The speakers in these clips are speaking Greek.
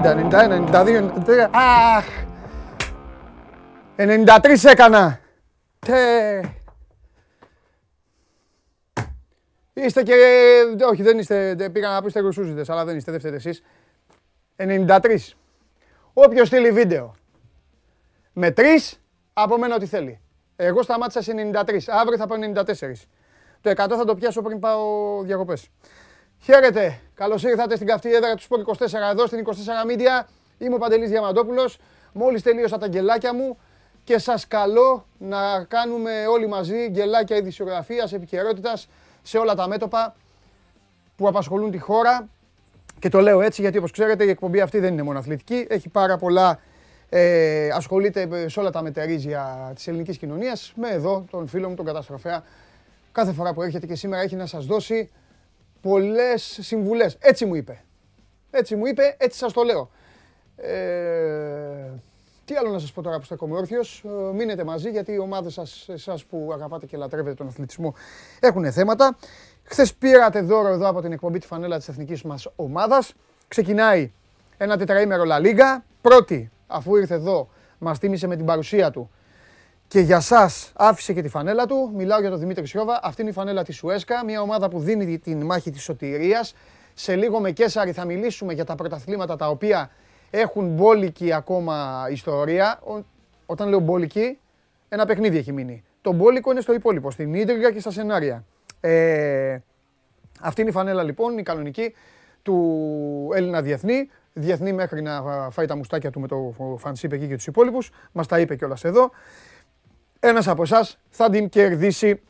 90, 91, 92, 93. Αχ! 93 έκανα. Τε. Είστε και... Όχι, δεν είστε... Πήγα να πω είστε ρουσούζιδες, αλλά δεν είστε, δεν φταίτε εσείς. 93. Όποιος στείλει βίντεο με 3, από μένα ό,τι θέλει. Εγώ σταμάτησα σε 93. Αύριο θα πάω 94. Το 100 θα το πιάσω πριν πάω διακοπές. Χαίρετε. Καλώς ήρθατε στην καυτή έδρα του Σπορ 24 εδώ στην 24 Media. Είμαι ο Παντελής Διαμαντόπουλος. Μόλις τελείωσα τα γκελάκια μου και σας καλώ να κάνουμε όλοι μαζί γκελάκια ειδησιογραφίας, επικαιρότητας σε όλα τα μέτωπα που απασχολούν τη χώρα. Και το λέω έτσι γιατί όπως ξέρετε η εκπομπή αυτή δεν είναι μόνο αθλητική. Έχει πάρα πολλά, ε, ασχολείται σε όλα τα μετερίζια της ελληνικής κοινωνίας. Με εδώ τον φίλο μου τον καταστροφέα κάθε φορά που έρχεται και σήμερα έχει να σας δώσει πολλές συμβουλές. Έτσι μου είπε. Έτσι μου είπε, έτσι σας το λέω. Ε, τι άλλο να σας πω τώρα που στέκομαι όρθιος; Ε, μείνετε μαζί γιατί οι ομάδες σας, εσάς που αγαπάτε και λατρεύετε τον αθλητισμό έχουν θέματα. Χθες πήρατε δώρο εδώ από την εκπομπή τη φανέλα της εθνικής μας ομάδας. Ξεκινάει ένα τετραήμερο La Liga. Πρώτη, αφού ήρθε εδώ, μας τίμησε με την παρουσία του και για σας άφησε και τη φανέλα του. Μιλάω για τον Δημήτρη Σιώβα. Αυτή είναι η φανέλα της Σουέσκα, μια ομάδα που δίνει τη μάχη της σωτηρίας. Σε λίγο με Κέσσαρη θα μιλήσουμε για τα πρωταθλήματα τα οποία έχουν μπόλικη ακόμα ιστορία. όταν λέω μπόλικη, ένα παιχνίδι έχει μείνει. Το μπόλικο είναι στο υπόλοιπο, στην Ίντριγκα και στα σενάρια. Ε, αυτή είναι η φανέλα λοιπόν, η κανονική του Έλληνα Διεθνή. Διεθνή μέχρι να φάει τα μουστάκια του με το φανσίπ εκεί και τους υπόλοιπους. Μας τα είπε κιόλας εδώ ένας από εσάς θα την κερδίσει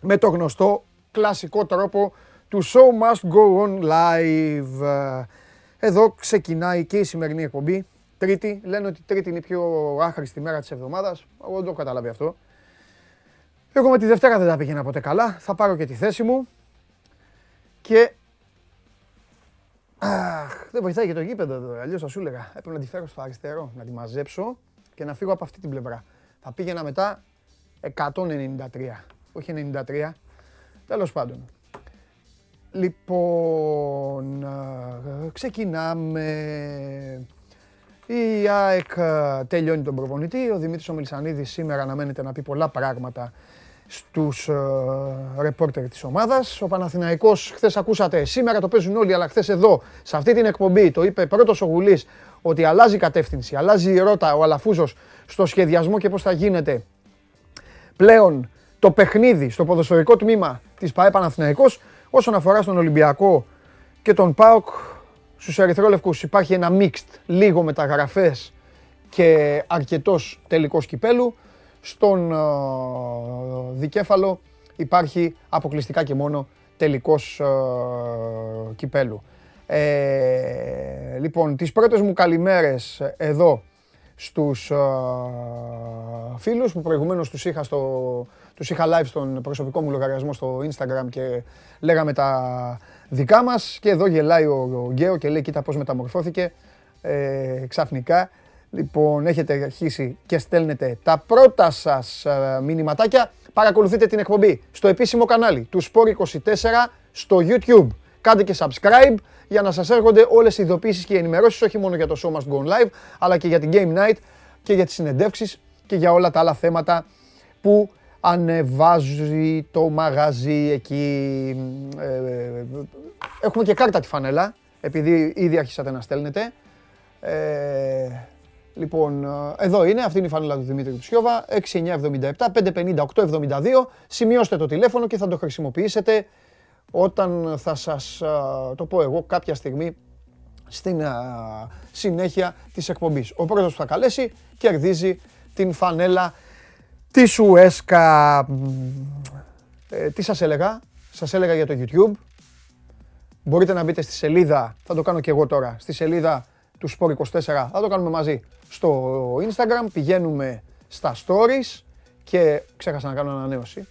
με το γνωστό κλασικό τρόπο του Show Must Go On Live. Εδώ ξεκινάει και η σημερινή εκπομπή. Τρίτη. Λένε ότι Τρίτη είναι η πιο άχρηστη μέρα της εβδομάδας. Εγώ δεν το έχω καταλάβει αυτό. Εγώ με τη Δευτέρα δεν τα πήγαινα ποτέ καλά. Θα πάρω και τη θέση μου. Και... Αχ, δεν βοηθάει και το γήπεδο εδώ. Αλλιώς θα σου έλεγα. Έπρεπε να τη φέρω στο αριστερό, να τη μαζέψω και να φύγω από αυτή την πλευρά. Θα πήγαινα μετά 193, όχι 93. Τέλος πάντων. Λοιπόν, ξεκινάμε. Η ΑΕΚ τελειώνει τον προπονητή. Ο Δημήτρης Ομιλισανίδης σήμερα αναμένεται να πει πολλά πράγματα στους ρεπόρτερ της ομάδας. Ο Παναθηναϊκός, χθες ακούσατε, σήμερα το παίζουν όλοι, αλλά χθες εδώ, σε αυτή την εκπομπή, το είπε πρώτος ο Γουλής, ότι αλλάζει κατεύθυνση, αλλάζει η ρότα ο Αλαφούζος στο σχεδιασμό και πώς θα γίνεται πλέον το παιχνίδι στο ποδοσφαιρικό τμήμα της ΠαΕ Παναθηναϊκός όσον αφορά στον Ολυμπιακό και τον ΠΑΟΚ στους Ερυθρόλευκους υπάρχει ένα mixed λίγο μεταγραφές και αρκετός τελικός κυπέλου στον uh, δικέφαλο υπάρχει αποκλειστικά και μόνο τελικός uh, κυπέλου. Ε, λοιπόν, τις πρώτες μου καλημέρες εδώ στους φίλους που προηγουμένως τους είχα, στο, τους είχα live στον προσωπικό μου λογαριασμό στο Instagram και λέγαμε τα δικά μας και εδώ γελάει ο, ο Γκέο και λέει κοίτα πώς μεταμορφώθηκε ε, ξαφνικά. Λοιπόν, έχετε αρχίσει και στέλνετε τα πρώτα σας μηνυματάκια. Παρακολουθείτε την εκπομπή στο επίσημο κανάλι του Sport24 στο YouTube. Κάντε και subscribe για να σας έρχονται όλες οι ειδοποίησεις και οι ενημερώσεις όχι μόνο για το Show Must Go Live αλλά και για την Game Night και για τις συνεντεύξεις και για όλα τα άλλα θέματα που ανεβάζει το μαγαζί εκεί. Ε, έχουμε και κάρτα τη φανέλα, επειδή ήδη άρχισατε να στέλνετε. Ε, λοιπόν, εδώ είναι, αυτή είναι η φανέλα του Δημήτρη Κουτσιόβα, 6977 550 872. Σημειώστε το τηλέφωνο και θα το χρησιμοποιήσετε όταν θα σας το πω εγώ κάποια στιγμή στην συνέχεια της εκπομπής. Ο πρώτος που θα καλέσει κερδίζει την φανέλα της Ουέσκα. Ε, τι σας έλεγα, σας έλεγα για το YouTube. Μπορείτε να μπείτε στη σελίδα, θα το κάνω και εγώ τώρα, στη σελίδα του Sport24, θα το κάνουμε μαζί στο Instagram, πηγαίνουμε στα stories και ξέχασα να κάνω ανανέωση.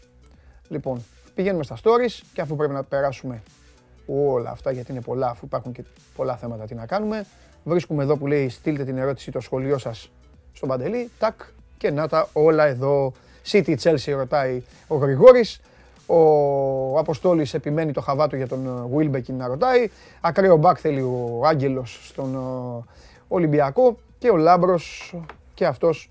Λοιπόν, πηγαίνουμε στα stories και αφού πρέπει να περάσουμε όλα αυτά γιατί είναι πολλά, αφού υπάρχουν και πολλά θέματα τι να κάνουμε, βρίσκουμε εδώ που λέει στείλτε την ερώτηση το σχολείο σας στον Παντελή, τάκ, και να τα όλα εδώ. City Chelsea ρωτάει ο Γρηγόρης. Ο Αποστόλης επιμένει το χαβάτο για τον Βίλμπεκιν να ρωτάει. Ακραίο μπακ θέλει ο Άγγελος στον Ολυμπιακό και ο Λάμπρος και αυτός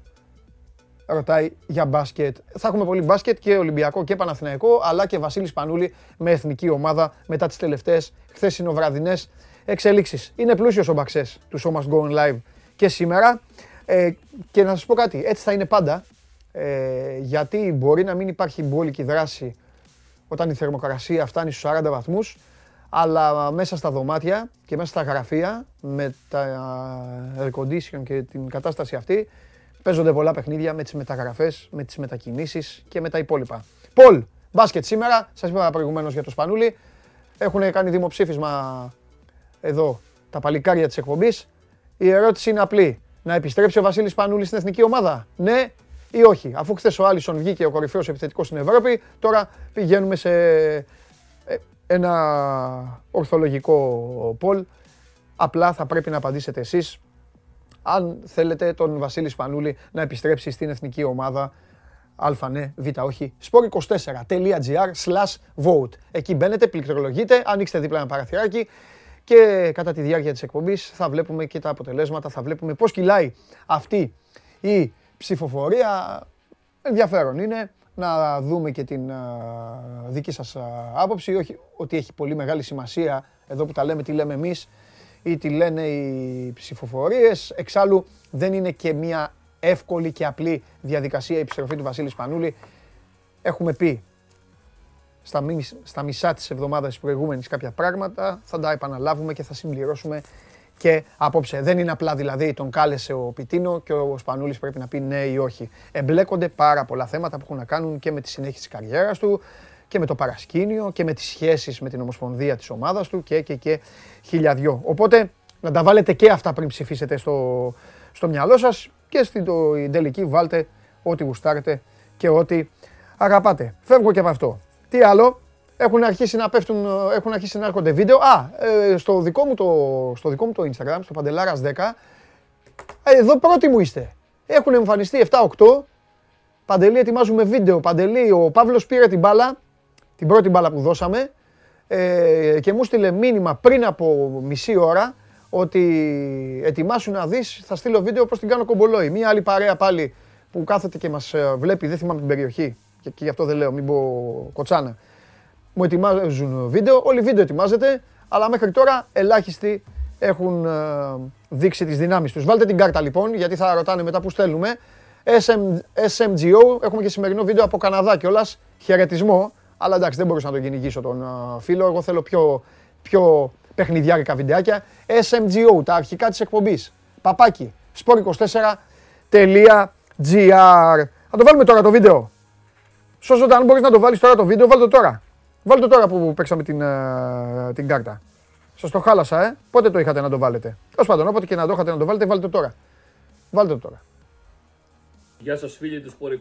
ρωτάει για μπάσκετ. Θα έχουμε πολύ μπάσκετ και Ολυμπιακό και Παναθηναϊκό, αλλά και Βασίλης Πανούλη με εθνική ομάδα μετά τις τελευταίες χθεσινοβραδινές εξελίξεις. Είναι πλούσιος ο Μπαξές του Show Must Go On Live και σήμερα. Ε, και να σας πω κάτι, έτσι θα είναι πάντα, ε, γιατί μπορεί να μην υπάρχει μπόλικη δράση όταν η θερμοκρασία φτάνει στους 40 βαθμούς, αλλά μέσα στα δωμάτια και μέσα στα γραφεία με τα air condition και την κατάσταση αυτή παίζονται πολλά παιχνίδια με τις μεταγραφές, με τις μετακινήσεις και με τα υπόλοιπα. Πολ, μπάσκετ σήμερα, σας είπα προηγουμένως για το Σπανούλι, έχουν κάνει δημοψήφισμα εδώ τα παλικάρια της εκπομπής. Η ερώτηση είναι απλή. Να επιστρέψει ο Βασίλης Σπανούλης στην εθνική ομάδα, ναι ή όχι; Αφού χθες ο Άλισον βγήκε ο κορυφαίος επιθετικός στην Ευρώπη, τώρα πηγαίνουμε σε ε, ένα ορθολογικό πόλ. Απλά θα πρέπει να απαντήσετε εσείς αν θέλετε τον Βασίλη Σπανούλη να επιστρέψει στην εθνική ομάδα Α, ναι, Β, όχι. sport24.gr slash vote. Εκεί μπαίνετε, πληκτρολογείτε, ανοίξτε δίπλα ένα παραθυράκι και κατά τη διάρκεια της εκπομπής θα βλέπουμε και τα αποτελέσματα, θα βλέπουμε πώς κυλάει αυτή η ψηφοφορία. Ενδιαφέρον είναι να δούμε και την δική σας άποψη, όχι ότι έχει πολύ μεγάλη σημασία εδώ που τα λέμε, τι λέμε εμείς ή τι λένε οι ψηφοφορίες. Εξάλλου δεν είναι και μια εύκολη και απλή διαδικασία η επιστροφή του Βασίλη Σπανούλη. Έχουμε πει στα, στα μισά της εβδομάδας της προηγούμενης κάποια πράγματα, θα τα επαναλάβουμε και θα συμπληρώσουμε και απόψε. Δεν είναι απλά δηλαδή τον κάλεσε ο Πιτίνο και ο Σπανούλης πρέπει να πει ναι ή όχι. Εμπλέκονται πάρα πολλά θέματα που έχουν να κάνουν και με τη συνέχιση της καριέρας του και με το παρασκήνιο και με τις σχέσεις με την ομοσπονδία της ομάδας του και, και, και χιλιαδιό. Οπότε να τα βάλετε και αυτά πριν ψηφίσετε στο, στο μυαλό σας και στην το, τελική βάλτε ό,τι γουστάρετε και ό,τι αγαπάτε. Φεύγω και από αυτό. Τι άλλο, έχουν αρχίσει να πέφτουν, έχουν αρχίσει να έρχονται βίντεο. Α, ε, στο, δικό μου το, στο δικό μου το Instagram, στο Παντελάρας 10, ε, εδώ πρώτοι μου είστε. Έχουν εμφανιστεί 7-8. Παντελή, ετοιμάζουμε βίντεο. Παντελή, ο Παύλος πήρε την μπάλα, την πρώτη μπάλα που δώσαμε ε, και μου στείλε μήνυμα πριν από μισή ώρα ότι ετοιμάσου να δεις, θα στείλω βίντεο πώς την κάνω κομπολόι. Μία άλλη παρέα πάλι που κάθεται και μας ε, βλέπει, δεν θυμάμαι την περιοχή και, και γι' αυτό δεν λέω, μην πω κοτσάνα. Μου ετοιμάζουν βίντεο, όλη βίντεο ετοιμάζεται, αλλά μέχρι τώρα ελάχιστοι έχουν ε, δείξει τις δυνάμεις τους. Βάλτε την κάρτα λοιπόν, γιατί θα ρωτάνε μετά που στέλνουμε. SM, SMGO, έχουμε και σημερινό βίντεο από Καναδά κιόλας. Χαιρετισμό. Αλλά εντάξει, δεν μπορούσα να τον κυνηγήσω τον uh, φίλο. Εγώ θέλω πιο, πιο παιχνιδιάρικα βιντεάκια. SMGO, τα αρχικά της εκπομπής. Παπάκι, sport24.gr. Θα το βάλουμε τώρα το βίντεο. Σώζοντα, αν μπορείς να το βάλεις τώρα το βίντεο, βάλτε το τώρα. Βάλτε το τώρα που παίξαμε την, uh, την κάρτα. Σας το χάλασα, ε. Πότε το είχατε να το βάλετε. Τέλος πάντων, όποτε και να το είχατε να το βάλετε, βάλτε το τώρα. Βάλτε το τώρα. Γεια σας φίλοι του Σπορ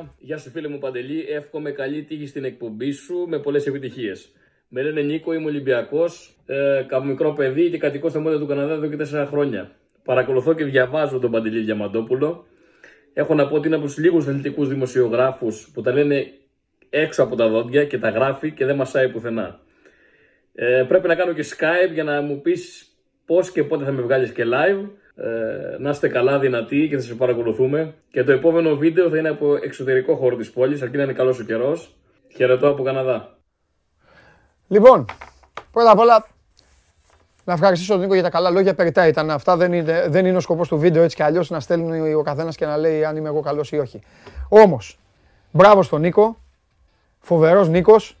24, γεια σου φίλε μου Παντελή, εύχομαι καλή τύχη στην εκπομπή σου με πολλές επιτυχίες. Με λένε Νίκο, είμαι Ολυμπιακός, ε, μικρό παιδί και κατοικώ στα μόρια του Καναδά εδώ και 4 χρόνια. Παρακολουθώ και διαβάζω τον Παντελή Διαμαντόπουλο. Έχω να πω ότι είναι από τους λίγους αθλητικούς δημοσιογράφους που τα λένε έξω από τα δόντια και τα γράφει και δεν μασάει πουθενά. Ε, πρέπει να κάνω και Skype για να μου πεις πώς και πότε θα με βγάλεις και live. Ε, να είστε καλά, δυνατοί και θα σας παρακολουθούμε. Και το επόμενο βίντεο θα είναι από εξωτερικό χώρο της πόλης, αρκεί να είναι καλός ο καιρός. Χαιρετώ από Καναδά. Λοιπόν, πρώτα απ' όλα να ευχαριστήσω τον Νίκο για τα καλά λόγια. Περιτά ήταν αυτά. Δεν είναι, δεν είναι ο σκοπός του βίντεο έτσι κι αλλιώς να στέλνει ο καθένας και να λέει αν είμαι εγώ καλός ή όχι. Όμως, μπράβο στον Νίκο. Φοβερός Νίκος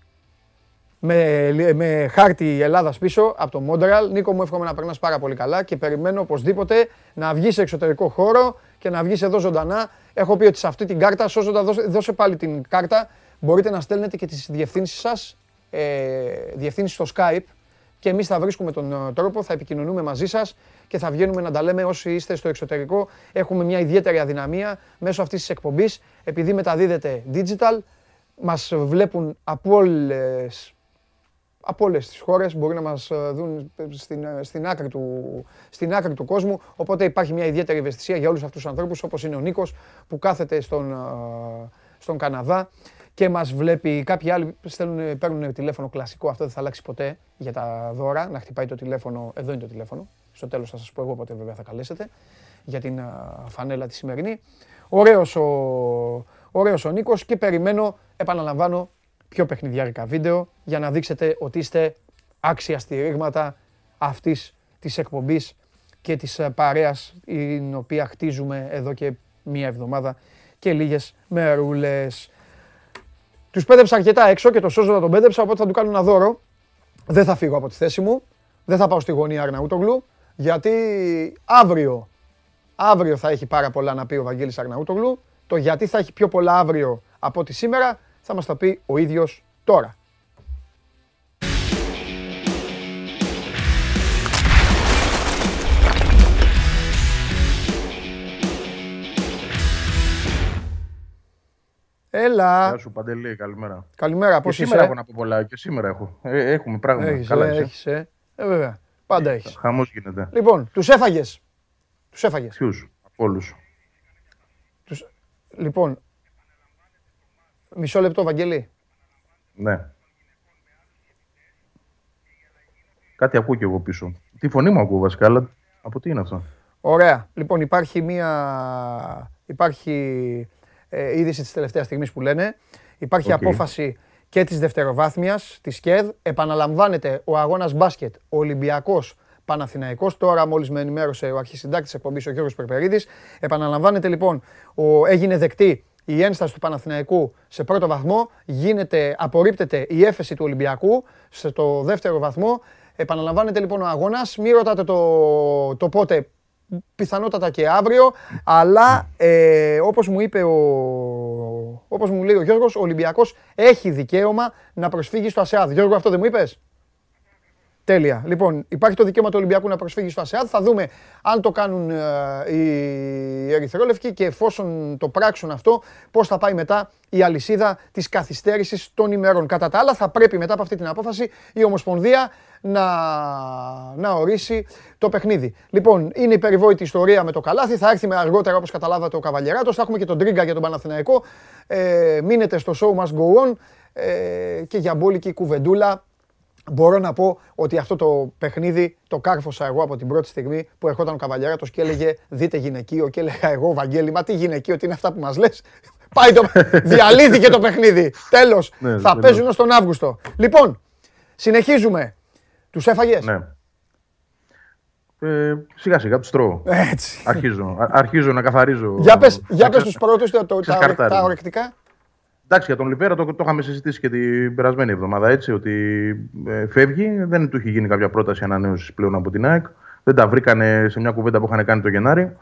με, με χάρτη Ελλάδας πίσω από το Μόντραλ. Νίκο μου εύχομαι να περνάς πάρα πολύ καλά και περιμένω οπωσδήποτε να βγεις σε εξωτερικό χώρο και να βγεις εδώ ζωντανά. Έχω πει ότι σε αυτή την κάρτα, σώζοντα, δώσε, δώσε πάλι την κάρτα, μπορείτε να στέλνετε και τις διευθύνσεις σας, ε, διευθύνσεις στο Skype και εμείς θα βρίσκουμε τον ε, τρόπο, θα επικοινωνούμε μαζί σας και θα βγαίνουμε να τα λέμε όσοι είστε στο εξωτερικό. Έχουμε μια ιδιαίτερη αδυναμία μέσω αυτής της εκπομπής, επειδή μεταδίδεται digital, μας βλέπουν από όλες από όλες τις χώρες. Μπορεί να μας ε, δουν στην, ε, στην, άκρη του, στην άκρη του κόσμου. Οπότε υπάρχει μια ιδιαίτερη ευαισθησία για όλους αυτούς τους ανθρώπους, όπως είναι ο Νίκος που κάθεται στον, ε, στον Καναδά και μας βλέπει. Κάποιοι άλλοι στέλνουν, παίρνουν τηλέφωνο κλασικό, αυτό δεν θα αλλάξει ποτέ για τα δώρα. Να χτυπάει το τηλέφωνο, εδώ είναι το τηλέφωνο. Στο τέλος θα σας πω εγώ πότε βέβαια θα καλέσετε για την φανέλα τη σημερινή. Ωραίος ο, ωραίος ο Νίκος και περιμένω, επαναλαμβάνω, πιο παιχνιδιάρικα βίντεο για να δείξετε ότι είστε άξια στηρίγματα αυτής της εκπομπής και της παρέας την οποία χτίζουμε εδώ και μία εβδομάδα και λίγες μερούλες. Τους πέδεψα αρκετά έξω και το να τον πέδεψα, οπότε θα του κάνω ένα δώρο. Δεν θα φύγω από τη θέση μου, δεν θα πάω στη γωνία Αρναούτογλου, γιατί αύριο, αύριο θα έχει πάρα πολλά να πει ο Βαγγέλης Αρναούτογλου. Το γιατί θα έχει πιο πολλά αύριο από ό,τι σήμερα θα μας τα πει ο ίδιος τώρα. Έλα. Γεια σου Παντελή, καλημέρα. Καλημέρα, πώς είσαι; Σήμερα έχω να πω πολλά και σήμερα έχω. Ε, έχουμε πράγμα. Έχεις, Καλά ε, έχεις, ε. ε. βέβαια. Πάντα έχεις. Χαμός γίνεται. Λοιπόν, τους έφαγες. Τους έφαγες. Ποιους, από όλους. Τους... Λοιπόν, μισό λεπτό, Βαγγέλη. Ναι. Κάτι ακούω κι εγώ πίσω. Τι φωνή μου ακούω βασικά, αλλά από τι είναι αυτό; Ωραία. Λοιπόν, υπάρχει μία... Υπάρχει ε, είδηση της τελευταίας στιγμής που λένε. Υπάρχει απόφαση και της δευτεροβάθμιας, της ΚΕΔ. Επαναλαμβάνεται ο αγώνας μπάσκετ, ο Ολυμπιακός Παναθηναϊκός. Τώρα μόλις με ενημέρωσε ο αρχισυντάκτης της εκπομπής, ο Γιώργος Περπερίδης. Επαναλαμβάνεται λοιπόν, ο, έγινε δεκτή η ένσταση του Παναθηναϊκού σε πρώτο βαθμό, γίνεται, απορρίπτεται η έφεση του Ολυμπιακού στο δεύτερο βαθμό. Επαναλαμβάνεται λοιπόν ο αγώνας. Μην ρωτάτε το, το πότε πιθανότατα και αύριο, αλλά ε, όπως μου είπε ο, όπως μου λέει ο Γιώργος, ο Ολυμπιακός έχει δικαίωμα να προσφύγει στο ΑΣΕΑΔ. Γιώργο, αυτό δεν μου είπες; Τέλεια. Λοιπόν, υπάρχει το δικαίωμα του Ολυμπιακού να προσφύγει στο ΑΣΕΑΔ. Θα δούμε αν το κάνουν ε, οι Ερυθρόλευκοι και εφόσον το πράξουν αυτό, πώς θα πάει μετά η αλυσίδα της καθυστέρησης των ημερών. Κατά τα άλλα, θα πρέπει μετά από αυτή την απόφαση η Ομοσπονδία να, να ορίσει το παιχνίδι. Λοιπόν, είναι η περιβόητη ιστορία με το καλάθι. Θα έρθει με αργότερα, όπως καταλάβατε, ο Καβαλιεράτος. Θα έχουμε και τον Τρίγκα για τον Παναθηναϊκό. Ε, μείνετε στο show must go on. Ε, και για μπόλικη κουβεντούλα Μπορώ να πω ότι αυτό το παιχνίδι το κάρφωσα εγώ από την πρώτη στιγμή που ερχόταν ο Καβαλιέράτος και έλεγε δείτε γυναικείο και έλεγα εγώ Βαγγέλη μα τι γυναικείο, τι είναι αυτά που μας λες; Πάει το... Διαλύθηκε το παιχνίδι. Τέλος. Ναι, θα παίζουν ως τον Αύγουστο. Λοιπόν, συνεχίζουμε. Τους έφαγες; Ναι. Ε, σιγά σιγά τους τρώω. Έτσι. Αρχίζω, αρχίζω να καθαρίζω. Για πες, για πες τους πρώτους τα, τα, τα ορεκτικά. Εντάξει, για τον Λιβέρα το, το είχαμε συζητήσει και την περασμένη εβδομάδα έτσι, ότι ε, φεύγει. Δεν του έχει γίνει κάποια πρόταση ανανέωσης πλέον από την ΑΕΚ. Δεν τα βρήκανε σε μια κουβέντα που είχαν κάνει το Γενάρη.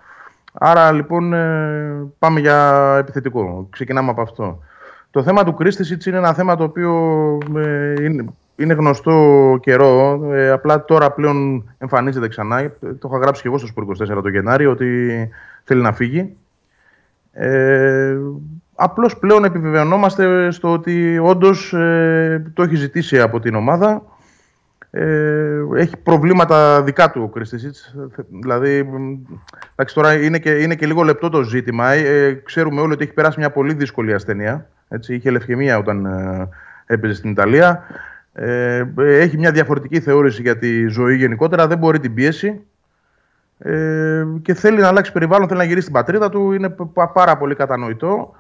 Άρα λοιπόν ε, πάμε για επιθετικό. Ξεκινάμε από αυτό. Το θέμα του Κρίστης είναι ένα θέμα το οποίο ε, είναι, είναι γνωστό καιρό. Ε, απλά τώρα πλέον εμφανίζεται ξανά. Το είχα γράψει και εγώ στο Σπορ 24 το Γενάρη ότι θέλει να φύγει. Ε, Απλώς πλέον επιβεβαιωνόμαστε στο ότι όντως ε, το έχει ζητήσει από την ομάδα. Ε, έχει προβλήματα δικά του ο Κριστισίτς. Δηλαδή, εντάξει, τώρα είναι και, είναι και λίγο λεπτό το ζήτημα. Ε, ξέρουμε όλοι ότι έχει περάσει μια πολύ δύσκολη ασθενεία. Έτσι, είχε λευκαιμία όταν ε, έπαιζε στην Ιταλία. Ε, έχει μια διαφορετική θεώρηση για τη ζωή γενικότερα. Δεν μπορεί την πίεση. Ε, και θέλει να αλλάξει περιβάλλον, θέλει να γυρίσει στην πατρίδα του. Είναι πάρα πολύ κατανοητό.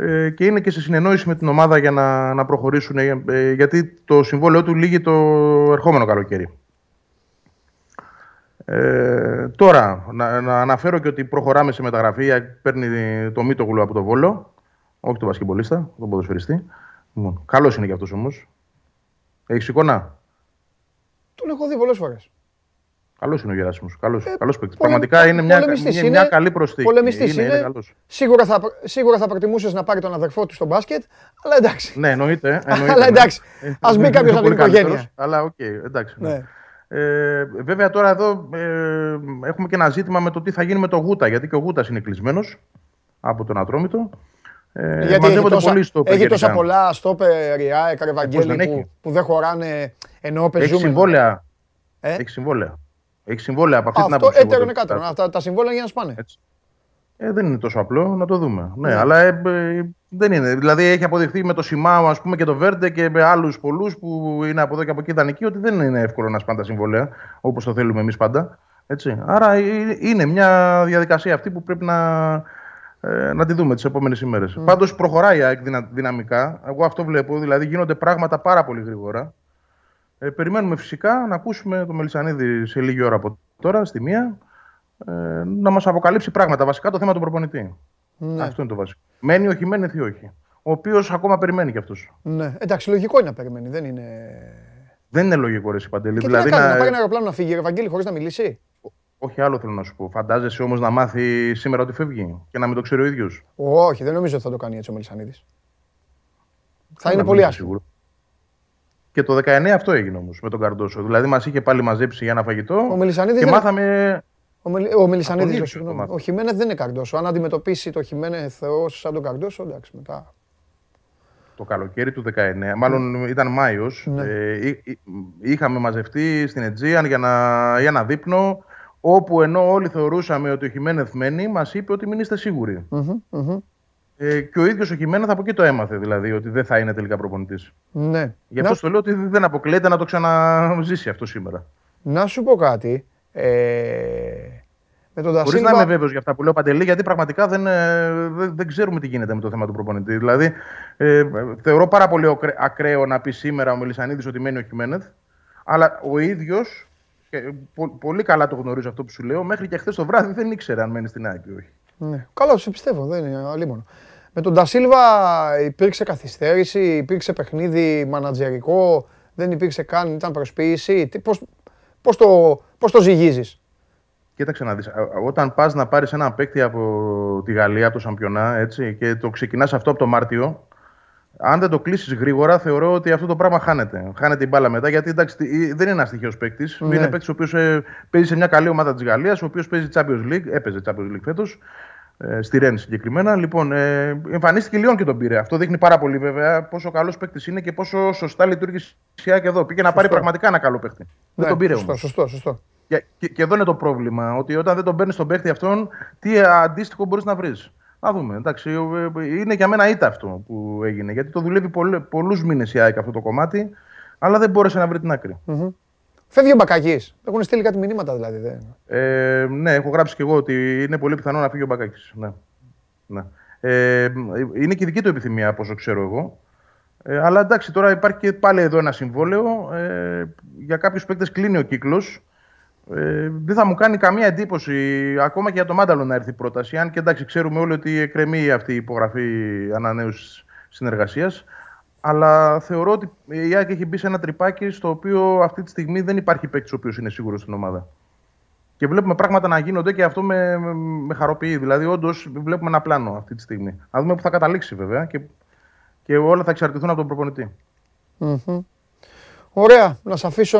Ε, και είναι και σε συνεννόηση με την ομάδα για να, να προχωρήσουν ε, ε, γιατί το συμβόλαιό του λύγει το ερχόμενο καλοκαίρι. Ε, τώρα, να, να, αναφέρω και ότι προχωράμε σε μεταγραφή. Παίρνει το Μήτογλου από το Βόλο, όχι τον μπασκετμπολίστα, τον ποδοσφαιριστή. Λοιπόν, Καλός είναι και αυτό όμως. Έχεις εικόνα; Τον έχω δει πολλές φορές. Καλός είναι ο Γεράσιμος. Καλός ε, καλός Πραγματικά είναι μια, μια, μια καλή προσθήκη. Πολεμιστής είναι. είναι. Σίγουρα, θα, σίγουρα θα προτιμούσες να πάρει τον αδερφό του στο μπάσκετ, αλλά εντάξει. Ναι, εννοείται. εννοείται αλλά εντάξει. Α μπει κάποιος από την οικογένεια. Αλλά ok, okay, εντάξει. Ναι. ναι. Ε, βέβαια τώρα εδώ ε, έχουμε και ένα ζήτημα με το τι θα γίνει με το Γούτα. Γιατί και ο Γούτας είναι κλεισμένος από τον Ατρόμητο. Ε, γιατί έχει τόσα, πολύ στο έχει τόσα πολλά στόπερ, Ριάε, Καρεβαγγέλη που, που δεν χωράνε ενώ παίζουμε. Έχει συμβόλαια. Ε; Έχει συμβόλαια. Έχεις συμβόλαια από αυτή την άποψη. Αυτό έτερο είναι κάτω. Αυτά τα συμβόλαια για να σπάνε. Έτσι. Ε, δεν είναι τόσο απλό να το δούμε. Ναι, ναι. αλλά ε, ε, δεν είναι. Δηλαδή έχει αποδειχθεί με το Σιμάου ας πούμε, και το Βέρντε και με άλλους πολλούς που είναι από εδώ και από εκεί ιδανικοί ότι δεν είναι εύκολο να σπάνε τα συμβόλαια όπως το θέλουμε εμείς πάντα. Έτσι. Άρα ε, είναι μια διαδικασία αυτή που πρέπει να, ε, να τη δούμε τις επόμενες ημέρες. Mm. Πάντως προχωράει δυναμικά. Εγώ αυτό βλέπω. Δηλαδή γίνονται πράγματα πάρα πολύ γρήγορα. Ε, περιμένουμε φυσικά να ακούσουμε τον Μελισανίδη σε λίγη ώρα από τώρα, στη μία, ε, να μας αποκαλύψει πράγματα. Βασικά το θέμα του προπονητή. Ναι. Αυτό είναι το βασικό. Μένει ο Χιμένεθ ή όχι. Ο οποίος ακόμα περιμένει κι αυτός. Ναι. Εντάξει, λογικό είναι να περιμένει. Δεν είναι. Δεν είναι λογικό, Ρε Παντελή. Και δηλαδή, τι να, κάνει, να... να πάρει ένα αεροπλάνο να φύγει, Ευαγγέλη, χωρίς να μιλήσει; Όχι, άλλο θέλω να σου πω. Φαντάζεσαι όμως να μάθει σήμερα ότι φεύγει και να μην το ξέρει ο ίδιος; Όχι, δεν νομίζω ότι θα το κάνει έτσι ο Μελισανίδης. Θα είναι πολύ άσχημο. Και το 19 αυτό έγινε όμως με τον Καρντόσο. Δηλαδή μας είχε πάλι μαζέψει για ένα φαγητό ο και δεν... μάθαμε. Ο, Μελ... ο Μελισανίδης, ο, ο Χιμένεθ δεν είναι Καρντόσο. Αν αντιμετωπίσει το Χιμένεθ ω σαν τον Καρντόσο, εντάξει μετά. Το καλοκαίρι του 19, μάλλον ναι. ήταν Μάιος, ναι. ε, είχαμε μαζευτεί στην Αιτζίαν για, να, για ένα δείπνο όπου ενώ όλοι θεωρούσαμε ότι ο Χιμένεθ μένει, μας είπε ότι μην είστε Ε, και ο ίδιος ο Χιμένεθ από εκεί το έμαθε, δηλαδή, ότι δεν θα είναι τελικά προπονητής. Ναι. Γι' αυτό να... το λέω ότι δεν αποκλείεται να το ξαναζήσει αυτό σήμερα. Να σου πω κάτι. Ε... Με τον Χωρίς να είμαι βέβαιος για αυτά που λέω Παντελή, γιατί πραγματικά δεν, ε, δεν, δεν, ξέρουμε τι γίνεται με το θέμα του προπονητή. Δηλαδή, ε, θεωρώ πάρα πολύ ακραίο να πει σήμερα ο Μελισανίδης ότι μένει ο Χιμένεθ, αλλά ο ίδιος και πολύ καλά το γνωρίζω αυτό που σου λέω. Μέχρι και χθες το βράδυ δεν ήξερα αν μένει στην ΑΕΚ ή όχι. Ναι. Καλά, σε πιστεύω. Δεν είναι αλίμονο. Με τον Τασίλβα υπήρξε καθυστέρηση, υπήρξε παιχνίδι μανατζερικό, δεν υπήρξε καν, ήταν προσποίηση. Πώς, πώς, το, πώς το ζυγίζεις; Κοίταξε να δεις, όταν πας να πάρεις ένα παίκτη από τη Γαλλία, από το Σαμπιονά, έτσι, και το ξεκινάς αυτό από το Μάρτιο, αν δεν το κλείσεις γρήγορα, θεωρώ ότι αυτό το πράγμα χάνεται. Χάνεται η μπάλα μετά γιατί εντάξει, δεν είναι ένα στοιχείο παίκτης. Ναι. Είναι παίκτης ο οποίος ε, παίζει σε μια καλή ομάδα της Γαλλίας, ο οποίος παίζει Champions League, έπαιζε Champions League φέτος, ε, στη Ρέννη συγκεκριμένα. Λοιπόν, ε, εμφανίστηκε λίγο και τον πήρε. Αυτό δείχνει πάρα πολύ βέβαια πόσο καλός παίκτης είναι και πόσο σωστά λειτουργεί και εδώ. Πήγε να πάρει πραγματικά ένα καλό παίκτη. Ναι, δεν τον πήρε σωστό, σωστό, σωστό. Και, και, και, εδώ είναι το πρόβλημα. Ότι όταν δεν τον παίρνεις τον παίκτη αυτόν, τι αντίστοιχο μπορείς να βρεις. Να δούμε. Εντάξει, είναι για μένα ήττα αυτό που έγινε. Γιατί το δουλεύει πολλούς μήνες η ΑΕΚ αυτό το κομμάτι, αλλά δεν μπόρεσε να βρει την άκρη. Mm-hmm. Φεύγει ο Μπακάκης. Έχουν στείλει κάτι μηνύματα δηλαδή. Δεν... Ε, ναι, έχω γράψει και εγώ ότι είναι πολύ πιθανό να φύγει ο Μπακάκης. Ναι. ναι. Ε, είναι και δική του επιθυμία, όπω ξέρω εγώ. Ε, αλλά εντάξει, τώρα υπάρχει και πάλι εδώ ένα συμβόλαιο. Ε, για κάποιους παίκτες κλείνει ο κύκλος. Ε, δεν θα μου κάνει καμία εντύπωση ακόμα και για το Μάνταλο να έρθει η πρόταση. Αν και εντάξει, ξέρουμε όλοι ότι εκκρεμεί αυτή η υπογραφή ανανέωσης συνεργασίας. Αλλά θεωρώ ότι η ΑΕΚ έχει μπει σε ένα τρυπάκι στο οποίο αυτή τη στιγμή δεν υπάρχει παίκτης ο οποίος είναι σίγουρος στην ομάδα. Και βλέπουμε πράγματα να γίνονται και αυτό με, με, με χαροποιεί. Δηλαδή, όντως βλέπουμε ένα πλάνο αυτή τη στιγμή. Να δούμε που θα καταλήξει βέβαια και, και όλα θα εξαρτηθούν από τον προπονητη Ωραία. Να σα αφήσω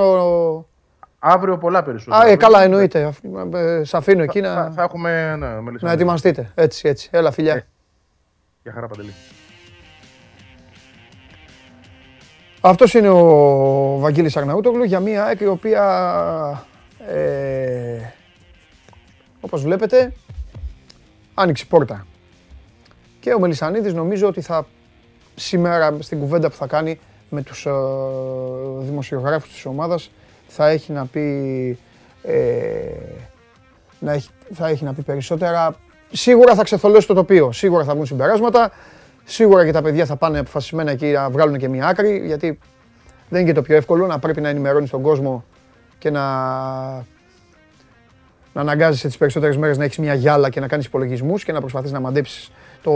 Αύριο πολλά περισσότερα. Α, ε, καλά, εννοείται. Ε, Σα αφήνω εκεί να, θα, έχουμε, ναι, να ετοιμαστείτε. Έτσι, έτσι. Έλα, φιλιά. Ε, για χαρά, Παντελή. Αυτός είναι ο Βαγγέλης Αρναούτογλου για μια ΑΕΚ η οποία, ε, όπως βλέπετε, άνοιξε πόρτα. Και ο Μελισανίδης νομίζω ότι θα σήμερα στην κουβέντα που θα κάνει με τους ε, δημοσιογράφους της ομάδας θα έχει να πει, ε, να έχει, θα έχει να πει περισσότερα. Σίγουρα θα ξεθολώσει το τοπίο, σίγουρα θα βγουν συμπεράσματα, σίγουρα και τα παιδιά θα πάνε αποφασισμένα εκεί να βγάλουν και μια άκρη, γιατί δεν είναι και το πιο εύκολο να πρέπει να ενημερώνεις τον κόσμο και να, να αναγκάζεσαι τις περισσότερες μέρες να έχεις μια γυάλα και να κάνεις υπολογισμούς και να προσπαθείς να μαντέψεις το,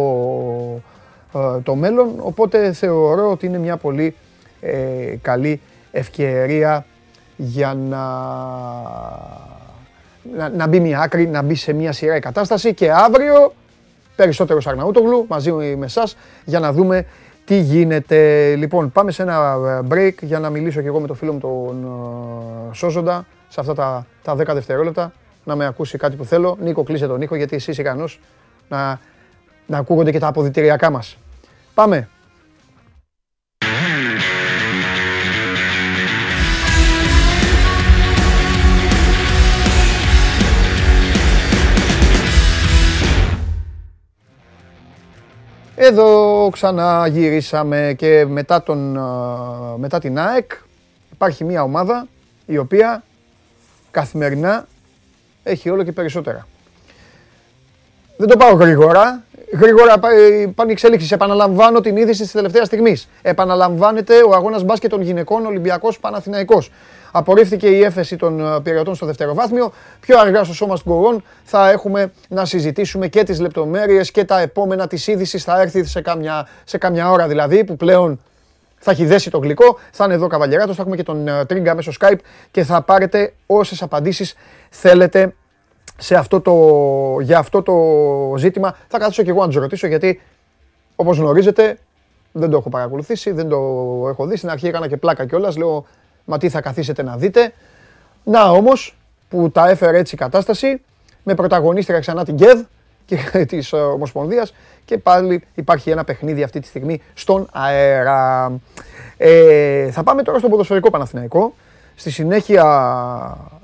ε, το μέλλον. Οπότε θεωρώ ότι είναι μια πολύ ε, καλή ευκαιρία για να, να, να μπει μια άκρη, να μπει σε μια σειρά η κατάσταση και αύριο περισσότερο Σαρναούτογλου μαζί με εσάς για να δούμε τι γίνεται. Λοιπόν, πάμε σε ένα break για να μιλήσω και εγώ με το φίλο μου τον uh, Σόζοντα σε αυτά τα, τα 10 δευτερόλεπτα να με ακούσει κάτι που θέλω. Νίκο, κλείσε τον ήχο γιατί εσύ είσαι ικανός να, να ακούγονται και τα αποδητηριακά μας. Πάμε. Εδώ ξαναγυρίσαμε και μετά, τον, μετά την ΑΕΚ υπάρχει μια ομάδα η οποία καθημερινά έχει όλο και περισσότερα. Δεν το πάω γρήγορα. Γρήγορα πάνε εξέλιξη. Επαναλαμβάνω την είδηση της τελευταίας στιγμής. Επαναλαμβάνεται ο αγώνας μπάσκετ των γυναικών Ολυμπιακός Παναθηναϊκός. Απορρίφθηκε η έφεση των ε, πυρετών στο δευτεροβάθμιο. Πιο αργά στο σώμα του θα έχουμε να συζητήσουμε και τις λεπτομέρειες και τα επόμενα της είδησης. Θα έρθει σε καμιά, σε καμιά ώρα δηλαδή που πλέον θα έχει δέσει το γλυκό. Θα είναι εδώ καβαλιαράτος, θα έχουμε και τον ε, Τρίγκα μέσω Skype και θα πάρετε όσες απαντήσεις θέλετε σε αυτό το, για αυτό το ζήτημα. Θα καθίσω και εγώ να τους ρωτήσω γιατί όπως γνωρίζετε δεν το έχω παρακολουθήσει, δεν το έχω δει. Στην αρχή έκανα και πλάκα κιόλας. Λέω, μα τι θα καθίσετε να δείτε. Να όμως που τα έφερε έτσι η κατάσταση με πρωταγωνίστρια ξανά την ΚΕΔ και της Ομοσπονδίας και πάλι υπάρχει ένα παιχνίδι αυτή τη στιγμή στον αέρα. Ε, θα πάμε τώρα στο ποδοσφαιρικό Παναθηναϊκό. Στη συνέχεια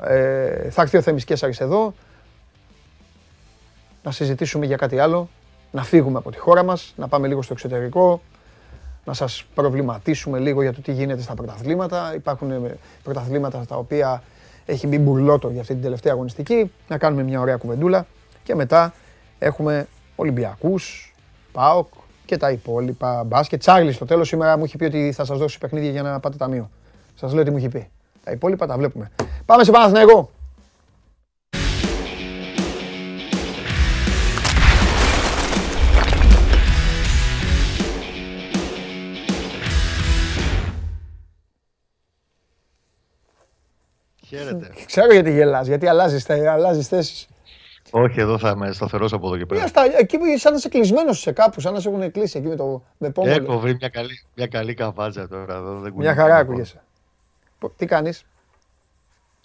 ε, θα έρθει ο Θέμης Κέσσαρης εδώ να συζητήσουμε για κάτι άλλο, να φύγουμε από τη χώρα μας, να πάμε λίγο στο εξωτερικό, να σας προβληματίσουμε λίγο για το τι γίνεται στα πρωταθλήματα. Υπάρχουν ε, πρωταθλήματα στα οποία έχει μπει μπουρλότο για αυτή την τελευταία αγωνιστική, να κάνουμε μια ωραία κουβεντούλα και μετά έχουμε Ολυμπιακούς, ΠΑΟΚ και τα υπόλοιπα μπάσκετ. Τσάρλι στο τέλος σήμερα μου έχει πει ότι θα σας δώσει παιχνίδια για να πάτε ταμείο. Σας λέω τι μου έχει πει. Τα υπόλοιπα τα βλέπουμε. Πάμε σε Παναθηναϊκό. Χαίρετε. Ξέρω γιατί γελάς, γιατί αλλάζεις, αλλάζεις θέσεις. Όχι, εδώ θα είμαι σταθερός από εδώ και πέρα. Στα, εκεί σαν να είσαι κλεισμένος σε κάπου, σαν να σε έχουν κλείσει εκεί με το με Έχω βρει μια καλή, μια καλή καβάτζα τώρα. Εδώ, δεν μια χαρά ακούγεσαι. Τι κάνεις;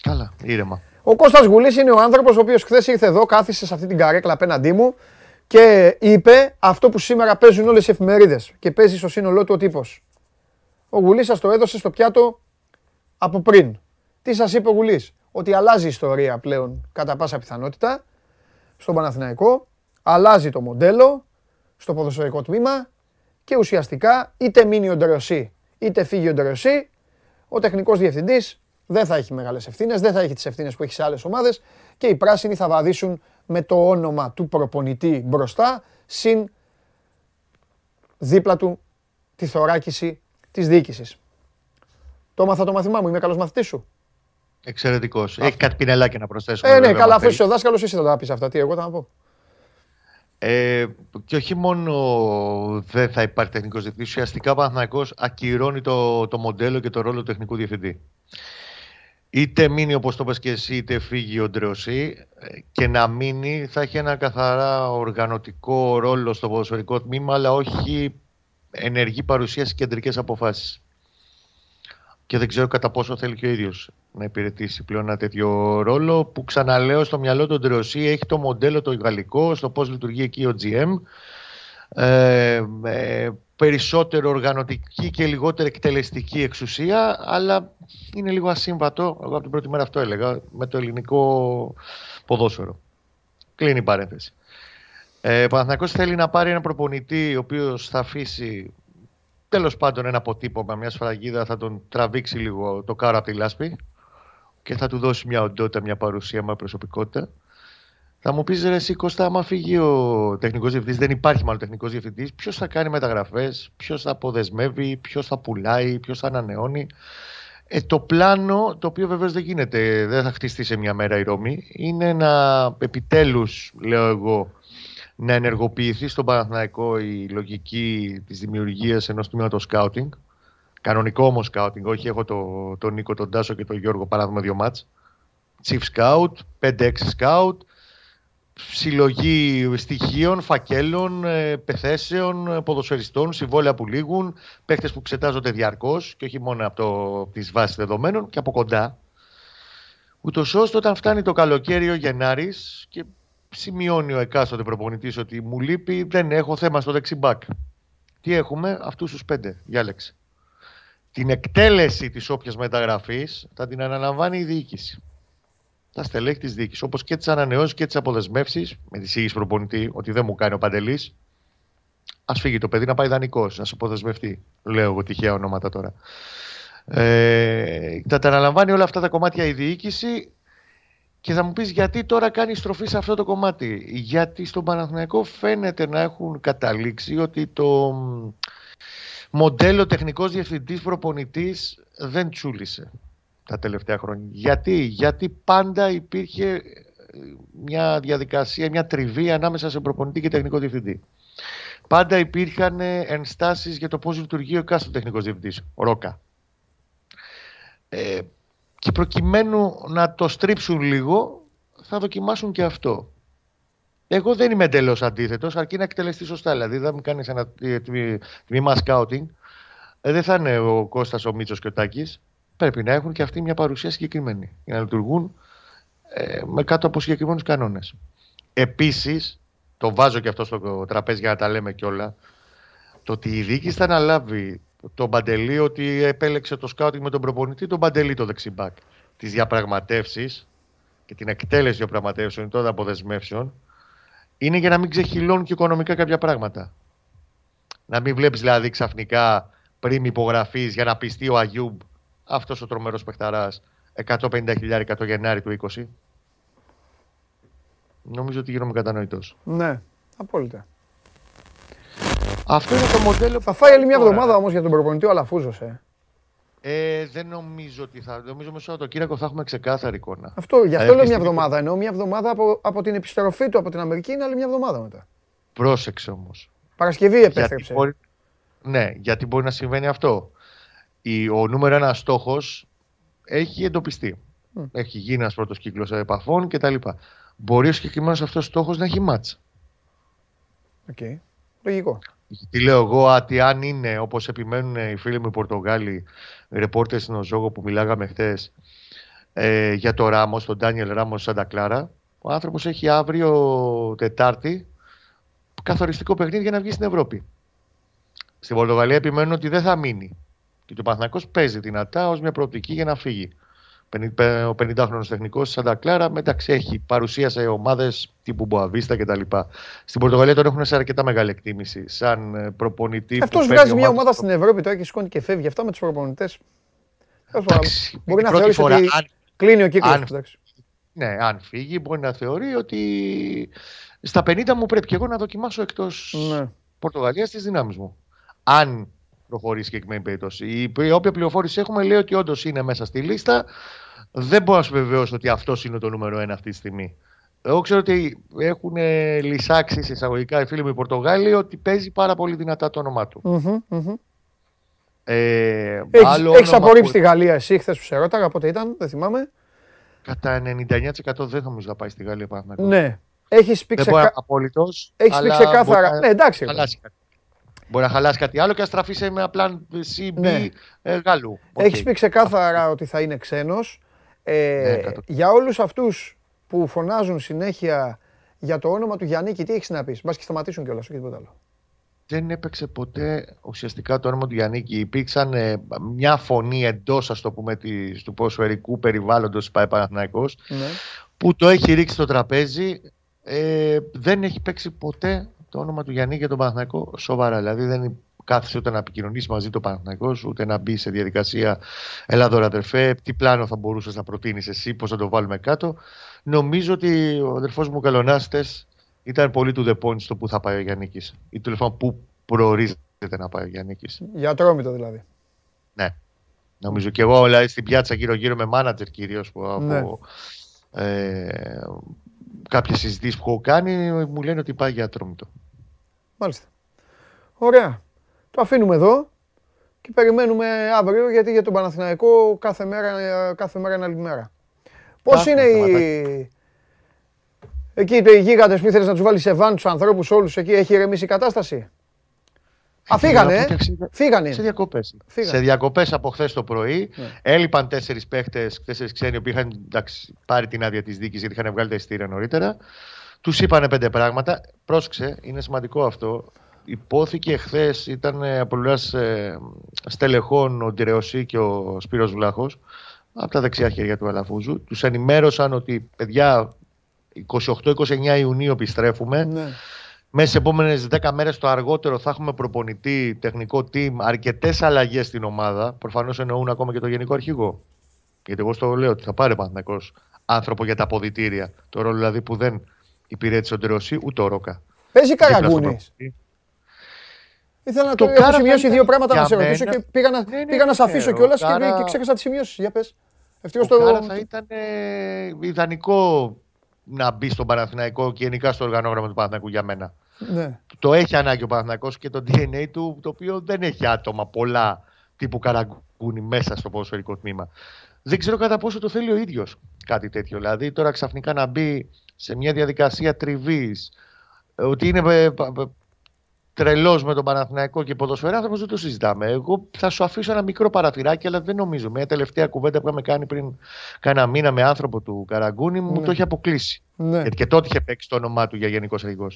Καλά, ήρεμα. Ο Κώστας Γουλής είναι ο άνθρωπος ο οποίος χθες ήρθε εδώ, κάθισε σε αυτή την καρέκλα απέναντί μου και είπε αυτό που σήμερα παίζουν όλες οι εφημερίδες και παίζει στο σύνολό του ο τύπος. Ο Γουλής σας το έδωσε στο πιάτο από πριν. Τι σας είπε ο Γουλής, ότι αλλάζει η ιστορία πλέον κατά πάσα πιθανότητα στον Παναθηναϊκό, αλλάζει το μοντέλο στο ποδοσφαιρικό τμήμα και ουσιαστικά είτε μείνει ο Ντρεωσή είτε φύγει ο Ντρεωσή, ο τεχνικός διευθυντής δεν θα έχει μεγάλες ευθύνες, δεν θα έχει τις ευθύνες που έχει σε άλλες ομάδες και οι πράσινοι θα βαδίσουν με το όνομα του προπονητή μπροστά, συν δίπλα του τη θωράκιση της διοίκησης. Το έμαθα το μαθημά μου, είμαι καλός μαθητής σου. Εξαιρετικός. Έχει κάτι πινελάκι να προσθέσω. Ε, ναι, καλά, αφού είσαι ο δάσκαλος, εσύ θα τα πεις αυτά. Τι, εγώ θα πω. Ε, και όχι μόνο δεν θα υπάρχει τεχνικός διευθυντής, ουσιαστικά ο Παναθυνακό ακυρώνει το, το μοντέλο και το ρόλο του τεχνικού διευθυντή. Είτε μείνει όπως το πες και εσύ, είτε φύγει ο Ντρεωσή και να μείνει θα έχει ένα καθαρά οργανωτικό ρόλο στο ποδοσφαιρικό τμήμα, αλλά όχι ενεργή παρουσία στις κεντρικές αποφάσεις. Και δεν ξέρω κατά πόσο θέλει και ο ίδιος να υπηρετήσει πλέον ένα τέτοιο ρόλο που ξαναλέω στο μυαλό του Ντρεωσή έχει το μοντέλο το γαλλικό στο πώς λειτουργεί εκεί ο GM ε, ε, περισσότερο οργανωτική και λιγότερο εκτελεστική εξουσία αλλά είναι λίγο ασύμβατο. Εγώ από την πρώτη μέρα αυτό έλεγα με το ελληνικό ποδόσφαιρο. Κλείνει η παρένθεση. Ε, ο θέλει να πάρει ένα προπονητή ο οποίος θα αφήσει τέλος πάντων ένα αποτύπωμα, μια σφραγίδα θα τον τραβήξει λίγο το κάρο από τη λάσπη και θα του δώσει μια οντότητα, μια παρουσία, μια προσωπικότητα. Θα μου πεις ρε, εσύ Κώστα, άμα φύγει ο τεχνικός διευθυντής, δεν υπάρχει μάλλον τεχνικός διευθυντής, ποιος θα κάνει μεταγραφές, ποιος θα αποδεσμεύει, ποιος θα πουλάει, ποιος θα ανανεώνει. Ε, το πλάνο, το οποίο βεβαίως δεν γίνεται, δεν θα χτιστεί σε μια μέρα η Ρώμη, είναι να επιτέλους, λέω εγώ, να ενεργοποιηθεί στον Παναθηναϊκό η λογική της δημιουργίας ενός τμήματος scouting Κανονικό όμως scouting, όχι έχω το, τον Νίκο, τον Τάσο και τον Γιώργο παράδειγμα δύο μάτς. Chief Scout, 5-6 Scout, συλλογή στοιχείων, φακέλων, ε, πεθέσεων, ποδοσφαιριστών, συμβόλαια που λήγουν, παίχτες που εξετάζονται διαρκώς και όχι μόνο από τις βάσεις δεδομένων και από κοντά. Ούτως ώστε όταν φτάνει το καλοκαίρι ο Γενάρης και σημειώνει ο εκάστοτε προπονητής ότι μου λείπει, δεν έχω θέμα στο δεξιμπάκ. Τι έχουμε, αυτούς τους πέντε. Διάλεξε την εκτέλεση της όποιας μεταγραφής θα την αναλαμβάνει η διοίκηση. Τα στελέχη της διοίκησης, όπως και τις ανανεώσεις και τις αποδεσμεύσεις, με τη σύγχυση προπονητή, ότι δεν μου κάνει ο Παντελής, Α φύγει το παιδί να πάει δανεικός, να σου αποδεσμευτεί. Λέω εγώ τυχαία ονόματα τώρα. Ε, τα αναλαμβάνει όλα αυτά τα κομμάτια η διοίκηση και θα μου πεις γιατί τώρα κάνει στροφή σε αυτό το κομμάτι; Γιατί στον Παναθηναϊκό φαίνεται να έχουν καταλήξει ότι το μοντέλο τεχνικός διευθυντής προπονητής δεν τσούλησε τα τελευταία χρόνια. Γιατί, γιατί πάντα υπήρχε ε, μια διαδικασία, μια τριβή ανάμεσα σε προπονητή και τεχνικό διευθυντή. Πάντα υπήρχαν ενστάσεις για το πώς λειτουργεί ο εκάστοτε τεχνικός διευθυντής, ο Ρόκα. Ε, και προκειμένου να το στρίψουν λίγο, θα δοκιμάσουν και αυτό. Εγώ δεν είμαι εντελώς αντίθετος, αρκεί να εκτελεστεί σωστά. Δηλαδή, δεν μου κάνεις ένα τμήμα σκάουτινγκ. Ε, δεν θα είναι ο Κώστας, ο Μίτσος και ο Τάκης. Πρέπει να έχουν και αυτοί μια παρουσία συγκεκριμένη για να λειτουργούν ε, με κάτω από συγκεκριμένους κανόνες. Επίσης, το βάζω και αυτό στο τραπέζι για να τα λέμε κιόλα, το ότι η διοίκηση θα αναλάβει τον Παντελή ότι επέλεξε το σκάουτινγκ με τον προπονητή, τον Παντελή το δεξιμπάκ. Τις διαπραγματεύσεις και την εκτέλεση διαπραγματεύσεων των αποδεσμεύσεων είναι για να μην ξεχυλώνουν και οικονομικά κάποια πράγματα. Να μην βλέπεις δηλαδή ξαφνικά πριν υπογραφή για να πιστεί ο Αγιούμπ αυτός ο τρομερός παιχταράς 150.000 το Γενάρη του 20. Νομίζω ότι γίνομαι κατανοητός. Ναι, απόλυτα. Αυτό είναι το μοντέλο Θα φάει άλλη μια εβδομάδα όμως για τον προπονητή ο Αλαφούζος. Ε. Ε, δεν νομίζω ότι θα. Νομίζω μέσα το Κύριακο θα έχουμε ξεκάθαρη εικόνα. Αυτό, γι' αυτό λέω μια εβδομάδα. Ενώ μια εβδομάδα από, από την επιστροφή του από την Αμερική είναι άλλη μια εβδομάδα μετά. Πρόσεξε όμως. Παρασκευή επέστρεψε. Μπορεί... Ναι, γιατί μπορεί να συμβαίνει αυτό. Η, ο νούμερο ένα στόχος έχει εντοπιστεί. Mm. Έχει γίνει ένας πρώτος κύκλος επαφών κτλ. Μπορεί ο συγκεκριμένος αυτός στόχος να έχει ματς. Ok. Okay. Λογικό. Τι λέω εγώ, ότι αν είναι όπως επιμένουν οι φίλοι μου οι Πορτογάλοι, ρεπόρτερ στην O Jogo που μιλάγαμε χθες ε, για το Ράμος, τον Ντάνιελ Ράμος Σάντα Κλάρα, ο άνθρωπος έχει αύριο Τετάρτη καθοριστικό παιχνίδι για να βγει στην Ευρώπη. Στην Πορτογαλία επιμένουν ότι δεν θα μείνει. Και το Παναθηναϊκός παίζει δυνατά ως μια προοπτική για να φύγει ο 50χρονο τεχνικός Σαντα Κλάρα. Μεταξύ έχει παρουσία σε ομάδες τύπου Μποαβίστα κτλ. Στην Πορτογαλία τον έχουν σε αρκετά μεγάλη εκτίμηση σαν ε, προπονητή. Αυτός βγάζει μια ομάδα στην Ευρώπη, το έχει σηκώνει και φεύγει. Αυτά με τους προπονητές. Μπορεί να θεωρήσει ότι αν, κλείνει ο κύκλος. Ναι, αν φύγει, μπορεί να θεωρεί ότι στα 50 μου πρέπει και εγώ να δοκιμάσω εκτός ναι. Πορτογαλίας τις δυνάμεις μου. Αν προχωρήσει συγκεκριμένη περίπτωση. Η όποια πληροφόρηση έχουμε λέει ότι όντως είναι μέσα στη λίστα. Δεν μπορώ να σου βεβαιώσω ότι αυτός είναι το νούμερο ένα αυτή τη στιγμή. Εγώ ξέρω ότι έχουν λησάξει εισαγωγικά οι φίλοι μου οι Πορτογάλοι ότι παίζει πάρα πολύ δυνατά το όνομά του. Mm-hmm, mm-hmm. Ε, έχεις, απορρίψει που... τη Γαλλία εσύ χθες που σε ρώταγα πότε ήταν, δεν θυμάμαι. Κατά 99% δεν νομίζω να πάει στη Γαλλία πάνω. Ναι. Έχεις πει, ξεκα... Έχεις πει ξεκάθαρα. Ναι, εντάξει. Μπορεί να χαλάσει κάτι άλλο και να στραφεί σε ένα πλάν C, B ναι. ε, Γάλλου. Έχεις πει ξεκάθαρα ότι θα είναι ξένος. Ε, ναι, για όλους αυτούς που φωνάζουν συνέχεια για το όνομα του Γιάννη, τι έχεις να πεις; Μπας και σταματήσουν κιόλας, όχι τίποτα άλλο. Δεν έπαιξε ποτέ ουσιαστικά το όνομα του Γιάννικη. Υπήρξαν ε, μια φωνή εντός, ας το πούμε, της, του ποσφαιρικού περιβάλλοντος τη ΠΑΕ Παναθηναϊκός, ναι. που το έχει ρίξει στο τραπέζι. Ε, δεν έχει παίξει ποτέ το όνομα του Γιάννη για τον Παναθηναϊκό σοβαρά. Δηλαδή δεν κάθισε ούτε να επικοινωνήσεις μαζί το Παναθηναϊκός, ούτε να μπει σε διαδικασία Ελλάδο αδερφέ, τι πλάνο θα μπορούσες να προτείνεις εσύ, πώς θα το βάλουμε κάτω. Νομίζω ότι ο αδερφός μου Καλονάστες ήταν πολύ του δεπόνι στο που θα πάει ο Γιάννη ή τουλάχιστον πού προορίζεται να πάει ο Γιάννη. Για ατρόμητο δηλαδή. Ναι. Νομίζω και εγώ δηλαδή, στην πιάτσα γύρω-γύρω με μάνατζερ κυρίως ναι. από. Ε, κάποιες συζητήσεις που έχω κάνει μου λένε ότι πάει για ατρόμητο. Μάλιστα. Ωραία. Το αφήνουμε εδώ και περιμένουμε αύριο γιατί για τον Παναθηναϊκό κάθε μέρα, κάθε μέρα είναι άλλη μέρα. Πώς είναι οι... Εκεί οι γίγαντες που ήθελες να τους βάλεις σε βάν τους ανθρώπους όλους εκεί, έχει ηρεμήσει η κατάσταση; Α, φύγανε, ε. φύγανε. Σε διακοπές. Σε διακοπές από χθες το πρωί. Ναι. Έλειπαν τέσσερις παίχτες, τέσσερις ξένοι που είχαν εντάξει, πάρει την άδεια της δίκης γιατί είχαν βγάλει τα ειστήρια νωρίτερα. Τους είπανε πέντε πράγματα. Πρόσεξε, είναι σημαντικό αυτό. Υπόθηκε χθε, ήταν από πλευρά ε, στελεχών ο Ντρεωσή και ο Σπύρος Βλάχος από τα δεξιά χέρια του Αλαφούζου. Τους ενημέρωσαν ότι παιδιά 28-29 Ιουνίου επιστρέφουμε. Ναι. μέσα στις επόμενες 10 μέρες το αργότερο θα έχουμε προπονητή, τεχνικό team, αρκετές αλλαγές στην ομάδα. Προφανώς εννοούν ακόμα και το γενικό αρχηγό. Γιατί εγώ στο λέω ότι θα πάρει Παναθυνακό άνθρωπο για τα αποδητήρια. Το ρόλο δηλαδή που δεν υπηρέτησε ο Ντεροσί ούτε ο Ρόκα. Παίζει Καραγκούνη. Ήθελα να το, το έχω σημειώσει δύο πράγματα να σε ρωτήσω και πήγα να, ναι, ναι, πήγα να σε αφήσω κιόλας Κάρα... και, και ξέχασα τις σημειώσεις. Για πες. Ευτυχώς το... Κάρα θα ήταν ε, ιδανικό να μπει στον Παναθηναϊκό και γενικά στο οργανόγραμμα του Παναθηναϊκού για μένα. Ναι. Το έχει ανάγκη ο Παναθηναϊκός και το DNA του, το οποίο δεν έχει άτομα πολλά τύπου Καραγκούνη μέσα στο ποδοσφαιρικό τμήμα. Δεν ξέρω κατά πόσο το θέλει ο ίδιος κάτι τέτοιο. Δηλαδή τώρα ξαφνικά να μπει σε μια διαδικασία τριβής, ότι είναι ε, τρελός με τον Παναθηναϊκό και ποδοσφαιρά, δεν το συζητάμε. Εγώ θα σου αφήσω ένα μικρό παραθυράκι, αλλά δεν νομίζω. Μια τελευταία κουβέντα που είχαμε κάνει πριν κάνα μήνα με άνθρωπο του Καραγκούνη μου ναι. το έχει αποκλείσει. Ναι. Γιατί και τότε είχε παίξει το όνομά του για γενικός αρχηγό.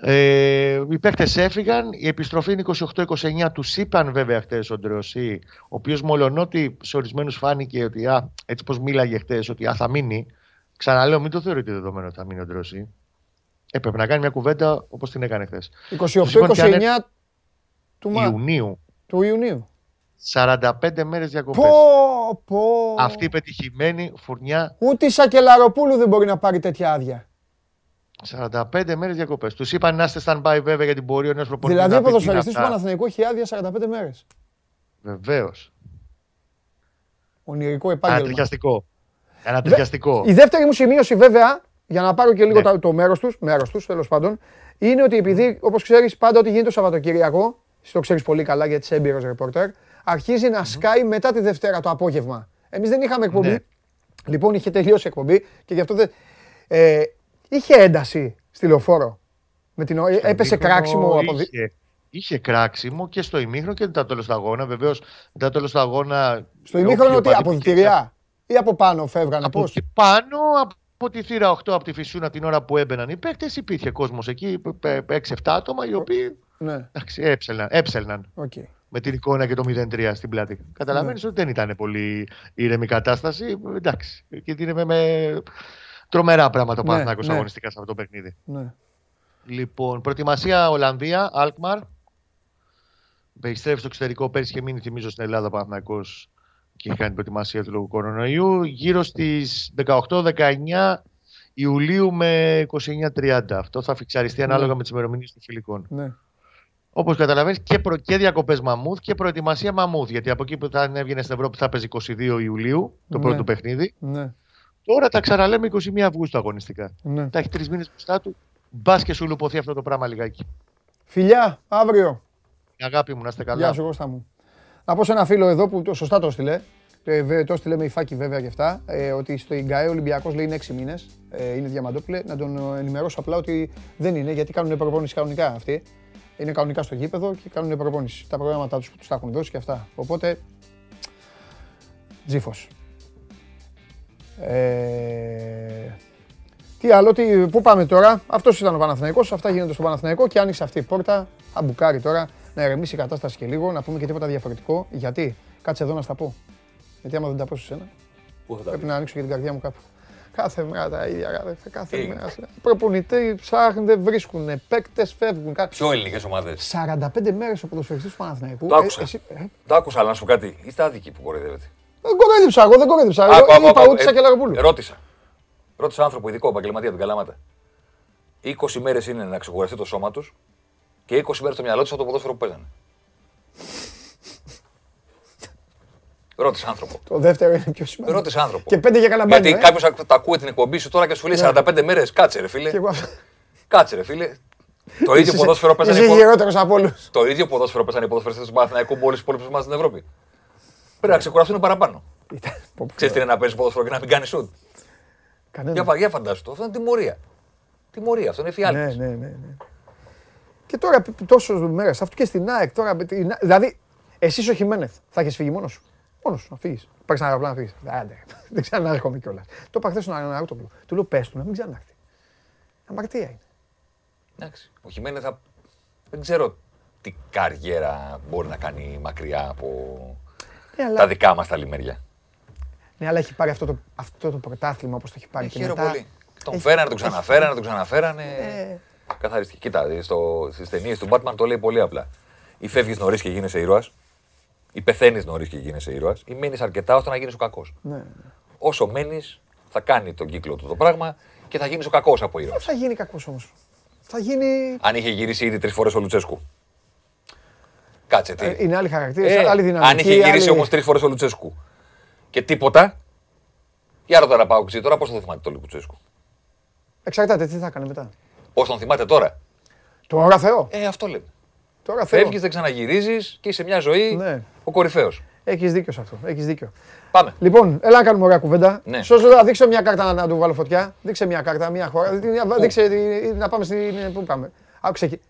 Ε, οι παίχτε έφυγαν. Η επιστροφή είναι 28-29. Τους είπαν βέβαια χτες ο Ντρεωσή, ο οποίος μολονότι σε ορισμένους φάνηκε ότι α, έτσι πως μίλαγε χτες, ότι α, θα μείνει. Ξαναλέω, μην το θεωρείτε δεδομένο ότι θα μείνει ο Ντρεωσή. Έπρεπε να κάνει μια κουβέντα όπως την έκανε χθες. 28-29 του Ιουνίου. Του Ιουνίου. 45 μέρες διακοπές. Πω, πω. Αυτή η πετυχημένη φουρνιά. Ούτε η Σακελαροπούλου δεν μπορεί να πάρει τέτοια άδεια. 45 μέρες διακοπές. Τους είπαν να είστε stand-by βέβαια για την πορεία ενός προπονητής. Δηλαδή ο ποδοσφαιριστής του Παναθηναϊκού έχει άδεια 45 μέρες. Βεβαίως. Ονειρικό επάγγελμα. Ανατριχιαστικό. Ανατριχιαστικό. Η δεύτερη μου σημείωση βέβαια, για να πάρω και λίγο ναι. το μέρος τους, μέρος τους τέλος πάντων, είναι ότι επειδή όπως ξέρεις πάντα ότι γίνεται το Σαββατοκύριακο, το ξέρεις πολύ καλά γιατί είσαι έμπειρος ρεπόρτερ, αρχίζει να σκάει μετά τη Δευτέρα το απόγευμα. Εμείς δεν είχαμε εκπομπή. Ναι. Λοιπόν, είχε τελειώσει η εκπομπή και γι' αυτό δεν. Ε, Είχε ένταση στη λεωφόρο. Με την... Έπεσε κράξιμο από είχε, είχε κράξιμο και στο ημίχρονο και μετά το τέλο του αγώνα. Βεβαίως μετά το τέλο του αγώνα. Στο ημίχρονο τι, από δηλητηριά ή από πάνω φεύγανε. Από εκεί πάνω, από τη θύρα 8 από τη Φυσούνα την ώρα που έμπαιναν οι παίκτες, υπήρχε κόσμος εκεί, 6-7 άτομα οι οποίοι ναι. εντάξει, έψελναν. έψελναν. Okay. Με την εικόνα και το 0-3 στην πλάτη. Καταλαβαίνεις ναι. ότι δεν ήταν πολύ ήρεμη κατάσταση. Εντάξει. Και είναι με, Τρομερά πράγματα ο ναι, Παναθηναϊκός ναι. αγωνιστικά σε αυτό το παιχνίδι. Ναι. Λοιπόν, προετοιμασία Ολλανδία, Αλκμαρ. Περιστρέφει στο εξωτερικό. Πέρυσι είχε μείνει, θυμίζω, στην Ελλάδα ο Παναθηναϊκός και είχε κάνει προετοιμασία του λόγου κορονοϊού. Γύρω στις 18-19 Ιουλίου με 29-30. Αυτό θα φιξαριστεί ανάλογα ναι. με τις ημερομηνίες των φιλικών. Ναι. Όπως καταλαβαίνεις και, προ... και διακοπές μαμούθ και προετοιμασία μαμούθ. Γιατί από εκεί που θα έβγαινε στην Ευρώπη θα παίζει 22 Ιουλίου το ναι. πρώτο παιχνίδι. Ναι. Τώρα τα ξαναλέμε 21 Αυγούστου αγωνιστικά. Ναι. Τα έχει τρεις μήνες μπροστά του. Μπας και σου λουποθεί αυτό το πράγμα λιγάκι. Φιλιά, αύριο. Αγάπη μου, να είστε καλά. Γεια σου, Κώστα μου. Να πω σε ένα φίλο εδώ που το, σωστά το έστειλε. Ε, το έστειλε με υφάκι βέβαια και αυτά. Ε, ότι στο Ιγκάε ο Ολυμπιακός λέει είναι 6 μήνες. Ε, είναι διαμαντόπλε. Να τον ενημερώσω απλά ότι δεν είναι γιατί κάνουν προπόνηση κανονικά αυτοί. Είναι κανονικά στο γήπεδο και κάνουν προπόνηση. Τα προγράμματά τους που τους τα έχουν δώσει και αυτά. Οπότε. Τζίφος. Ε, τι άλλο, τι, πού πάμε τώρα. Αυτός ήταν ο Παναθηναϊκός, αυτά γίνονται στο Παναθηναϊκό και άνοιξε αυτή η πόρτα. Θα μπουκάρει τώρα, να ερεμήσει η κατάσταση και λίγο, να πούμε και τίποτα διαφορετικό. Γιατί, κάτσε εδώ να στα πω. Γιατί άμα δεν τα πω σε σένα, πρέπει να ανοίξω και την καρδιά μου κάπου. Κάθε μέρα τα ίδια, κάθε ε, μέρα. Προπονητέ ψάχνονται, βρίσκουν, παίκτες φεύγουν. Πιο ελληνικές ομάδες. 45 μέρες ο ποδοσφαιριστής του Παναθηναϊκού. Το άκουσα. Ε, το άκουσα, αλλά να σου πω κάτι. Είστε άδικοι που κοροϊδεύετε. Δεν κοροϊδεύσα εγώ, δεν κοροϊδεύσα. Εγώ είπα ούτε Σακελαροπούλου. Ρώτησα. Ρώτησα άνθρωπο ειδικό επαγγελματία την Καλαμάτα. 20 μέρες είναι να ξεκουραστεί το σώμα τους και 20 μέρες το μυαλό του από το ποδόσφαιρο που παίζανε. Ρώτησε άνθρωπο. Το δεύτερο είναι πιο σημαντικό. Ρώτησε άνθρωπο. Και πέντε για κανένα Γιατί ε; κάποιος τα ακούει την εκπομπή σου τώρα και σου λέει 45 ναι. μέρες. Κάτσε, ρε φίλε. Κάτσε, ρε φίλε. Το ίδιο ποδόσφαιρο παίζανε. Το ίδιο ποδόσφαιρο παίζανε οι ποδοσφαιριστέ του Παναθηναϊκού από όλε τι υπόλοιπε ομάδε στην Ευρώπη. Πρέπει να ξεκουραστούν παραπάνω. Ξέρεις τι είναι να παίζεις ποδόσφαιρο και να μην κάνεις σουτ; Για, για φαντάσου το. Αυτό είναι τιμωρία. Τιμωρία, αυτό είναι φιάλτης. Ναι, ναι, ναι, ναι. Και τώρα τόσες μέρες, αυτό και στην ΑΕΚ. Τώρα, δηλαδή, εσύ ο Χιμένεθ θα έχεις φύγει μόνος σου. Μόνος σου να φύγεις. Πάρεις ένα αεροπλάνο να φύγεις. Δεν ξανάρχομαι κιόλας. Το είπα χθες στον Αεροπλάνο. Του λέω πες του να μην ξανάρθει. Αμαρτία είναι. Εντάξει. Ο Χιμένεθ θα. Δεν ξέρω τι καριέρα μπορεί να κάνει μακριά από ναι, τα δικά μας τα λιμέρια. Ναι, αλλά έχει πάρει αυτό το, αυτό το πρωτάθλημα όπως το έχει πάρει. Ε, και μετά... πολύ. Τον έχει, φέρανε, τον ξαναφέρανε, τον ξαναφέρανε. Ε, Καθαρίστηκε. Κοίτα, στις ταινίες του Batman το λέει πολύ απλά. Ή φεύγεις νωρίς και γίνεσαι ήρωας, ή πεθαίνεις νωρίς και γίνεσαι ήρωας, ή μένεις αρκετά ώστε να γίνεις ο κακός. Ναι, ναι. Όσο μένεις, θα κάνει τον κύκλο του το πράγμα και θα γίνεις ο κακός από ήρωας. Δεν θα γίνει κακός όμως. Θα γίνει. Αν είχε γυρίσει ήδη τρεις φορές ο Λουτσέσκου. Κάτσε τι. Ε, είναι άλλη χαρακτήρα, ε, άλλη δυναμική. Αν είχε γυρίσει άλλη... όμως τρεις φορές ο Λουτσέσκου και τίποτα. Για ρωτά να πάω τώρα, πώ θα θυμάται το Λουτσέσκου. Εξαρτάται τι θα έκανε μετά. Πώ τον θυμάται τώρα. Τώρα Θεό. Ε, αυτό λέμε. Τώρα Φεύγεις, δεν ξαναγυρίζεις και είσαι μια ζωή ναι. ο κορυφαίος. Έχεις δίκιο σε αυτό. Έχεις δίκιο. Πάμε. Λοιπόν, έλα να κάνουμε ωραία κουβέντα. Ναι. Σώζω, δείξε μια κάρτα να, του βάλω φωτιά. Δείξε μια κάρτα, μια χώρα. Δείξε, να πάμε στην. Πού πάμε. Άκουσε.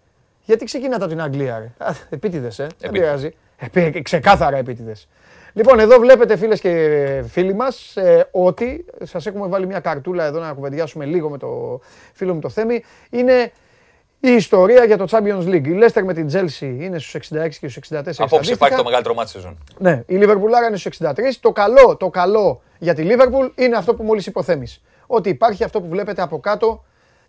Γιατί ξεκινάτε από την Αγγλία, ρε; Επίτηδες, ε. Δεν πειράζει. Ε, ξεκάθαρα επίτηδες. Λοιπόν, εδώ βλέπετε φίλες και φίλοι μας ε, ότι σας έχουμε βάλει μια καρτούλα εδώ να κουβεντιάσουμε λίγο με το φίλο μου το Θέμη. Είναι η ιστορία για το Champions League. Η Leicester με την Chelsea είναι στους 66 και στους 64. Απόψε υπάρχει το μεγαλύτερο μάτι σεζόν. Ναι, η Liverpool είναι στους 63. Το καλό, το καλό για τη Liverpool είναι αυτό που μόλις υποθέμει. Ότι υπάρχει αυτό που βλέπετε από κάτω.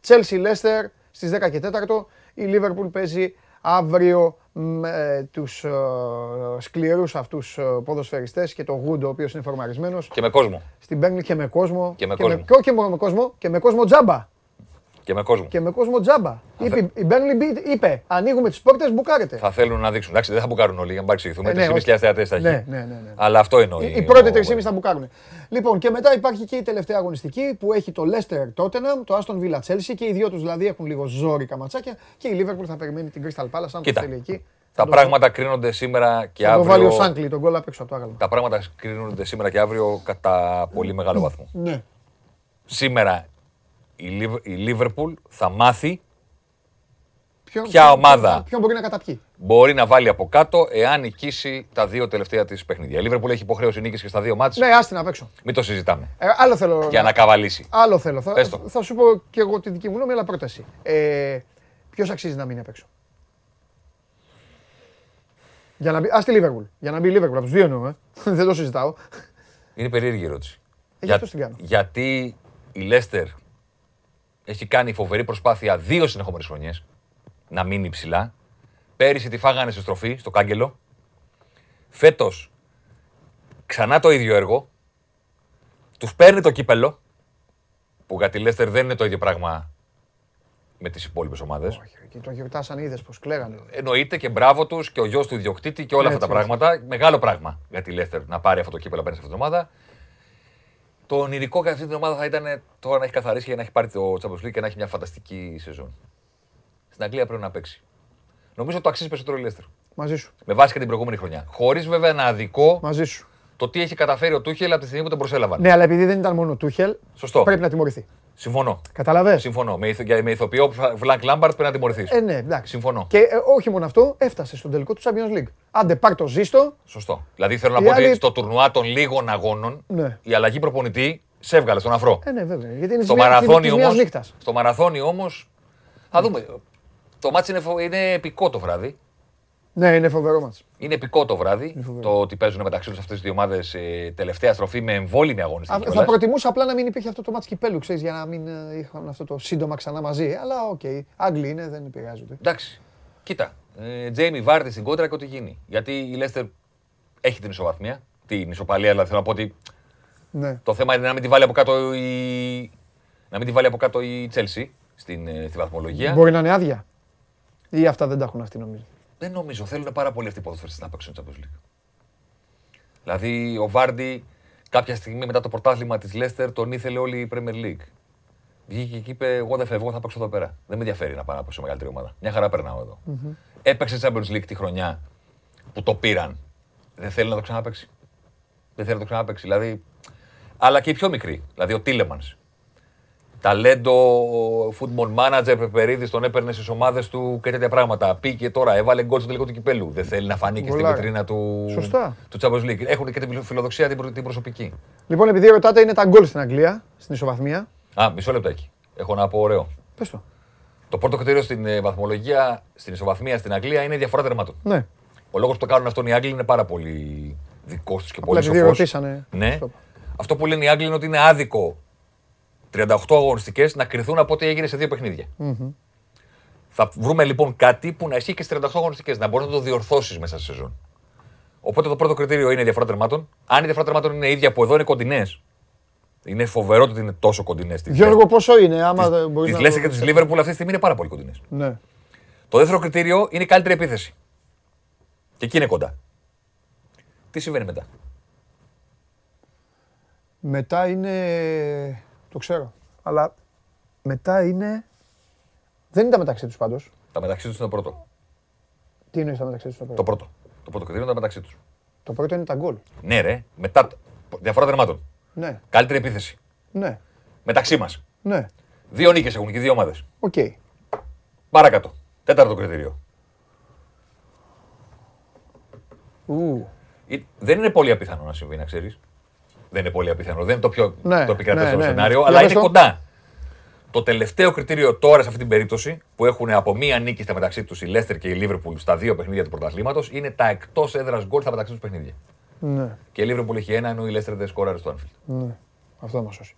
Chelsea Leicester στις 10 και 4. Η Liverpool παίζει αύριο με τους ε, σκληρούς αυτούς ε, ποδοσφαιριστές και το Γούντο, ο οποίος είναι φορμαρισμένος. Και με κόσμο. Στην Πέγκλη και με κόσμο. Και με κόσμο. Και με, με κόσμο, και με κόσμο τζάμπα. Και με κόσμο. Και με κόσμο τζάμπα. Είπε, η Μπέρνλι είπε: Ανοίγουμε τις πόρτες, μπουκάρετε. Θα θέλουν να δείξουν. Εντάξει, δεν θα μπουκάρουν όλοι για να παρεξηγηθούμε. Ε, ναι, 3.500 θεατές θα έχει. Ναι, ναι, ναι, ναι. Αλλά αυτό εννοεί. Οι, οι πρώτοι 3.500 θα μπουκάρουν. Λοιπόν, και μετά υπάρχει και η τελευταία αγωνιστική που έχει το Leicester Tottenham, το Aston Villa Chelsea και οι δύο τους δηλαδή έχουν λίγο ζόρικα ματσάκια και η Liverpool θα περιμένει την Crystal Palace αν το θέλει εκεί. Τα πράγματα κρίνονται σήμερα και αύριο. Το βάλει ο Σάνκλι, τον κόλλα απ' έξω από το άγαλμα. Τα πράγματα κρίνονται σήμερα και αύριο κατά πολύ μεγάλο βαθμό. Ναι. Σήμερα η Λίβερπουλ θα μάθει ποιο, ποια ομάδα ποιο μπορεί να καταπιεί. Μπορεί να βάλει από κάτω εάν νικήσει τα δύο τελευταία της παιχνίδια. Η Λίβερπουλ έχει υποχρέωση νίκης και στα δύο μάτια. Ναι, άστι να παίξω. Μην το συζητάμε. Ε, άλλο θέλω. Για να καβαλήσει. Άλλο θέλω. Θα, θα σου πω και εγώ τη δική μου γνώμη, αλλά πρόταση. Ε, Ποιος αξίζει να μείνει απ' έξω; Για να μπει, ας τη Λίβερπουλ. Για να μπει η Λίβερπουλ. Από τους δύο εννοώ. Ε. Δεν το συζητάω. Είναι περίεργη ερώτηση. Ε, Για, κάνω. Γιατί η Λέστερ έχει κάνει φοβερή προσπάθεια δύο συνεχόμενες χρονιές να μείνει ψηλά. Πέρυσι τη φάγανε σε στροφή, στο κάγκελο. Φέτος ξανά το ίδιο έργο. Τους παίρνει το κύπελο. Που για τη Λέστερ δεν είναι το ίδιο πράγμα με τις υπόλοιπες ομάδες. Όχι, και το γιορτάσαν είδες πως κλαίγανε. Εννοείται και μπράβο τους και ο γιος του ιδιοκτήτη και όλα αυτά τα πράγματα. Μεγάλο πράγμα για τη Λέστερ να πάρει αυτό το κύπελο απέναντι σε αυτήν την ομάδα. Το ονειρικό για αυτή την ομάδα θα ήταν τώρα να έχει καθαρίσει και να έχει πάρει το Champions League και να έχει μια φανταστική σεζόν. Στην Αγγλία πρέπει να παίξει. Νομίζω ότι το αξίζει περισσότερο η Λέστερ. Μαζί σου. Με βάση και την προηγούμενη χρονιά. Χωρίς βέβαια ένα αδικό. Μαζί σου. Το τι έχει καταφέρει ο Τούχελ από τη στιγμή που τον προσέλαβαν. Ναι, αλλά επειδή δεν ήταν μόνο ο Τούχελ. Σωστό. Πρέπει να τιμωρηθεί. Συμφωνώ. Καταλαβέ. Συμφωνώ. Με, ηθο, με ηθοποιό Βλακ Λάμπαρτ πρέπει να τιμωρηθείς. Ε, ναι, εντάξει. Συμφωνώ. Και ε, όχι μόνο αυτό, έφτασε στον τελικό του Champions League. Άντε, πάρ το ζήστο. Σωστό. Δηλαδή θέλω να πω ότι στο τουρνουά των λίγων αγώνων ναι. η αλλαγή προπονητή σε έβγαλε στον αφρό. Ε, ναι, βέβαια. Γιατί είναι στο μαραθώνι όμως, Στο μαραθώνι όμως. Θα δούμε. Το ματς είναι, είναι επικό το βράδυ. Ναι, είναι φοβερό ματς. Είναι επικό το βράδυ το ότι παίζουν μεταξύ τους αυτές τι δύο ομάδες ε, τελευταία στροφή με εμβόλιμη αγωνιστική. Θα προτιμούσα απλά να μην υπήρχε αυτό το ματς κυπέλλου, ξέρεις, για να μην ε, είχαν αυτό το σύντομα ξανά μαζί. Αλλά ok, okay. Άγγλοι είναι, δεν επηρεάζονται. Εντάξει. Κοίτα. Ε, Τζέιμι Βάρτη στην κόντρα και ό,τι γίνει. Γιατί η Λέστερ έχει την ισοβαθμία, την ισοπαλία, αλλά θέλω να πω ότι ναι. Το θέμα είναι να μην τη βάλει από κάτω η, να μην τη βάλει από κάτω η Chelsea στην, ε, στη βαθμολογία. Μπορεί να είναι άδεια. Ή αυτά δεν τα έχουν αυτοί νομίζω. Δεν νομίζω. Θέλουν πάρα πολύ αυτοί οι ποδοσφαιριστές να παίξουν Champions League. Δηλαδή ο Βάρντι κάποια στιγμή μετά το πρωτάθλημα της Leicester τον ήθελε όλη η Premier League. Βγήκε και είπε: Εγώ δεν φεύγω, θα παίξω εδώ πέρα. Δεν με ενδιαφέρει να πάω να παίξω μεγαλύτερη ομάδα. Μια χαρά περνάω εδώ. Mm-hmm. Έπαιξε Champions League τη χρονιά που το πήραν. Δεν θέλει να το ξαναπέξει. Δεν θέλει να το ξαναπέξει. Δηλαδή αλλά και οι πιο μικροί. Δηλαδή ο Τίλεμανς. Ταλέντο, football manager, Πεπερίδη, τον έπαιρνε στις ομάδες του και τέτοια πράγματα. Πήγε τώρα, έβαλε γκολ στο τελικό του κυπέλου. Δεν θέλει να φανεί και στη βιτρίνα του, Σωστά. του Champions League. Έχουν και τη φιλοδοξία την, προσωπική. Λοιπόν, επειδή ρωτάτε, είναι τα γκολ στην Αγγλία, στην ισοβαθμία. Α, μισό λεπτό εκεί. Έχω να πω ωραίο. Πες το. Το πρώτο κριτήριο στην ε, βαθμολογία, στην ισοβαθμία στην Αγγλία είναι η διαφορά τερμάτων. Ναι. Ο λόγος που το κάνουν αυτό οι Άγγλοι είναι πάρα πολύ δικός τους και πολύ σοφός. Ναι. Αυτό που λένε οι Άγγλοι είναι ότι είναι άδικο 38 αγωνιστικές να κρυθούν από ό,τι έγινε σε δύο παιχνίδια. Θα βρούμε λοιπόν κάτι που να ισχύει και στις 38 αγωνιστικές, να μπορείς να το διορθώσεις μέσα στη σεζόν. Οπότε το πρώτο κριτήριο είναι η διαφορά τερμάτων. Αν η διαφορά τερμάτων είναι ίδια που εδώ είναι κοντινές, είναι φοβερό ότι είναι τόσο κοντινές. Γιώργο, πόσο είναι, άμα δεν μπορείς να. Τι Λέστερ και τη Λίβερπουλ αυτή τη στιγμή είναι πάρα πολύ κοντινές. Ναι. Το δεύτερο κριτήριο είναι η καλύτερη επίθεση. Και εκεί είναι κοντά. Τι συμβαίνει μετά; Μετά είναι. Το ξέρω. Αλλά μετά είναι. Δεν είναι τα μεταξύ τους πάντως. Τα μεταξύ τους είναι το πρώτο. Τι είναι τα μεταξύ τους το πρώτο; Το πρώτο. Το πρώτο κριτήριο είναι τα μεταξύ τους. Το πρώτο είναι τα γκολ. Ναι, ρε. Μετά. Διαφορά τερμάτων. Ναι. Καλύτερη επίθεση. Ναι. Μεταξύ μας. Ναι. Δύο νίκες έχουν και δύο ομάδες. Ok. Okay. Παρακάτω. Τέταρτο κριτήριο. Ου. Δεν είναι πολύ απίθανο να συμβεί, να ξέρεις. Δεν είναι πολύ απίθανο. Δεν είναι το πιο ναι, το επικρατέστερο ναι, ναι, σενάριο, αλλά είναι κοντά. Το τελευταίο κριτήριο τώρα σε αυτή την περίπτωση, που έχουν από μία νίκη στα μεταξύ τους η Λέστερ και η Λίβερπουλ στα δύο παιχνίδια του πρωταθλήματος, είναι τα εκτός έδρας γκολ στα μεταξύ τους παιχνίδια. Ναι. Και η Λίβερπουλ έχει ένα, ενώ η Λέστερ δεν σκόραρε στο Άνφιλ. Ναι. Αυτό μας σώσει.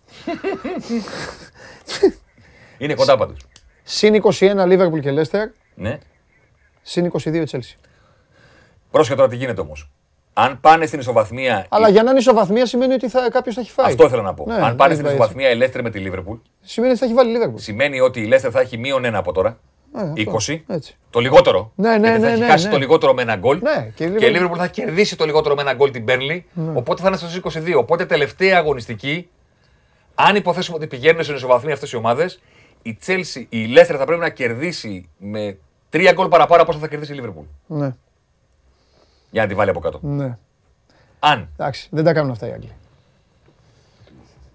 είναι κοντά πάντως. Συν 21 Λίβερπουλ και Λέστερ. Ναι. Συν 22 Τσέλσι. Πρόσχετο τώρα τι γίνεται όμως. Αν πάνε στην ισοβαθμία. Αλλά για να είναι ισοβαθμία σημαίνει ότι θα, κάποιος θα έχει φάει. Αυτό ήθελα να πω. Ναι, Αν πάνε στην ισοβαθμία η Λέστερ με τη Λίβερπουλ. Σημαίνει ότι θα έχει βάλει η Λίβερπουλ. Σημαίνει ότι η Λέστερ θα έχει μείον ένα από τώρα. Ε, 20. Έτσι. Το λιγότερο. Ναι, ναι, ναι, θα έχει ναι, χάσει ναι. το λιγότερο με ένα γκολ. Ναι, και, η Λίβερπουλ θα κερδίσει το λιγότερο με ένα γκολ την Μπέρνλι. Ναι. Οπότε θα είναι στου 22. Οπότε τελευταία αγωνιστική, αν υποθέσουμε ότι πηγαίνουν στην ισοβαθμία αυτές οι ομάδες, η Chelsea, η Λέστερ θα πρέπει να κερδίσει με τρία γκολ παραπάνω από όσο θα κερδίσει η Λίβερπουλ. Ναι. Για να τη βάλει από κάτω. Ναι. Αν. Εντάξει, δεν τα κάνουν αυτά οι Άγγλοι.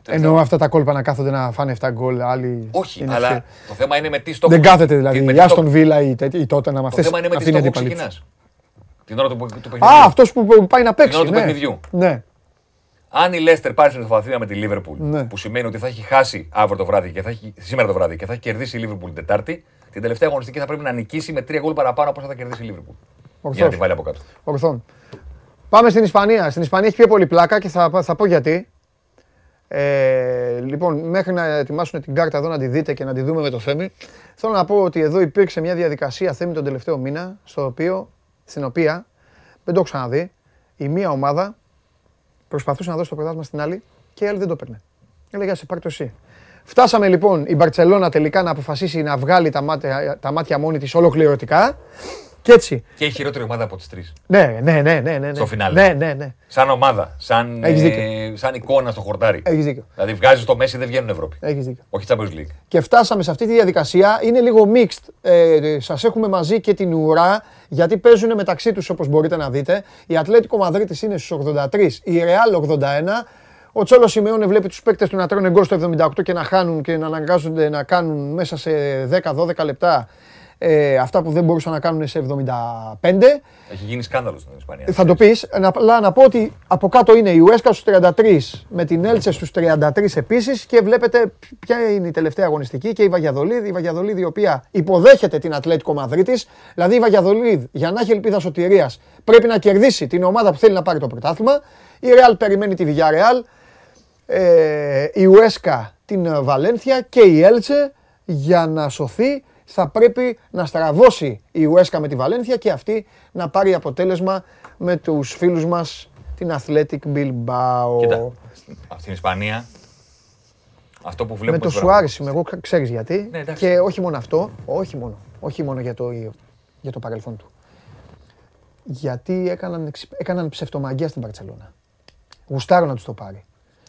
Εννοώ αυτά τα κόλπα να κάθονται να φάνε 7 γκολ, άλλοι. Όχι, είναι αλλά το θέμα είναι με τι στόχο. Δεν κάθεται δηλαδή. Η Άστον Βίλα ή, ή τότε να με αυτέ. Το θέμα είναι με τι στόχο ξεκινάς. Την ώρα του, του παιχνιδιού. Α, αυτός που πάει να παίξει. Την ώρα του ναι. παιχνιδιού. Ναι. Αν η Λέστερ πάρει στην ισοβαθμία με τη Λίβερπουλ, ναι. που σημαίνει ότι θα έχει χάσει αύριο το βράδυ και θα έχει, σήμερα το βράδυ και θα έχει κερδίσει η Λίβερπουλ την Τετάρτη, την τελευταία αγωνιστική θα πρέπει να νικήσει με τρία γκολ παραπάνω από όσο θα κερδίσει η Λίβερπουλ. Για να τη βάλει από κάτω. Ορθόν. Πάμε στην Ισπανία. Στην Ισπανία έχει πιο πολύ πλάκα και θα, θα πω γιατί. Ε, λοιπόν, μέχρι να ετοιμάσουν την κάρτα εδώ να τη δείτε και να τη δούμε με το Θέμη, θέλω να πω ότι εδώ υπήρξε μια διαδικασία Θέμη τον τελευταίο μήνα, στο οποίο, στην οποία, δεν το έχω ξαναδεί, η μία ομάδα προσπαθούσε να δώσει το πρωτάθλημα στην άλλη και η άλλη δεν το έπαιρνε. Έλεγε, σε πάρει το εσύ. Φτάσαμε λοιπόν η Μπαρτσελώνα τελικά να αποφασίσει να βγάλει τα μάτια, τα μάτια μόνη της ολοκληρωτικά και έτσι. Και η χειρότερη ομάδα από τις τρεις. Ναι, ναι, ναι, ναι, ναι. Στο φινάλε. Ναι, ναι, ναι. Σαν ομάδα. Σαν, ε, σαν εικόνα στο χορτάρι. Έχεις δίκιο. Δηλαδή βγάζεις το Μέση δεν βγαίνουν Ευρώπη. Έχεις δίκιο. Όχι Champions League. Και φτάσαμε σε αυτή τη διαδικασία. Είναι λίγο mixed. Ε, Σας έχουμε μαζί και την ουρά γιατί παίζουν μεταξύ τους όπως μπορείτε να δείτε. Η Ατλέτικο Μαδρίτης είναι στους 83, η Ρεάλ 81. Ο Τσόλος Σιμεώνε βλέπει τους παίκτες του να τρώνε γκολ στο 78 και να χάνουν και να αναγκάζονται να κάνουν μέσα σε 10-12 λεπτά ε, αυτά που δεν μπορούσαν να κάνουν σε 75. Έχει γίνει σκάνδαλος στην Ισπανία. Θα το πεις. Αλλά να πω ότι από κάτω είναι η Ουέσκα στους 33 με την Έλτσε στους 33 επίσης και βλέπετε ποια είναι η τελευταία αγωνιστική και η Βαγιαδολίδη. Η Βαγιαδολίδη η οποία υποδέχεται την Ατλέτικο Μαδρίτης. Δηλαδή η Βαγιαδολίδη για να έχει ελπίδα σωτηρίας πρέπει να κερδίσει την ομάδα που θέλει να πάρει το πρωτάθλημα. Η Ρεάλ περιμένει τη Villarreal. Ε, η Ουέσκα την Βαλένθια και η Έλτσε για να σωθεί θα πρέπει να στραβώσει η Ουέσκα με τη Βαλένθια και αυτή να πάρει αποτέλεσμα με τους φίλους μας την Athletic Bilbao. Κοίτα, στην Ισπανία αυτό που βλέπουμε... Με το Σουάρες είμαι εγώ, ξέρεις γιατί. Ναι, και όχι μόνο αυτό, όχι μόνο, όχι μόνο για το, για το παρελθόν του. Γιατί έκαναν, έκαναν ψευτομαγιά στην Παρτσελώνα. Γουστάρω να τους το πάρει.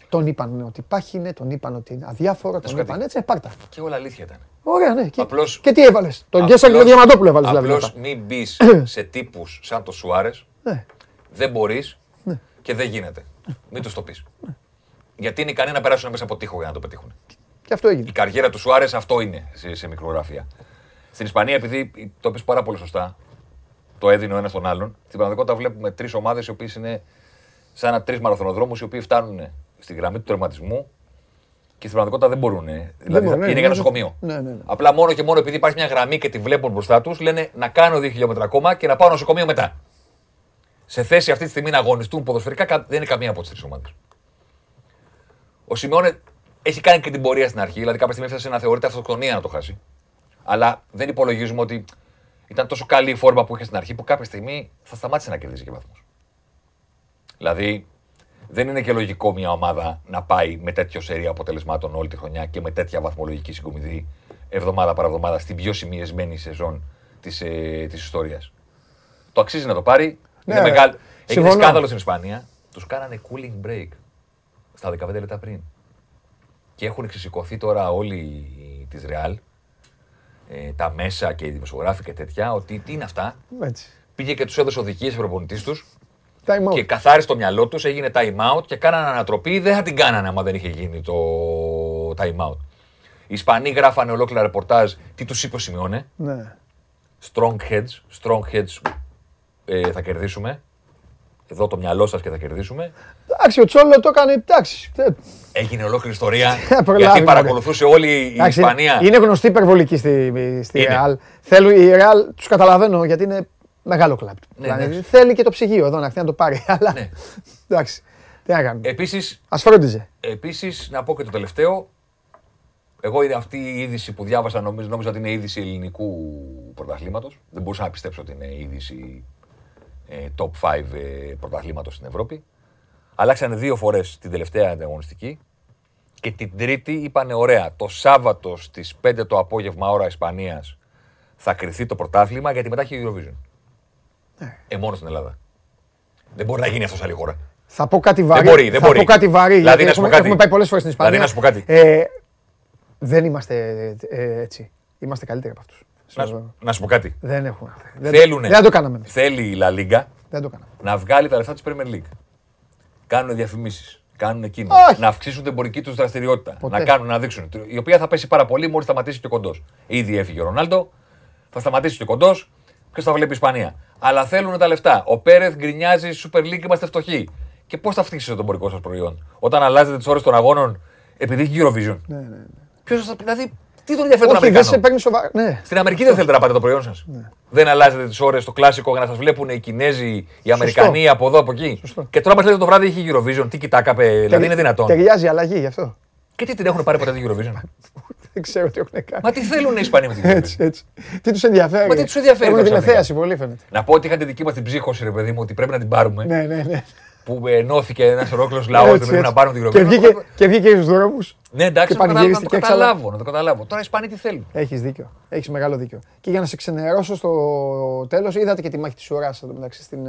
Τον είπαν ότι υπάρχει, ναι, τον είπαν ότι είναι αδιάφορο, τον είπαν έτσι, πάρτα. Και όλα αλήθεια ήταν. Ωραία, ναι. Και, απλώς, και τι έβαλες; Τον Γκέσσαρ και τον Διαμαντόπουλο έβαλες δηλαδή. Απλώς μην μπεις σε τύπους σαν το Σουάρες. Ναι. Δεν μπορείς ναι. και δεν γίνεται. Μην του το πει. Ναι. Γιατί είναι ικανοί να περάσουν μέσα από τείχο για να το πετύχουν. Και αυτό έγινε. Η καριέρα του Σουάρες αυτό είναι σε, σε μικρογραφία. Στην Ισπανία, επειδή το πει πάρα πολύ σωστά, το έδινε ο ένας τον άλλον. Στην πραγματικότητα βλέπουμε τρεις ομάδες οι οποίες είναι σαν τρεις μαραθωνοδρόμους οι οποίοι φτάνουν στη γραμμή του τερματισμού και στην πραγματικότητα δεν μπορούν. Δηλαδή μπορούν, είναι ναι, για ναι, νοσοκομείο. Ναι, ναι, ναι. Απλά μόνο και μόνο επειδή υπάρχει μια γραμμή και τη βλέπουν μπροστά τους, λένε να κάνω 2 χιλιόμετρα ακόμα και να πάω νοσοκομείο μετά. Σε θέση αυτή τη στιγμή να αγωνιστούν ποδοσφαιρικά δεν είναι καμία από τις τρεις ομάδες. Ο Σιμεώνε έχει κάνει και την πορεία στην αρχή, δηλαδή κάποια στιγμή έφτασε να θεωρείται αυτοκτονία να το χάσει. Αλλά δεν υπολογίζουμε ότι ήταν τόσο καλή η φόρμα που είχε στην αρχή που κάποια στιγμή θα σταμάτησε να κερδίζει και βαθμούς. Δηλαδή, δεν είναι και λογικό μια ομάδα να πάει με τέτοιο σερί αποτελεσμάτων όλη τη χρονιά και με τέτοια βαθμολογική συγκομιδή εβδομάδα παρά εβδομάδα στην πιο σημειεσμένη σεζόν της ε, της ιστορίας. Το αξίζει να το πάρει. Ναι, είναι μεγάλο. Έγινε σκάνδαλο στην Ισπανία. Τους κάνανε cooling break στα 15 λεπτά πριν. Και έχουν ξεσηκωθεί τώρα όλοι της Ρεάλ, ε, τα μέσα και οι δημοσιογράφοι και τέτοια, ότι τι είναι αυτά. Έτσι. Πήγε και τους έδωσε οδηγίες προπονητής τους. Και καθάρισε το μυαλό τους, έγινε time out και κάνανε ανατροπή. Δεν θα την κάνανε άμα δεν είχε γίνει το time out. Οι Ισπανοί γράφανε ολόκληρα ρεπορτάζ τι τους είπε ο Σιμεώνε; Ναι. Strong heads, strong heads ε, θα κερδίσουμε. Εδώ το μυαλό σας και θα κερδίσουμε. Εντάξει, ο Τσόλο το έκανε. Εντάξει. Έγινε ολόκληρη ιστορία. γιατί παρακολουθούσε όλη η Ισπανία. Είναι γνωστή υπερβολική στη, στη Real. Θέλουν, η Real τους καταλαβαίνω γιατί είναι μεγάλο κλαμπ. Ναι, δηλαδή, ναι. Θέλει και το ψυγείο εδώ να έρθει να το πάρει. Αλλά ναι. εντάξει. Τι να κάνουμε. Επίσης, Ας φρόντιζε. Επίσης, να πω και το τελευταίο. Εγώ είναι αυτή η είδηση που διάβασα, νομίζω, νόμιζα ότι είναι είδηση ελληνικού πρωταθλήματος. Δεν μπορούσα να πιστέψω ότι είναι είδηση ε, top 5 ε, πρωταθλήματος στην Ευρώπη. Αλλάξανε δύο φορές την τελευταία ανταγωνιστική και την τρίτη είπανε ωραία, το Σάββατο στις 5 το απόγευμα ώρα Ισπανίας θα κρυθεί το πρωτάθλημα γιατί μετά έχει Eurovision. Ναι. Ε, μόνο στην Ελλάδα. Δεν μπορεί να γίνει αυτός σε άλλη χώρα. Θα πω κάτι βαρύ. Δεν μπορεί, δεν θα μπορεί. πω κάτι βαρύ. Δηλαδή, να έχουμε, κάτι. έχουμε πάει πολλές φορές στην Ισπανία. Δηλαδή, να σου πω κάτι. Ε, δεν είμαστε ε, έτσι. Είμαστε καλύτεροι από αυτούς. Να, να σου πω κάτι. Δεν έχουμε. Θέλουνε, δεν το κάναμε. Θέλει η La Liga δεν το κάναμε. να βγάλει τα λεφτά της Premier League. Κάνουν διαφημίσεις. Κάνουν εκείνο. Να αυξήσουν την εμπορική τους δραστηριότητα. Ποτέ. Να κάνουν, να δείξουν. Η οποία θα πέσει πάρα πολύ μόλις σταματήσει και ο κοντός. Ήδη έφυγε ο Ρονάλντο. Θα σταματήσει και ο κοντός. Ποιος θα βλέπει η Ισπανία. Αλλά θέλουν τα λεφτά. Ο Πέρεθ γκρινιάζει Super League, είμαστε φτωχοί. Και πώς θα αυξήσετε το εμπορικό σας προϊόν. Όταν αλλάζετε τις ώρες των αγώνων επειδή έχει Eurovision; Ναι, ναι, ναι. Ποιος θα δηλαδή, τι τον ενδιαφέρει τον Αμερικάνο. σε παίρνει σοβα... ναι. Στην Αμερική δεν θέλετε να πάτε το προϊόν σας; Ναι. Δεν αλλάζετε τις ώρες στο κλασικό για να σας βλέπουν οι Κινέζοι, οι Αμερικανοί από εδώ από εκεί; Σωστό. Και τώρα μα λέτε το βράδυ έχει Eurovision. Τι κοιτάκαπε, δηλαδή είναι δυνατόν; Ταιριάζει αλλαγή γι' αυτό. Και τι την έχουν πάρει ποτέ την Eurovision; Δεν ξέρω τι έχουν κάνει. Μα τι θέλουν οι Ισπανοί με την Eurovision. Έτσι, έτσι. Τι τους ενδιαφέρει; Μα τι τους ενδιαφέρει. Έχουν την εθέαση πολύ φαίνεται. Να πω ότι είχατε δική μας την ψύχωση, ρε παιδί μου, ότι πρέπει να την πάρουμε. Ναι, ναι, ναι που ενώθηκε ένας ολόκληρος λαός ότι πρέπει να πάρουν την γροπή. Και βγήκε, και βγήκε στους δρόμους. Ναι, εντάξει, να, να, το καταλάβω, να το καταλάβω. Τώρα οι Ισπανοί τι θέλουν. Έχεις δίκιο. Έχεις μεγάλο δίκιο. Και για να σε ξενερώσω στο τέλος, είδατε και τη μάχη της ουράς μεταξύ στην.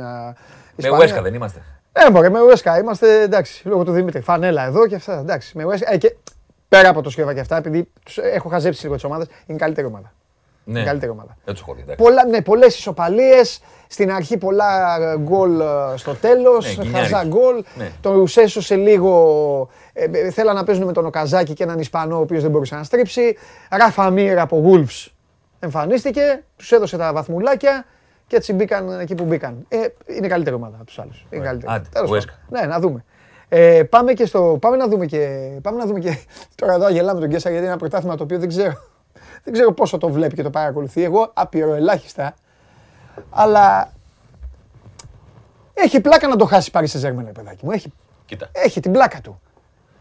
Με Ουέσκα δεν είμαστε. Ε, μωρέ, με Ουέσκα είμαστε εντάξει, λόγω του Δημήτρη. Φανέλα εδώ και αυτά. Εντάξει, με Ουέσκα. Ε, και πέρα από το σκεύα και αυτά, επειδή έχω χαζέψει λίγο τις ομάδες, είναι καλύτερη ομάδα. Ναι. Είναι καλύτερη ομάδα. Δεν τους έχω Πολλά, ναι, πολλές ισοπαλίες. Στην αρχή πολλά ε, γκολ ε, στο τέλος. Ναι, χαζά γκολ. Ναι. Το έσωσε λίγο. Ε, ε, θέλαν να παίζουν με τον Οκαζάκη και έναν Ισπανό ο οποίος δεν μπορούσε να στρίψει. Ράφα Μίρ από Wolves εμφανίστηκε. Τους έδωσε τα βαθμουλάκια και έτσι μπήκαν εκεί που μπήκαν. Ε, είναι καλύτερη ομάδα από τους άλλους. Είναι καλύτερη. Ναι, να δούμε. Ε, πάμε, και στο, πάμε, να δούμε και, πάμε να δούμε και. Τώρα εδώ γελάμε τον Κέσσα γιατί είναι ένα πρωτάθλημα το οποίο δεν ξέρω, δεν ξέρω πόσο το βλέπει και το παρακολουθεί. Εγώ απειροελάχιστα αλλά έχει πλάκα να το χάσει πάρει σε Ζέρμενε, παιδάκι μου. Έχει, Κοίτα. έχει την πλάκα του.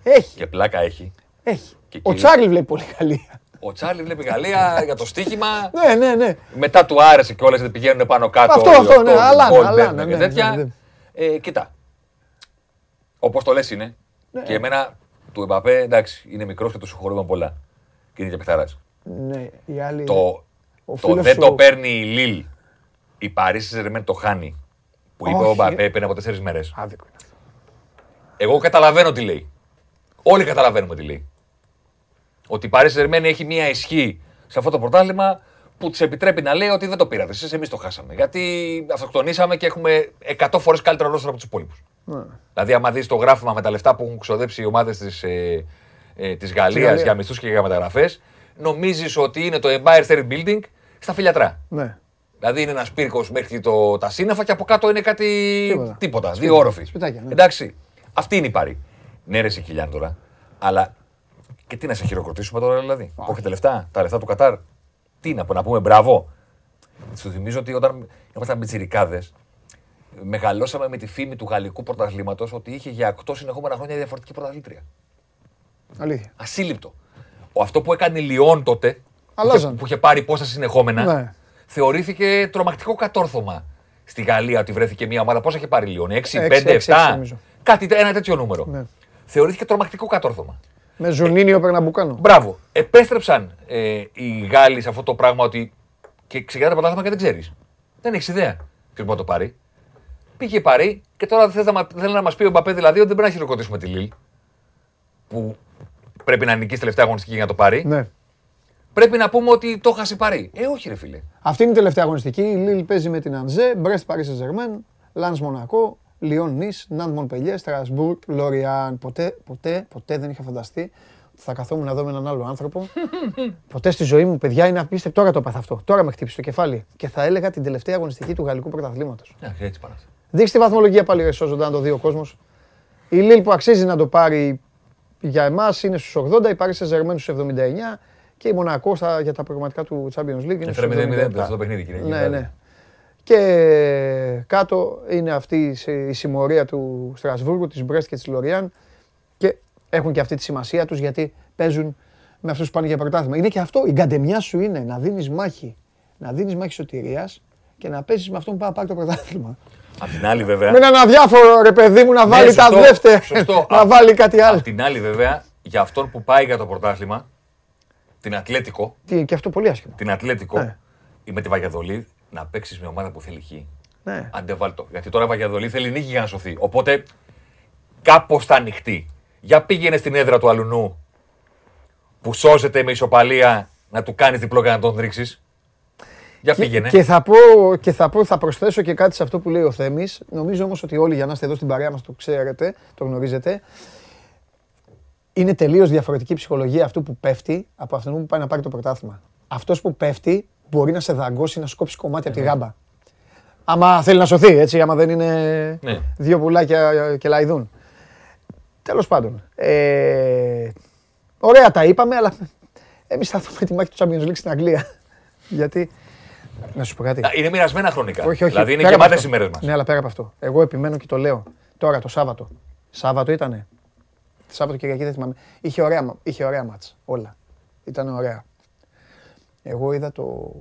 Έχει. Και πλάκα έχει. Έχει. ο Τσάρλι βλέπει πολύ Γαλλία. Ο Τσάρλι βλέπει Γαλλία για το στοίχημα. ναι, ναι, ναι. Μετά του άρεσε και όλες πηγαίνουν πάνω κάτω. Αυτό, αυτό, ναι, αλλά, αλλά, ναι, ναι, τέτοια. Ναι, ναι. Ε, κοίτα. Όπως το λες είναι. Ναι. Και εμένα του Εμπαπέ, εντάξει, είναι μικρός και του συγχωρούμε πολλά. Και είναι και παιχταράς. Ναι, οι άλλοι... Το, το δεν το παίρνει η Λίλ η Παρίσι Σερμέν το χάνει. Που είπε ο Μπαπέ πριν από τέσσερις μέρες. Εγώ καταλαβαίνω τι λέει. Όλοι καταλαβαίνουμε τι λέει. Ότι η Παρίσι Σερμέν έχει μια ισχύ σε αυτό το πρωτάθλημα που της επιτρέπει να λέει ότι δεν το πήρατε. Εσείς εμείς το χάσαμε. Γιατί αυτοκτονήσαμε και έχουμε 100 φορές καλύτερο ρόλο από τους υπόλοιπους. Ναι. Δηλαδή, άμα δεις το γράφημα με τα λεφτά που έχουν ξοδέψει οι ομάδες της ε, ε, της Γαλλίας για μισθούς και για μεταγραφές, νομίζεις ότι είναι το Empire State Building στα φιλιατρά. Ναι. Δηλαδή είναι ένας πύργος μέχρι το, τα σύννεφα και από κάτω είναι κάτι. Τίποτα. τίποτα δύο όροφοι. Σπιτάκια, ναι. Εντάξει. Αυτή είναι η πάρη. Ναι, ρε, Σικηλιάν τώρα. Αλλά και τι να σε χειροκροτήσουμε τώρα, δηλαδή. Που έχετε λεφτά, τα λεφτά του Κατάρ. Τι να, να πούμε μπράβο. Σου θυμίζω ότι όταν ήμασταν μπιτσιρικάδες, μεγαλώσαμε με τη φήμη του γαλλικού πρωταθλήματος ότι είχε για 8 συνεχόμενα χρόνια διαφορετική πρωταθλήτρια. Αλήθεια. Ασύλληπτο. Ο, αυτό που έκανε η Λιόν τότε Αλλάζαν. που είχε πάρει πόσα συνεχόμενα, ναι. θεωρήθηκε τρομακτικό κατόρθωμα στη Γαλλία ότι βρέθηκε μια ομάδα. Πόσα είχε πάρει Λιόν, 6, 5, 7. Κάτι, ένα τέτοιο νούμερο. Ναι. Θεωρήθηκε τρομακτικό κατόρθωμα. Με Ζουνίνιο Περναμπουκάνο. Μπράβο. Επέστρεψαν ε, οι Γάλλοι σε αυτό το πράγμα ότι και ξεκινάει το πρωτάθλημα και δεν ξέρεις. Δεν έχεις ιδέα ποιος μπορεί να το πάρει. Πήγε πάρει και τώρα θέλει να, θέλει να μας πει ο Μπαπέ δηλαδή ότι δεν πρέπει να χειροκροτήσουμε τη Λίλ. Που πρέπει να νικήσει τελευταία αγωνιστική για να το πάρει. Ναι. Πρέπει να πούμε ότι το χάσει η Παρί. Ε, όχι, ρε φίλε. Αυτή είναι η τελευταία αγωνιστική. Η Λίλ παίζει με την Ανζέ, Μπρέστ Παρί Σεν Ζερμέν, Λανς Μονακό, Λιόν Νις, Ναντ Μονπελιέ, Στρασβούργκ, Λοριάν. Ποτέ, ποτέ, ποτέ δεν είχα φανταστεί θα καθόμουν να δω με έναν άλλο άνθρωπο. Ποτέ στη ζωή μου, παιδιά, είναι απίστευτο. Τώρα το έπαθα αυτό. Τώρα με χτύπησε το κεφάλι. Και θα έλεγα την τελευταία αγωνιστική του γαλλικού πρωταθλήματος. έτσι πάνω. Δείξτε τη βαθμολογία πάλι ρε σώζοντα να το δει ο κόσμος. Η Λίλ που αξίζει να το πάρει για εμάς είναι στους 80, η Πάρη Σεζερμέν στους 79 και η Μονακό για τα προγραμματικά του Champions League είναι στους 0 αυτό το παιχνίδι, κύριε. Ναι, ναι. Και κάτω είναι αυτή η συμμορία του Στρασβούργου, της Μπρέστ και της Λοριάν. Και έχουν και αυτή τη σημασία τους γιατί παίζουν με αυτούς που πάνε για πρωτάθλημα. Είναι και αυτό. Η γκαντεμιά σου είναι να δίνεις μάχη, να δίνεις μάχη σωτηρίας και να παίζεις με αυτόν που πάει να πάρει το πρωτάθλημα. Απ' την άλλη, βέβαια. Με έναν αδιάφορο ρε παιδί μου να ναι, βάλει τα δεύτερα. να βάλει κάτι άλλο. Απ' την άλλη, βέβαια, για αυτόν που πάει για το πρωτάθλημα, την Ατλέτικο. Τι, και αυτό πολύ άσχημο. Την Ατλέτικο ναι. ή με τη Βαγιαδολή να παίξεις με ομάδα που θέλει χ. Ναι. Αντεβάλτο. Γιατί τώρα η Βαγιαδολή θέλει νίκη για να σωθεί. Οπότε κάπως θα ανοιχτεί. Για πήγαινε στην έδρα του Αλουνού που σώζεται με ισοπαλία να του κάνεις διπλό και να τον ρίξεις. Για πήγαινε. Και, θα πω, και θα, πω, θα προσθέσω και κάτι σε αυτό που λέει ο Θέμης. Νομίζω όμως ότι όλοι για να είστε εδώ στην παρέα μας το ξέρετε, το γνωρίζετε. Είναι τελείως διαφορετική ψυχολογία αυτού που πέφτει από αυτόν που πάει να πάρει το πρωτάθλημα. Αυτός που πέφτει μπορεί να σε δαγκώσει, να σκόψει κομμάτι από τη ναι. γάμπα. Άμα θέλει να σωθεί, έτσι, άμα δεν είναι ναι. δύο πουλάκια και λαϊδούν. Τέλος πάντων. Ε, ωραία τα είπαμε, αλλά εμείς θα δούμε τη μάχη του Champions League στην Αγγλία. Γιατί. Να σου πω κάτι. Είναι μοιρασμένα χρονικά. Όχι, όχι. Δηλαδή είναι γεμάτες οι μέρε μας. Ναι, αλλά πέρα από αυτό. Εγώ επιμένω και το λέω. Τώρα το Σάββατο. Σάββατο ήτανε. Σάββατο Κυριακή δεν θυμάμαι. Είχε ωραία, είχε ωραία μάτς. Όλα. Ήταν ωραία. Εγώ είδα το,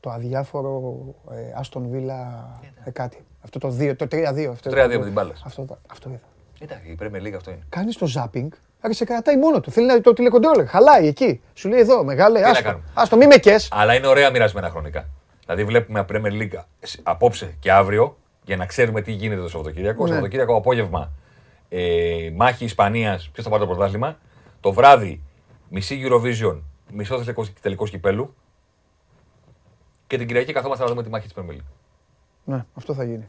το αδιάφορο ε, Άστον Βίλα ε, κάτι. Αυτό το 2, το 3-2. Αυτό, 3-2 με την μπάλα. Αυτό, αυτό είδα. Εντάξει, η Premier League αυτό είναι. Κάνεις το zapping, άρα σε κρατάει μόνο του. Θέλει να το τηλεκοντρόλερ. Χαλάει εκεί. Σου λέει εδώ, μεγάλε. Α το μη με κες. Αλλά είναι ωραία μοιρασμένα χρονικά. Δηλαδή βλέπουμε Premier League απόψε και αύριο για να ξέρουμε τι γίνεται το Σαββατοκύριακο. Ναι. Σαββατοκύριακο απόγευμα ε, μάχη Ισπανίας, ποιος θα πάρει το πρωτάθλημα. Το βράδυ μισή Eurovision, μισό τελικό κυπέλου. Και την Κυριακή καθόμαστε να δούμε τη μάχη της Premier League. Ναι, αυτό θα γίνει.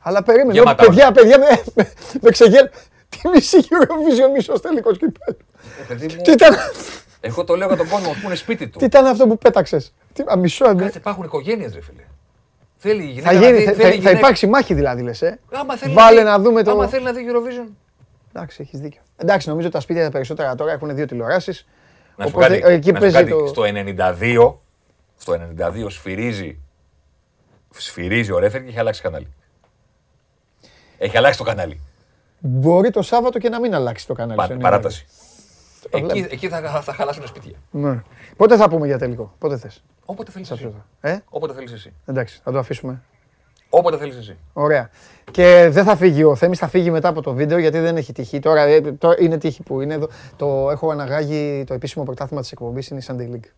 Αλλά περίμενε. Λέω, παιδιά, παιδιά, με, με, με ξεγέλ. Τι μισή Eurovision, μισό τελικός κυπέλο. Ε, Τι ήταν. Εγώ το λέω για τον κόσμο που είναι σπίτι του. Τι ήταν αυτό που πέταξες; Μισό αντί. Κάτσε, υπάρχουν οικογένειες, ρε φίλε. Θέλει η γυναίκα θα, γίνει, θα, θέλει θα, υπάρξει μάχη δηλαδή, λες. Ε. Βάλε να δούμε το. Άμα θέλει να δει Eurovision. Εντάξει, έχεις δίκιο. Εντάξει, νομίζω τα σπίτια τα περισσότερα τώρα έχουν δύο τηλεοράσεις. Να σου κάτι, εκεί παίζει το... Στο 92, στο 92 σφυρίζει, σφυρίζει ο Ρέφερ και έχει αλλάξει κανάλι. Έχει αλλάξει το κανάλι. Μπορεί το Σάββατο και να μην αλλάξει το κανάλι. Πα, παράταση. Εκεί, εκεί θα, θα χαλάσουν σπίτια. Ναι. Πότε θα πούμε για τελικό, πότε θες. Όποτε θέλεις εσύ. Ε; Όποτε θέλεις εσύ. Εντάξει, θα το αφήσουμε. Όποτε θέλεις εσύ. Ωραία. Και δεν θα φύγει ο Θέμης, θα φύγει μετά από το βίντεο γιατί δεν έχει τύχη. Τώρα, ε, τώρα είναι τύχη που είναι εδώ. Το έχω αναγάγει το επίσημο πρωτάθλημα της εκπομπής, είναι η Sunday League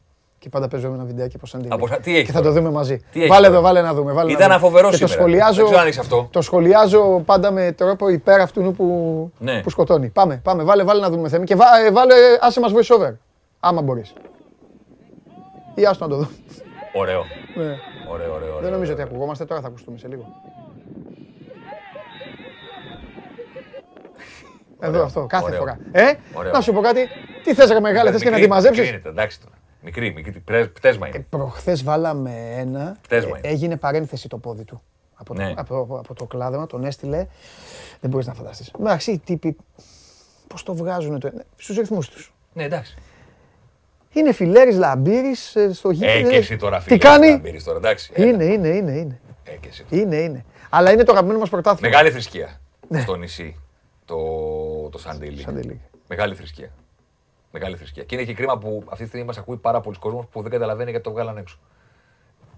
και πάντα παίζω ένα βιντεάκι από σαν Από, τι έχει και θα το δούμε μαζί. βάλε εδώ, βάλε να δούμε. Βάλε Ήταν να φοβερό σήμερα. Το σχολιάζω, Δεν αυτό. Το σχολιάζω πάντα με τρόπο υπέρ αυτού που, ναι. που σκοτώνει. Πάμε, πάμε, βάλε, βάλε να δούμε Θέμη και βά, ε, βάλε, άσε μας voice over, άμα μπορείς. Ή άστο να το δω. Ωραίο. Ναι. Ωραίο, ωραίο, ωραίο. Δεν νομίζω ότι ακουγόμαστε, τώρα θα ακουστούμε σε λίγο. Εδώ αυτό, κάθε φορά. Ε, να σου πω κάτι, τι θες ρε μεγάλε, θες και να τη μαζέψεις; Εντάξει τώρα. Μικρή, μικρή, πτέσμα είναι. Ε, Προχθές βάλαμε ένα. Πτέσμα ε, έγινε παρένθεση το πόδι του. Από, ναι. το, από, από το κλάδεμα, τον έστειλε. Δεν μπορείς να φανταστείς. Εντάξει, οι τύποι. Πώς το βγάζουν το. Στους ρυθμούς τους. Ναι, εντάξει. Είναι φιλέρης λαμπύρης ε, στο γήπεδο. Ε, και εσύ τώρα φιλέρης Τι κάνει; Λαμπύρης, τώρα, εντάξει, είναι, είναι, είναι. είναι. Ε, και εσύ είναι, είναι. Αλλά είναι το αγαπημένο μας πρωτάθλημα. Μεγάλη θρησκεία ναι. στο νησί. Το, το Sunday League. Μεγάλη θρησκεία. Μεγάλη θρησκεία. Και είναι και κρίμα που αυτή τη στιγμή μας ακούει πάρα πολλοί κόσμος που δεν καταλαβαίνει γιατί το βγάλαν έξω.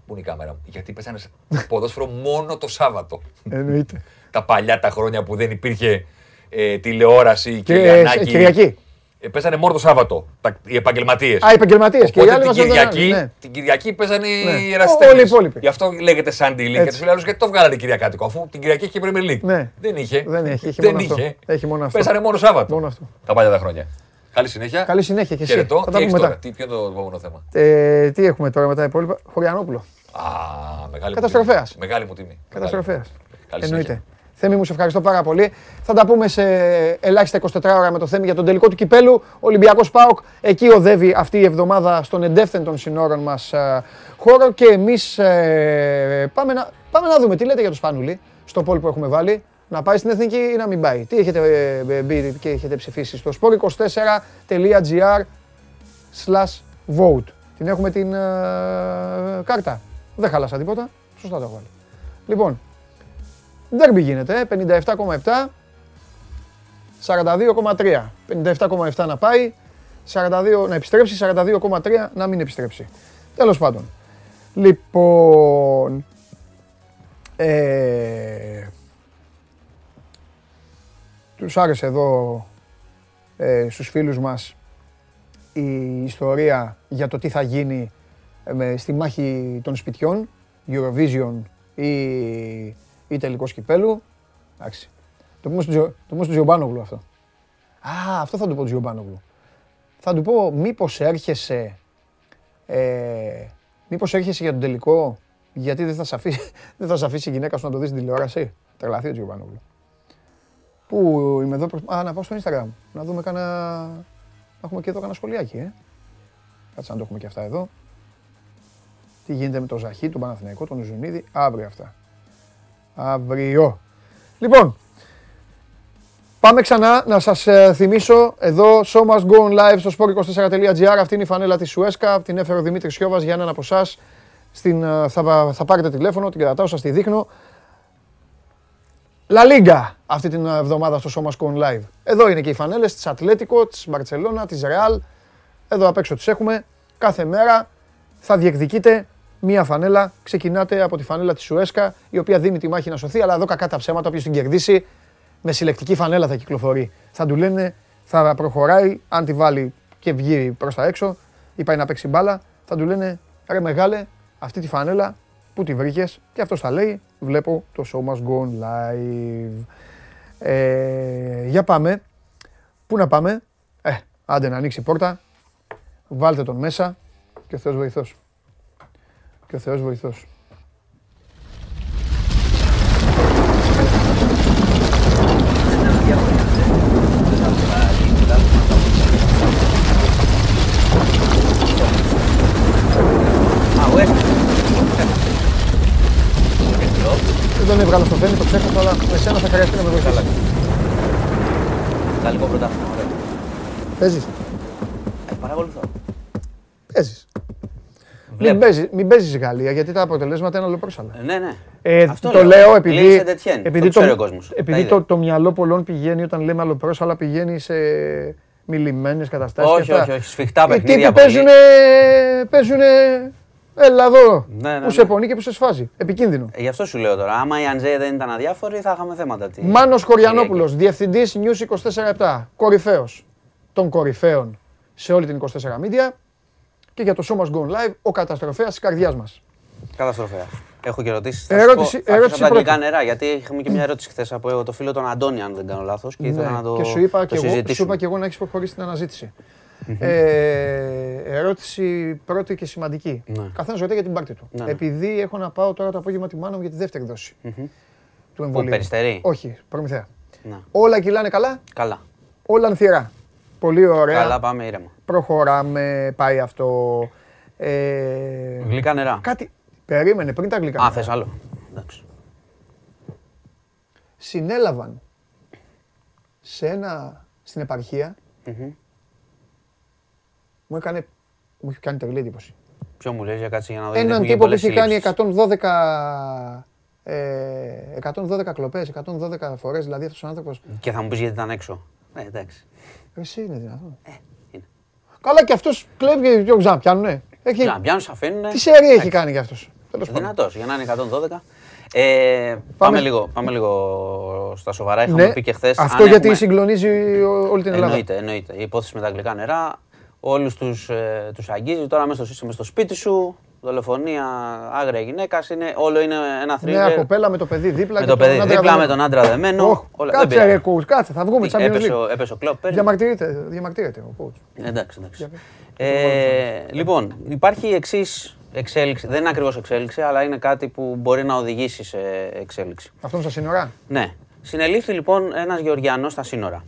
Πού είναι η κάμερα μου; Γιατί πέσανε ποδόσφαιρο μόνο το Σάββατο. Εννοείται. τα παλιά τα χρόνια που δεν υπήρχε ε, τηλεόραση και, και Γιαννάκη. Κυριακή. Ε, παίζανε μόνο το Σάββατο τα, οι επαγγελματίες. Α, οι επαγγελματίες. Και οι την, Κυριακή, ναι. την Κυριακή παίζανε ναι. οι ερασιτέχνες. Όλοι οι υπόλοιποι. Γι' αυτό λέγεται Sunday League. Και τους λέει γιατί το βγάλανε Κυριακάτικο, αφού την Κυριακή είχε Premier League. Ναι. Δεν είχε. Δεν, έχει, έχει δεν μόνο είχε. Αυτό. Έχει μόνο αυτό. Παίζανε μόνο Σάββατο. Μόνο αυτό. Τα παλιά τα χρόνια. Καλή συνέχεια. Καλή συνέχεια και εσύ. Χαιρετώ. Τι, έχεις τώρα, τι, ποιο είναι το επόμενο θέμα; Ε, τι έχουμε τώρα με τα υπόλοιπα; Χωριανόπουλο. Α, μεγάλη Καταστροφέας. Μεγάλη μου τιμή. Καταστροφέας. Εννοείται. Θέμη μου, σε ευχαριστώ πάρα πολύ. Θα τα πούμε σε ελάχιστα 24 ώρα με το θέμα για τον τελικό του κυπέλου. Ολυμπιακός Πάοκ εκεί οδεύει αυτή η εβδομάδα στον εντεύθυν των συνόρων μας ε, χώρο. Και εμείς ε, πάμε, να, πάμε να δούμε τι λέτε για το Σπανούλι στο πόλ που έχουμε βάλει. Να πάει στην εθνική ή να μην πάει. Τι έχετε ε, μπει και έχετε ψηφίσει στο sport24.gr slash vote. Την έχουμε την κάρτα. Δεν χάλασα τίποτα. Σωστά το έχω βάλει. Λοιπόν, Ντέρμπι γίνεται, 57,7, 42,3. 57,7 να πάει, 42, να επιστρέψει, 42,3 να μην επιστρέψει. Τέλος πάντων. Λοιπόν, ε, τους άρεσε εδώ ε, στους φίλους μας η ιστορία για το τι θα γίνει ε, στη μάχη των σπιτιών, Eurovision ή ή τελικός κυπέλου. Εντάξει. Το πούμε στον Τζιομπάνογλου αυτό. Α, αυτό θα του πω του Τζιομπάνογλου. Θα του πω μήπως έρχεσαι, ε, μήπως έρχεσαι για τον τελικό, γιατί δεν θα σε αφήσει, δεν θα σε αφήσει η γυναίκα σου να το δεις στην τηλεόραση. Τρελαθεί ο Τζιομπάνογλου. Πού είμαι εδώ, α, να πάω στο Instagram, να δούμε κάνα, να έχουμε και εδώ κάνα σχολιάκι, ε. Κάτσε να το έχουμε και αυτά εδώ. Τι γίνεται με τον Ζαχή, τον Παναθηναϊκό, τον Ζουνίδη, αύριο αυτά αύριο. Λοιπόν, πάμε ξανά να σας ε, θυμίσω εδώ Show Must Go On Live στο sport24.gr αυτή είναι η φανέλα της Σουέσκα, την έφερε ο Δημήτρης Σιώβας για έναν από εσάς. Στην, ε, θα, θα πάρετε τηλέφωνο, την κρατάω, σας τη δείχνω. La Liga αυτή την εβδομάδα στο Show Must Go On Live. Εδώ είναι και οι φανέλες της Ατλέτικο, της Μπαρτσελώνα, της Ρεάλ. Εδώ απ' έξω τις έχουμε. Κάθε μέρα θα διεκδικείτε μία φανέλα. Ξεκινάτε από τη φανέλα της Σουέσκα, η οποία δίνει τη μάχη να σωθεί. Αλλά εδώ κακά τα ψέματα, όποιος την κερδίσει, με συλλεκτική φανέλα θα κυκλοφορεί. Θα του λένε, θα προχωράει, αν τη βάλει και βγει προς τα έξω ή πάει να παίξει μπάλα, θα του λένε ρε μεγάλε, αυτή τη φανέλα που τη βρήκες και αυτός θα λέει, βλέπω το show must go live. Ε, για πάμε. Πού να πάμε; Ε, άντε να ανοίξει η πόρτα. Βάλτε τον μέσα και ο Θεός βοηθός και ο Θεός βοηθός. Δεν τον έβγαλα στο φένι, το ξέχασα, αλλά με σένα θα χρειαστεί να με βοηθήσει. Γαλλικό πρωτάθλημα, ωραίο. Παίζεις. Ε, παρακολουθώ. Παίζεις. Μην παίζεις, μην παίζεις Γαλλία γιατί τα αποτελέσματα είναι αλλοπρόσαλα. Ε, ναι, ναι. Ε, Αυτό το λέω επειδή, επειδή, το, το, επειδή το, το, μυαλό πολλών πηγαίνει όταν λέμε αλλοπρόσαλα πηγαίνει σε μιλημένες καταστάσεις. Όχι, όχι, όχι, σφιχτά παιχνίδια. παίζουν, παίζουν Έλα εδώ. Ναι, ναι, που σε ναι. πονεί και που σε σφάζει. Επικίνδυνο. Ε, γι' αυτό σου λέω τώρα. Άμα η Αντζέ δεν ήταν αδιάφορη, θα είχαμε θέματα. Τι... Μάνος Χωριανόπουλος, διευθυντής News 24-7. Κορυφαίος των κορυφαίων σε όλη την 24 Media και για το Show Must Go Live ο καταστροφέας της καρδιάς μας. Καταστροφέα. Έχω και ερωτήσεις. Ερώτηση, πω, ερώτηση από τα νερά, γιατί είχαμε και μια ερώτηση χθες από το φίλο τον Αντώνη, αν δεν κάνω λάθος. Και ήθελα ναι, να το Και σου είπα, και εγώ, σου είπα και εγώ να έχεις προχωρήσει την αναζήτηση. Ε, ερώτηση πρώτη και σημαντική. Ναι. Καθένας ρωτάει για την πάρτη του. Ναι, ναι. Επειδή έχω να πάω τώρα το απόγευμα τη μάνα μου για τη δεύτερη δόση του εμβολίου. Περιστερή. Όχι, προμηθέα. Όλα κυλάνε καλά; Καλά. Όλα ανθυρά. Πολύ ωραία. Καλά, πάμε ήρεμα. Προχωράμε, πάει αυτό. Ε, γλυκά νερά. Κάτι. Περίμενε πριν τα γλυκά νερά. Α, θες άλλο. Εντάξει. Συνέλαβαν σε ένα, στην επαρχία. Mm-hmm. Μου έκανε, μου έχει κάνει τρελή εντύπωση. Ποιο μου λέει για κάτσε για να δω. Έναν τύπο που έχει κάνει 112 ε, 112 κλοπές, 112 φορές δηλαδή αυτός ο άνθρωπος. Και θα μου πεις γιατί ήταν έξω. Ε, εντάξει. Εσύ είναι δυνατόν. Ε, είναι. Καλά και αυτός κλέβει και ο πιάνουνε. Έχει... Να πιάνουν, αφήνουν. Τι σερή έχει κάνει κι αυτός. Δυνατός για να είναι 112. Ε, πάμε, λίγο, πάμε λίγο στα σοβαρά. Είχαμε ναι, πει και χθες. Αυτό γιατί έχουμε... συγκλονίζει όλη την Ελλάδα. Εννοείται, εννοείται. Η υπόθεση με τα αγγλικά νερά. Όλους τους ε, τους αγγίζει. Τώρα μέσα στο, στο σπίτι σου. Δολοφονία άγρια γυναίκα. Όλο είναι ένα θρύλ. Μια κοπέλα με το παιδί δίπλα. Με το παιδί δίπλα, με τον άντρα δεμένο. Oh, κάτσε ρε κούτ, κάτσε, θα βγούμε. Έπεσε, έπεσε ο κλόπ. Διαμαρτύρεται, διαμαρτύρεται ο κούτ. Εντάξει, εντάξει. Ε, λοιπόν, υπάρχει εξής εξέλιξη. Δεν είναι ακριβώς εξέλιξη, αλλά είναι κάτι που μπορεί να οδηγήσει σε εξέλιξη. Αυτό στα σύνορα; Ναι. Συνελήφθη λοιπόν ένας Γεωργιανός στα σύνορα.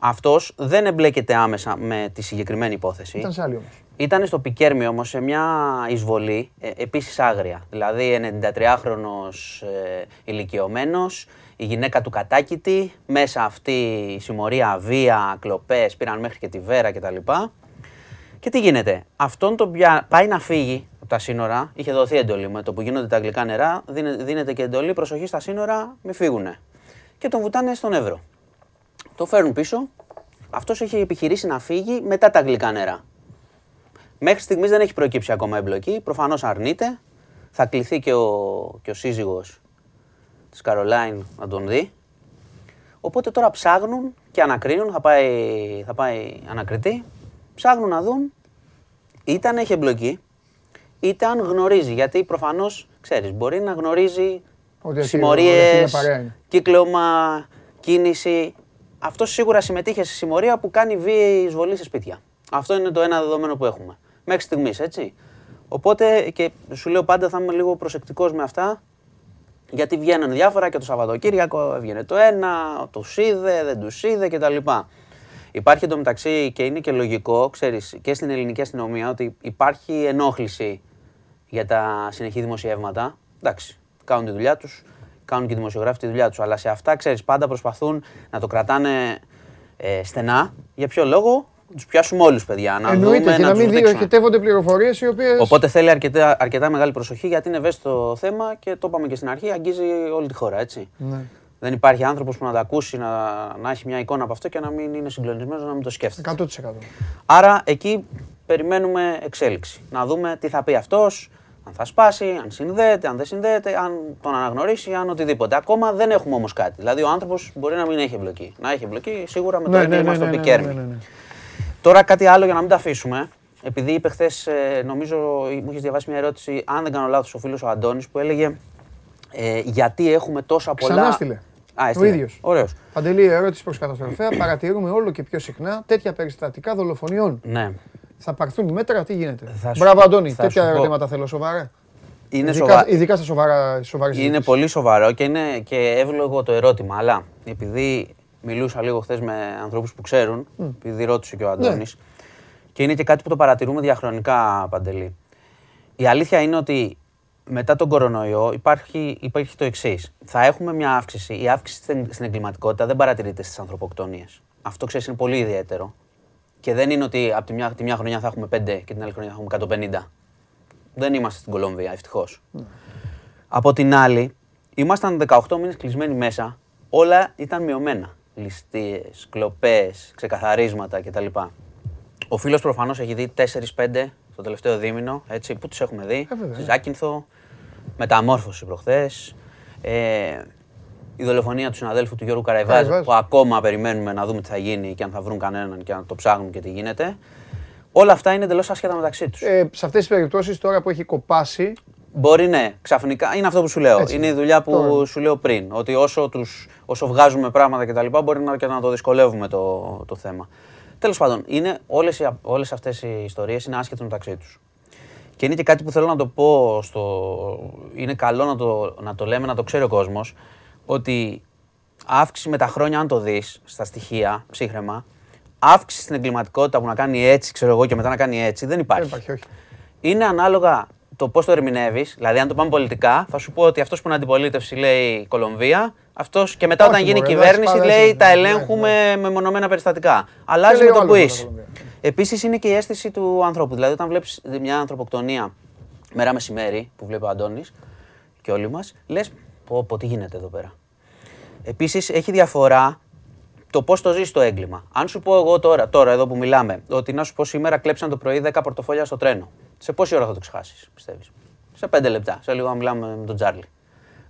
Αυτός δεν εμπλέκεται άμεσα με τη συγκεκριμένη υπόθεση. Ήταν σε άλλη όμως. Ήταν στο Πικέρμι όμως σε μια εισβολή ε, επίσης άγρια. Δηλαδή 93χρονο ε, ηλικιωμένος, η γυναίκα του κατάκητη, μέσα αυτή η συμμορία βία, κλοπές, πήραν μέχρι και τη βέρα κτλ. Και τι γίνεται, αυτόν τον πια... πάει να φύγει από τα σύνορα, είχε δοθεί εντολή με το που γίνονται τα αγγλικά νερά, δίνεται και εντολή, προσοχή στα σύνορα, μη φύγουνε. Και τον βουτάνε στον Εύρο. Το φέρνουν πίσω, αυτός έχει επιχειρήσει να φύγει μετά τα αγγλικά νερά. Μέχρι στιγμής δεν έχει προκύψει ακόμα εμπλοκή, προφανώς αρνείται, θα κληθεί και ο, και ο σύζυγος της Καρολάιν να τον δει. Οπότε τώρα ψάχνουν και ανακρίνουν, θα πάει, θα πάει ανακριτή ψάχνουν να δουν είτε αν έχει εμπλοκή, είτε αν γνωρίζει. Γιατί προφανώς ξέρεις, μπορεί να γνωρίζει συμμορίες, κύκλωμα, κίνηση. Αυτό σίγουρα συμμετείχε σε συμμορία που κάνει βίαιη εισβολή σε σπίτια. Αυτό είναι το ένα δεδομένο που έχουμε. Μέχρι στιγμής, έτσι. Οπότε και σου λέω πάντα θα είμαι λίγο προσεκτικός με αυτά. Γιατί βγαίνουν διάφορα και το Σαββατοκύριακο έβγαινε το ένα, του είδε, δεν του είδε κτλ. Υπάρχει εντωμεταξύ και είναι και λογικό, ξέρεις, και στην ελληνική αστυνομία ότι υπάρχει ενόχληση για τα συνεχή δημοσιεύματα. Εντάξει, κάνουν τη δουλειά τους, κάνουν και οι δημοσιογράφοι τη δουλειά τους. Αλλά σε αυτά, ξέρεις, πάντα προσπαθούν να το κρατάνε ε, στενά. Για ποιο λόγο, τους πιάσουμε όλους, παιδιά. Να Εννοείται, δούμε, και να, να μην διοχετεύονται πληροφορίες οι οποίε. Οπότε θέλει αρκετά, αρκετά μεγάλη προσοχή γιατί είναι ευαίσθητο θέμα και το είπαμε και στην αρχή, αγγίζει όλη τη χώρα, έτσι. Ναι. Δεν υπάρχει άνθρωπος που να τα ακούσει, να, να έχει μια εικόνα από αυτό και να μην είναι συγκλονισμένος, να μην το σκέφτεται. 100%. Άρα εκεί περιμένουμε εξέλιξη. Να δούμε τι θα πει αυτός, αν θα σπάσει, αν συνδέεται, αν δεν συνδέεται, αν τον αναγνωρίσει, αν οτιδήποτε. Ακόμα δεν έχουμε όμως κάτι. Δηλαδή ο άνθρωπος μπορεί να μην έχει εμπλοκή. Να έχει εμπλοκή σίγουρα με το ναι, ναι, ναι, στο ναι, ναι, ναι, Τώρα κάτι άλλο για να μην τα αφήσουμε. Επειδή είπε χθες, ε, νομίζω μου έχεις διαβάσει μια ερώτηση, αν δεν κάνω λάθος, ο φίλος ο Αντώνης που έλεγε ε, γιατί έχουμε τόσα πολλά. Ξανά στείλε. Α, ο ίδιος. Ωραίος. Παντελή, ερώτηση προς καταστροφέα. Παρατηρούμε όλο και πιο συχνά τέτοια περιστατικά δολοφονιών. Ναι. Θα πάρθουν μέτρα, τι γίνεται; Μπράβο, Αντώνη. Τέτοια ερωτήματα θέλω σοβαρά. Είναι ειδικά, σοβα... ειδικά στα σοβαρά, σοβαρές Είναι πολύ σοβαρό και είναι και εύλογο το ερώτημα. Αλλά επειδή μιλούσα λίγο χθες με ανθρώπους που ξέρουν, mm. επειδή ρώτησε και ο Αντώνης, ναι. και είναι και κάτι που το παρατηρούμε διαχρονικά, Παντελή. Η αλήθεια είναι ότι μετά τον κορονοϊό υπάρχει, υπάρχει το εξής. Θα έχουμε μια αύξηση. Η αύξηση στην εγκληματικότητα δεν παρατηρείται στις ανθρωποκτονίες. Αυτό ξέρεις είναι πολύ ιδιαίτερο. Και δεν είναι ότι από τη μια, τη μια χρονιά θα έχουμε 5 και την άλλη χρονιά θα έχουμε 150. Δεν είμαστε στην Κολομβία, ευτυχώς. Ναι. Από την άλλη, ήμασταν 18 μήνες κλεισμένοι μέσα. Όλα ήταν μειωμένα. Ληστείες, κλοπές, ξεκαθαρίσματα κτλ. Ο φίλος προφανώς έχει δει 4-5 το τελευταίο δίμηνο, έτσι, που τους έχουμε δει, ε, στη Ζάκυνθο, μεταμόρφωση προχθές, ε, η δολοφονία του συναδέλφου του Γιώργου Καραϊβάζ, που ακόμα περιμένουμε να δούμε τι θα γίνει και αν θα βρουν κανέναν και να το ψάχνουν και τι γίνεται. Όλα αυτά είναι εντελώς άσχετα μεταξύ τους. Ε, σε αυτές τις περιπτώσεις τώρα που έχει κοπάσει. Μπορεί ναι, ξαφνικά. Είναι αυτό που σου λέω. Έτσι. Είναι η δουλειά που σου λέω πριν. Ότι όσο, τους, όσο βγάζουμε πράγματα κτλ. μπορεί να, και να το δυσκολεύουμε το, το θέμα. Τέλος πάντων, είναι όλες, όλες αυτές οι ιστορίες είναι άσχετες μεταξύ τους. Και είναι και κάτι που θέλω να το πω, στο... είναι καλό να το, να το λέμε, να το ξέρει ο κόσμος, ότι αύξηση με τα χρόνια, αν το δεις στα στοιχεία, ψύχρεμα, αύξηση στην εγκληματικότητα που να κάνει έτσι, ξέρω εγώ, και μετά να κάνει έτσι, δεν υπάρχει. Δεν υπάρχει όχι. Είναι ανάλογα το πώς το ερμηνεύεις. Δηλαδή, αν το πάμε πολιτικά, θα σου πω ότι αυτός που είναι αντιπολίτευση λέει Κολομβία, αυτός και μετά όταν γίνει κυβέρνηση λέει τα ελέγχουμε με μονομένα περιστατικά. Αλλάζει με το που είσαι. Επίσης είναι και η αίσθηση του ανθρώπου. Δηλαδή, όταν βλέπεις μια ανθρωποκτονία μέρα μεσημέρι που βλέπει ο Αντώνης και όλοι μας, λες πω, πω τι γίνεται εδώ πέρα. Επίσης έχει διαφορά το πώς το ζεις το έγκλημα. Αν σου πω εγώ τώρα, τώρα εδώ που μιλάμε, ότι να σου πω σήμερα κλέψαν το πρωί 10 πορτοφόλια στο τρένο. Σε πόση ώρα θα το ξεχάσεις, πιστεύεις; Σε 5 λεπτά. Σε λίγο να μιλάμε με τον Τζάρλι.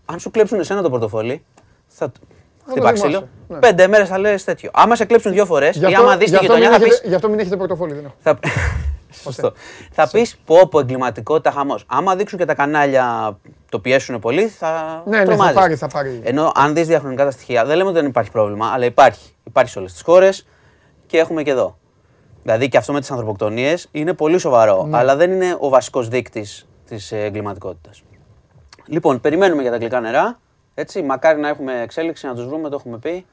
Αν σου κλέψουν εσένα το πορτοφόλι, θα, Χτυπά ξύλο. Ναι. Πέντε μέρες θα λες τέτοιο. Άμα σε κλέψουν δύο φορές ή άμα δεις τη γειτονιά θα πει. Γι' αυτό μην έχετε πορτοφόλι, δεν έχω. Θα... Σωστό. θα πεις πω πω εγκληματικότητα χαμός. Άμα δείξουν και τα κανάλια το πιέσουν πολύ, θα. Ναι, ναι, θα πάρει, θα πάρει. Ενώ αν δεις διαχρονικά τα στοιχεία, δεν λέμε ότι δεν υπάρχει πρόβλημα, αλλά υπάρχει. Υπάρχει σε όλες τις χώρες και έχουμε και εδώ. Δηλαδή και αυτό με τις ανθρωποκτονίες είναι πολύ σοβαρό, ναι. αλλά δεν είναι ο βασικός δείκτης της εγκληματικότητας. Λοιπόν, περιμένουμε για τα γλυκά νερά. Έτσι, μακάρι να έχουμε εξέλιξη, να τους βρούμε, το έχουμε πει.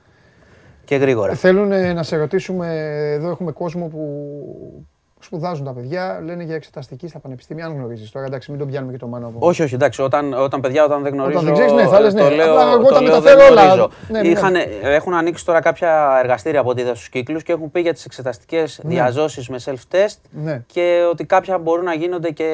Και γρήγορα. Θέλουν να σε ρωτήσουμε, εδώ έχουμε κόσμο που σπουδάζουν τα παιδιά, λένε για εξεταστική στα πανεπιστήμια. Αν γνωρίζεις τώρα, εντάξει, μην τον πιάνουμε και το μάνα από. Όχι, όχι, εντάξει. Όταν, όταν παιδιά, όταν δεν γνωρίζω. Όταν δεν ξέρεις, ναι, θα λες ναι. Το λέω, Απλά εγώ τα μεταφέρω όλα. Ναι, ναι, Είχαν, έχουν ανοίξει τώρα κάποια εργαστήρια από ό,τι είδα στους κύκλους και έχουν πει για τις εξεταστικές ναι. διαζώσεις με self-test ναι. και ότι κάποια μπορούν να γίνονται και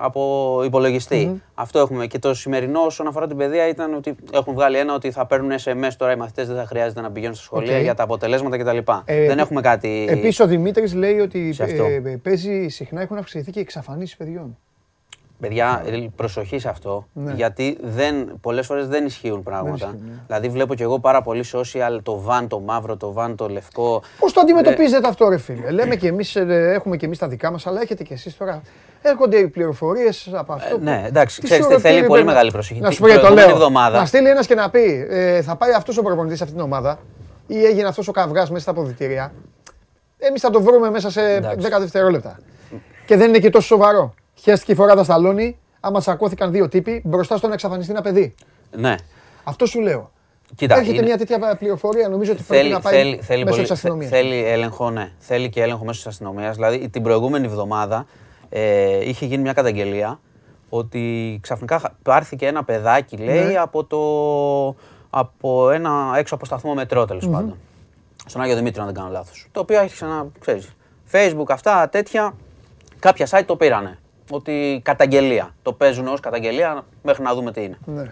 από υπολογιστή. Αυτό έχουμε. Και το σημερινό όσον αφορά την παιδεία ήταν ότι έχουν βγάλει ένα ότι θα παίρνουν SMS τώρα οι μαθητές, δεν θα χρειάζεται να πηγαίνουν στα σχολεία για τα αποτελέσματα κτλ. Ε, δεν έχουμε κάτι. Επίσης ο Δημήτρης λέει ότι ε, ε, παίζει συχνά, έχουν αυξηθεί και εξαφανίσεις παιδιών. Παιδιά, ε, προσοχή σε αυτό. Ναι. Γιατί δεν, πολλές φορές δεν ισχύουν πράγματα. Ναι. Δηλαδή, βλέπω κι εγώ πάρα πολύ social το βαν το μαύρο, το βαν το λευκό. Πώς το αντιμετωπίζετε αυτό, ρε φίλε; Λέμε κι εμείς, έχουμε κι εμείς τα δικά μας, αλλά έχετε κι εσείς τώρα. Έρχονται οι πληροφορίες από αυτό. ναι, εντάξει, ξέρετε, θέλει πολύ μεγάλη προσοχή. Να σου πω το λέω. Να στείλει ένας και να πει, θα πάει αυτός ο προπονητής σε αυτήν την ομάδα ή έγινε αυτός ο καυγάς μέσα στα αποδητήρια. Εμείς θα το βρούμε μέσα σε 10 δευτερόλεπτα. Και δεν είναι και τόσο σοβαρό. Χαίστηκε η φορά τα σταλόνι, άμα τσακώθηκαν δύο τύποι, μπροστά στο να εξαφανιστεί ένα παιδί. Ναι. Αυτό σου λέω. Κοίτα, Έρχεται είναι... μια τέτοια πληροφορία, νομίζω ότι θέλει, πρέπει να πάει θέλει, θέλει μέσω της αστυνομίας. Θέλει έλεγχο, ναι. Θέλει και έλεγχο μέσω της αστυνομίας. Δηλαδή την προηγούμενη εβδομάδα ε, είχε γίνει μια καταγγελία ότι ξαφνικά πάρθηκε ένα παιδάκι, λέει, ναι. από, το, από ένα έξω από σταθμό μετρό τέλος mm-hmm. πάντων στον Άγιο Δημήτρη, αν δεν κάνω λάθος. Το οποίο άρχισε να ξέρεις. Facebook, αυτά τέτοια. Κάποια site το πήρανε. Ότι καταγγελία. Το παίζουν ως καταγγελία μέχρι να δούμε τι είναι. Ναι.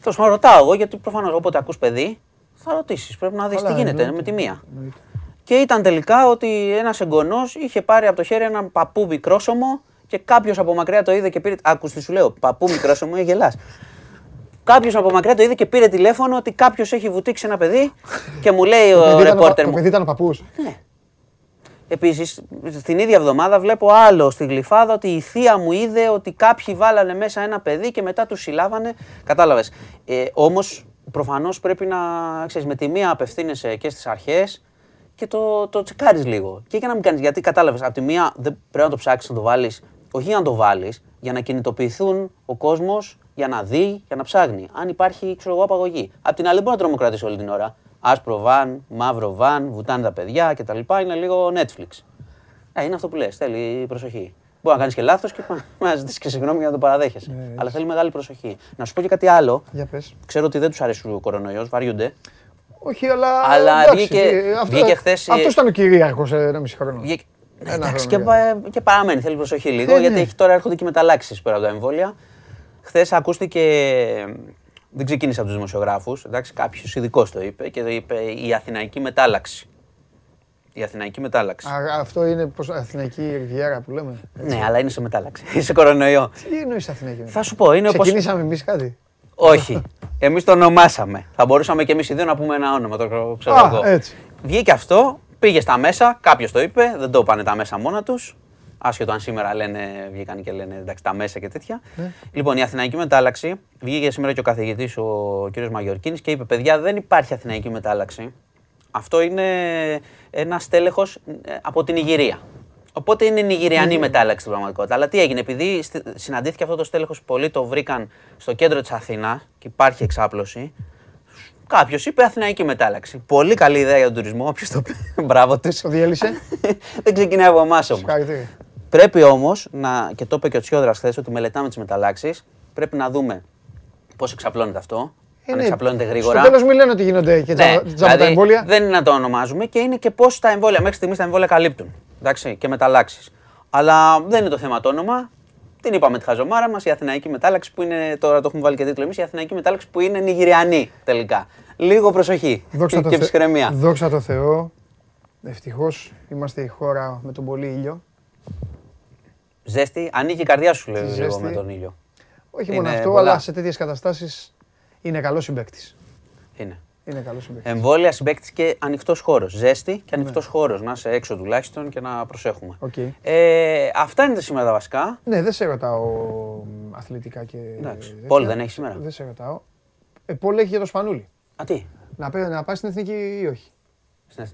Θα σου ρωτάω εγώ, γιατί προφανώς όποτε ακούς παιδί, θα ρωτήσεις. Πρέπει να δεις τι γίνεται με τη μία. Και ήταν τελικά ότι ένας εγγονός είχε πάρει από το χέρι ένα παππού μικρόσωμο και κάποιος από μακριά το είδε και πήρε. Άκου τι σου λέω, παππού μικρόσωμο, ε, γελάς. Κάποιος από μακριά το είδε και πήρε τηλέφωνο ότι κάποιος έχει βουτήξει ένα παιδί και μου λέει ο ρεπόρτερ μου. Το παιδί ήταν ο παππούς. Ναι. Επίσης, την ίδια εβδομάδα βλέπω άλλο στη γλυφάδα ότι η θεία μου είδε ότι κάποιοι βάλανε μέσα ένα παιδί και μετά τους συλλάβανε. Κατάλαβες. Ε, Όμως, προφανώς πρέπει να ξέρεις, με τη μία απευθύνεσαι και στις αρχές και το, το τσεκάρεις λίγο. Και για να μην κάνεις. Γιατί κατάλαβες, από τη μία δεν πρέπει να το ψάξεις να το βάλεις, όχι για να το βάλεις, για να κινητοποιηθούν ο κόσμος για να δει, για να ψάχνει. Αν υπάρχει, ξέρω εγώ, απαγωγή. Απ' την άλλη, μπορεί να τρομοκρατήσει όλη την ώρα. Άσπρο βαν, μαύρο βαν, βουτάνε τα παιδιά κτλ. Είναι λίγο Netflix. Ε, είναι αυτό που λες. Θέλει προσοχή. Μπορεί να κάνεις και λάθος και να ζητήσεις και συγγνώμη για να το παραδέχεσαι. Ναι, Αλλά θέλει μεγάλη προσοχή. Να σου πω και κάτι άλλο. Για πες. Ξέρω ότι δεν τους αρέσει ο κορονοϊός, βαριούνται. Όχι, αλλά. Αλλά εντάξει, βγήκε, αυτό, βγήκε χθες. Αυτός ήταν ο κυρίαρχος ένα μισή χρόνο. Βγήκε... Εντάξει, και, και παραμένει, θέλει προσοχή λίγο, ε, γιατί ναι. τώρα έρχονται και μεταλλάξεις πέρα από τα εμβόλια. Χθες ακούστηκε. Δεν ξεκίνησε από τους δημοσιογράφους. Κάποιος ειδικός το είπε και το είπε η Αθηναϊκή μετάλλαξη. Η Αθηναϊκή μετάλλαξη. Α, αυτό είναι πως, Αθηναϊκή Ριβιέρα που λέμε. Έτσι. Ναι, αλλά είναι σε μετάλλαξη. Είσαι κορονοϊό. Τι εννοείς Αθηναϊκή Θα σου πω. Είναι Ξεκινήσαμε εμείς κάτι; Όχι. Εμείς το ονομάσαμε. Θα μπορούσαμε και εμείς οι δύο να πούμε ένα όνομα. Το ξέρω Α, εγώ. Έτσι. Βγήκε αυτό, πήγε στα μέσα, κάποιος το είπε, δεν το είπανε τα μέσα μόνα τους. Άσχετο αν σήμερα λένε, βγήκαν και λένε εντάξει, τα μέσα και τέτοια. Ναι. Λοιπόν, η Αθηναϊκή μετάλλαξη βγήκε σήμερα και ο καθηγητής, ο κ. Μαγιορκίνης, και είπε: Παιδιά, δεν υπάρχει Αθηναϊκή μετάλλαξη. Αυτό είναι ένα στέλεχος ε, από την Ιγυρία. Οπότε είναι Νιγηριανή mm. μετάλλαξη στην πραγματικότητα. Αλλά τι έγινε, επειδή συναντήθηκε αυτό το στέλεχος, πολλοί το βρήκαν στο κέντρο της Αθήνα και υπάρχει εξάπλωση. Κάποιος είπε Αθηναϊκή μετάλλαξη. Πολύ καλή ιδέα για τον τουρισμό. Όποιος το πει, μπράβο του. Το διέλυσε. Δεν ξεκινάει από εμάς όμως. Πρέπει όμως να, και το είπε και ο Τσιόδρας χθες, ότι μελετάμε τις μεταλλάξεις. Πρέπει να δούμε πώς εξαπλώνεται αυτό. Είναι, αν εξαπλώνεται γρήγορα. Στο τέλος, μην λένε ότι γίνονται και ναι, δηλαδή, τα εμβόλια. Δεν είναι να το ονομάζουμε και είναι και πώς τα εμβόλια μέχρι στιγμής τα εμβόλια καλύπτουν. Εντάξει, και μεταλλάξεις. Αλλά δεν είναι το θέμα το όνομα. Την είπαμε τη χαζομάρα μας, η Αθηναϊκή μετάλλαξη που είναι. Τώρα το έχουμε βάλει και τίτλο εμείς, η Αθηναϊκή μετάλλαξη που είναι Νιγηριανή τελικά. Λίγο προσοχή Δόξα και, και ψυχραιμία. Δόξα τω Θεώ. Ευτυχώς είμαστε η χώρα με τον πολύ ήλιο. Ζέστη, ανοίγει η καρδιά σου, λέει λίγο με τον ήλιο. Όχι μόνο αυτό, αλλά σε τέτοιες καταστάσεις είναι καλός συμπέκτη. Είναι. Είναι καλός συμπέκτη. Εμβόλια συμπέκτη και ανοιχτός χώρος. Ζέστη και ανοιχτός ναι. χώρος. Να είσαι έξω τουλάχιστον και να προσέχουμε. Okay. Ε, αυτά είναι τα σήμερα βασικά. Ναι, δεν σε ρωτάω αθλητικά και. Εντάξει. Πόλ δεν έχεις σήμερα; Δεν σε ρωτάω. Ε, Πόλ έχεις για το Σπανούλι. Α, τι; Να, να πάει στην εθνική ή όχι;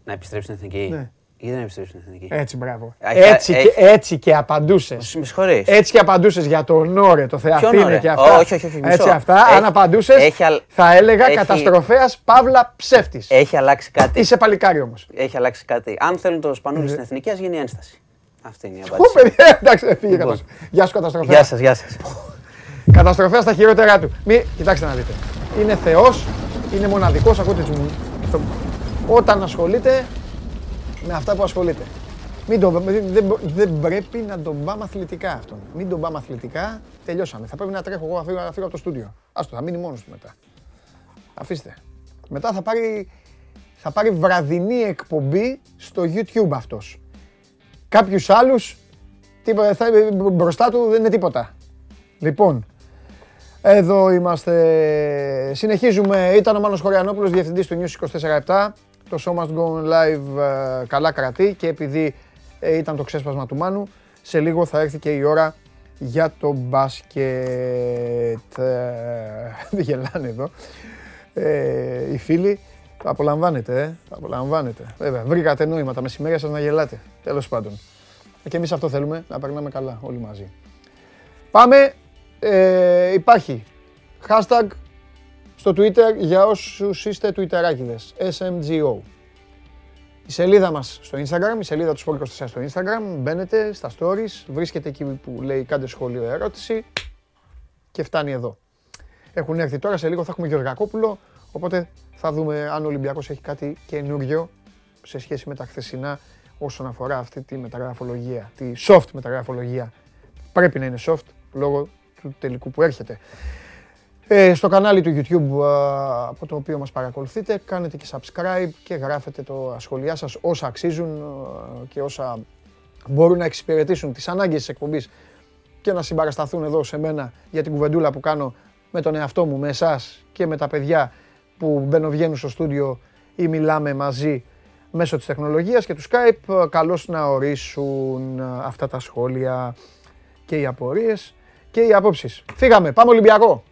Να επιστρέψεις στην εθνική; Ναι. Ή δεν επιστρέψει στην εθνική; Έτσι, μπράβο. Έτσι, και, έτσι και απαντούσες. Με συγχωρεί. Έτσι και απαντούσες για το Νόρε, το Θεαθήνε και αυτά. Όχι, όχι, όχι. Έτσι αυτά. Αν απαντούσες, θα έλεγα έχει... καταστροφέας παύλα ψεύτης. Έχει αλλάξει κάτι. Είσαι παλικάρι όμως. Έχει αλλάξει κάτι. Αν θέλουν το σπανούλι στην εθνική, ας γίνει ένσταση. Αυτή είναι η απάντηση. Εντάξει, φύγε λοιπόν. Γεια σου, καταστροφέα. Γεια σας, γεια σας. Καταστροφέας στα χειρότερά του. Μη, κοιτάξτε να δείτε. Είναι Θεός, είναι μοναδικός, ακούτε μου. Όταν ασχολείται με αυτά που ασχολείται. Μην το, δεν, δεν πρέπει να τον πάμε αθλητικά αυτόν. Μην τον πάμε αθλητικά, τελειώσαμε. Θα πρέπει να τρέχω εγώ να φύγω, να φύγω από το στούντιο. Άστο, θα μείνει μόνος του μετά. Αφήστε. Μετά θα πάρει, θα πάρει βραδινή εκπομπή στο YouTube αυτός. Κάποιους άλλους, τίποτα, θα, μπροστά του δεν είναι τίποτα. Λοιπόν, εδώ είμαστε. Συνεχίζουμε. Ήταν ο Μάνος Χωριανόπουλος, διευθυντής του News 24-7 το show must go live ε, καλά κρατεί και επειδή ε, ήταν το ξέσπασμα του Μάνου, σε λίγο θα έρθει και η ώρα για το μπάσκετ. Ε, δεν γελάνε εδώ. οι φίλοι, απολαμβάνετε, ε, απολαμβάνετε. Βέβαια, βρήκατε νόημα τα μεσημέρια σας να γελάτε, τέλος πάντων. Και εμείς αυτό θέλουμε, να περνάμε καλά όλοι μαζί. Πάμε, υπάρχει hashtag στο Twitter για όσους είστε Twitterάκιδες. SMGO. Η σελίδα μας στο Instagram, η σελίδα του Sport24 στο Instagram, μπαίνετε στα stories, βρίσκεται εκεί που λέει κάντε σχόλιο ερώτηση και φτάνει εδώ. Έχουν έρθει τώρα, σε λίγο θα έχουμε Γεωργακόπουλο, οπότε θα δούμε αν ο Ολυμπιακός έχει κάτι καινούριο σε σχέση με τα χθεσινά όσον αφορά αυτή τη μεταγραφολογία, τη soft μεταγραφολογία. Πρέπει να είναι soft λόγω του τελικού που έρχεται. Ε, στο κανάλι του YouTube από το οποίο μας παρακολουθείτε κάνετε και subscribe και γράφετε το σχόλιά σας όσα αξίζουν και όσα μπορούν να εξυπηρετήσουν τις ανάγκες της εκπομπής και να συμπαρασταθούν εδώ σε μένα για την κουβεντούλα που κάνω με τον εαυτό μου, με εσάς και με τα παιδιά που μπαίνουν στο στούντιο ή μιλάμε μαζί μέσω της τεχνολογίας και του Skype. Καλώς να ορίσουν αυτά τα σχόλια και οι απορίες και οι απόψεις. Φύγαμε, πάμε Ολυμπιακό!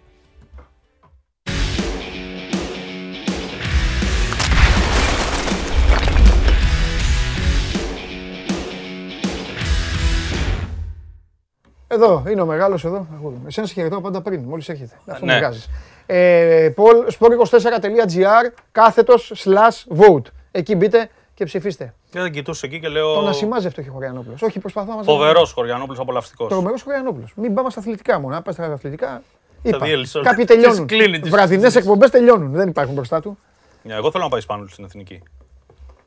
Εδώ είναι ο μεγάλος εδώ. Εσένα σε χαιρετάω πάντα πριν, μόλις έρχεται. Αυτό ναι. βγάζεις. Ε, sport24.gr κάθετος slash vote. Εκεί μπείτε και ψηφίστε. Και δεν κοιτούσε εκεί και λέω. Τον ασημάζευτο έχει ο Χωριανόπουλος. Όχι, προσπαθώ να Φοβερός Χωριανόπουλος, απολαυστικός. Τρομερός Χωριανόπουλος. Μην πάμε στα αθλητικά μόνο. Αν πα στα αθλητικά. Είπα. Κάποιοι τελειώνουν. Βραδινές εκπομπές τελειώνουν. Δεν υπάρχουν μπροστά του. Ναι, εγώ θέλω να πάει πάνω στην εθνική.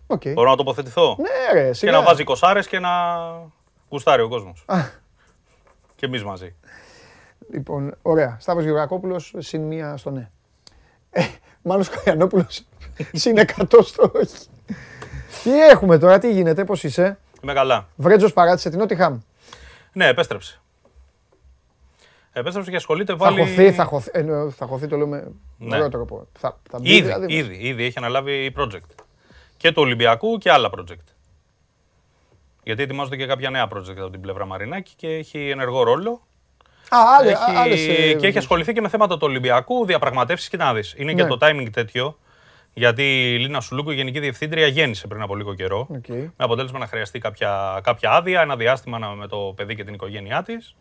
Okay. Μπορώ να τοποθετηθώ. Ναι, ρε, και να βάζει κοσάρε και να γουστάρει ο κόσμος. Και εμείς μαζί. Λοιπόν, ωραία. Σταύρος Γεωργακόπουλος συν μία στο ναι. Ε, Μάνος Καγιανόπουλος συν 100 στο όχι. Τι έχουμε τώρα, τι γίνεται, πώς είσαι; Είμαι καλά. Βρέτζος παράτησε την Νότιχαμ. Ναι, επέστρεψε. Επέστρεψε και ασχολείται πάλι... Θα χωθεί, θα χωθεί, ε, θα χωθεί το λέω με ναι. τρόπο. Θα, θα μπει, ήδη, δηλαδή... ήδη, ήδη έχει αναλάβει project. Και του Ολυμπιακού και άλλα project. Γιατί ετοιμάζονται και κάποια νέα project από την πλευρά Μαρινάκη και έχει ενεργό ρόλο. Α, άλλε, έχει... άλλες, ε, και έχει ασχοληθεί και με θέματα του Ολυμπιακού, διαπραγματεύσεις και να δεις. Είναι ναι. και το timing τέτοιο. Γιατί η Λίνα Σουλούκου, η Γενική Διευθύντρια, γέννησε πριν από λίγο καιρό. Okay. Με αποτέλεσμα να χρειαστεί κάποια, κάποια άδεια, ένα διάστημα με το παιδί και την οικογένειά της.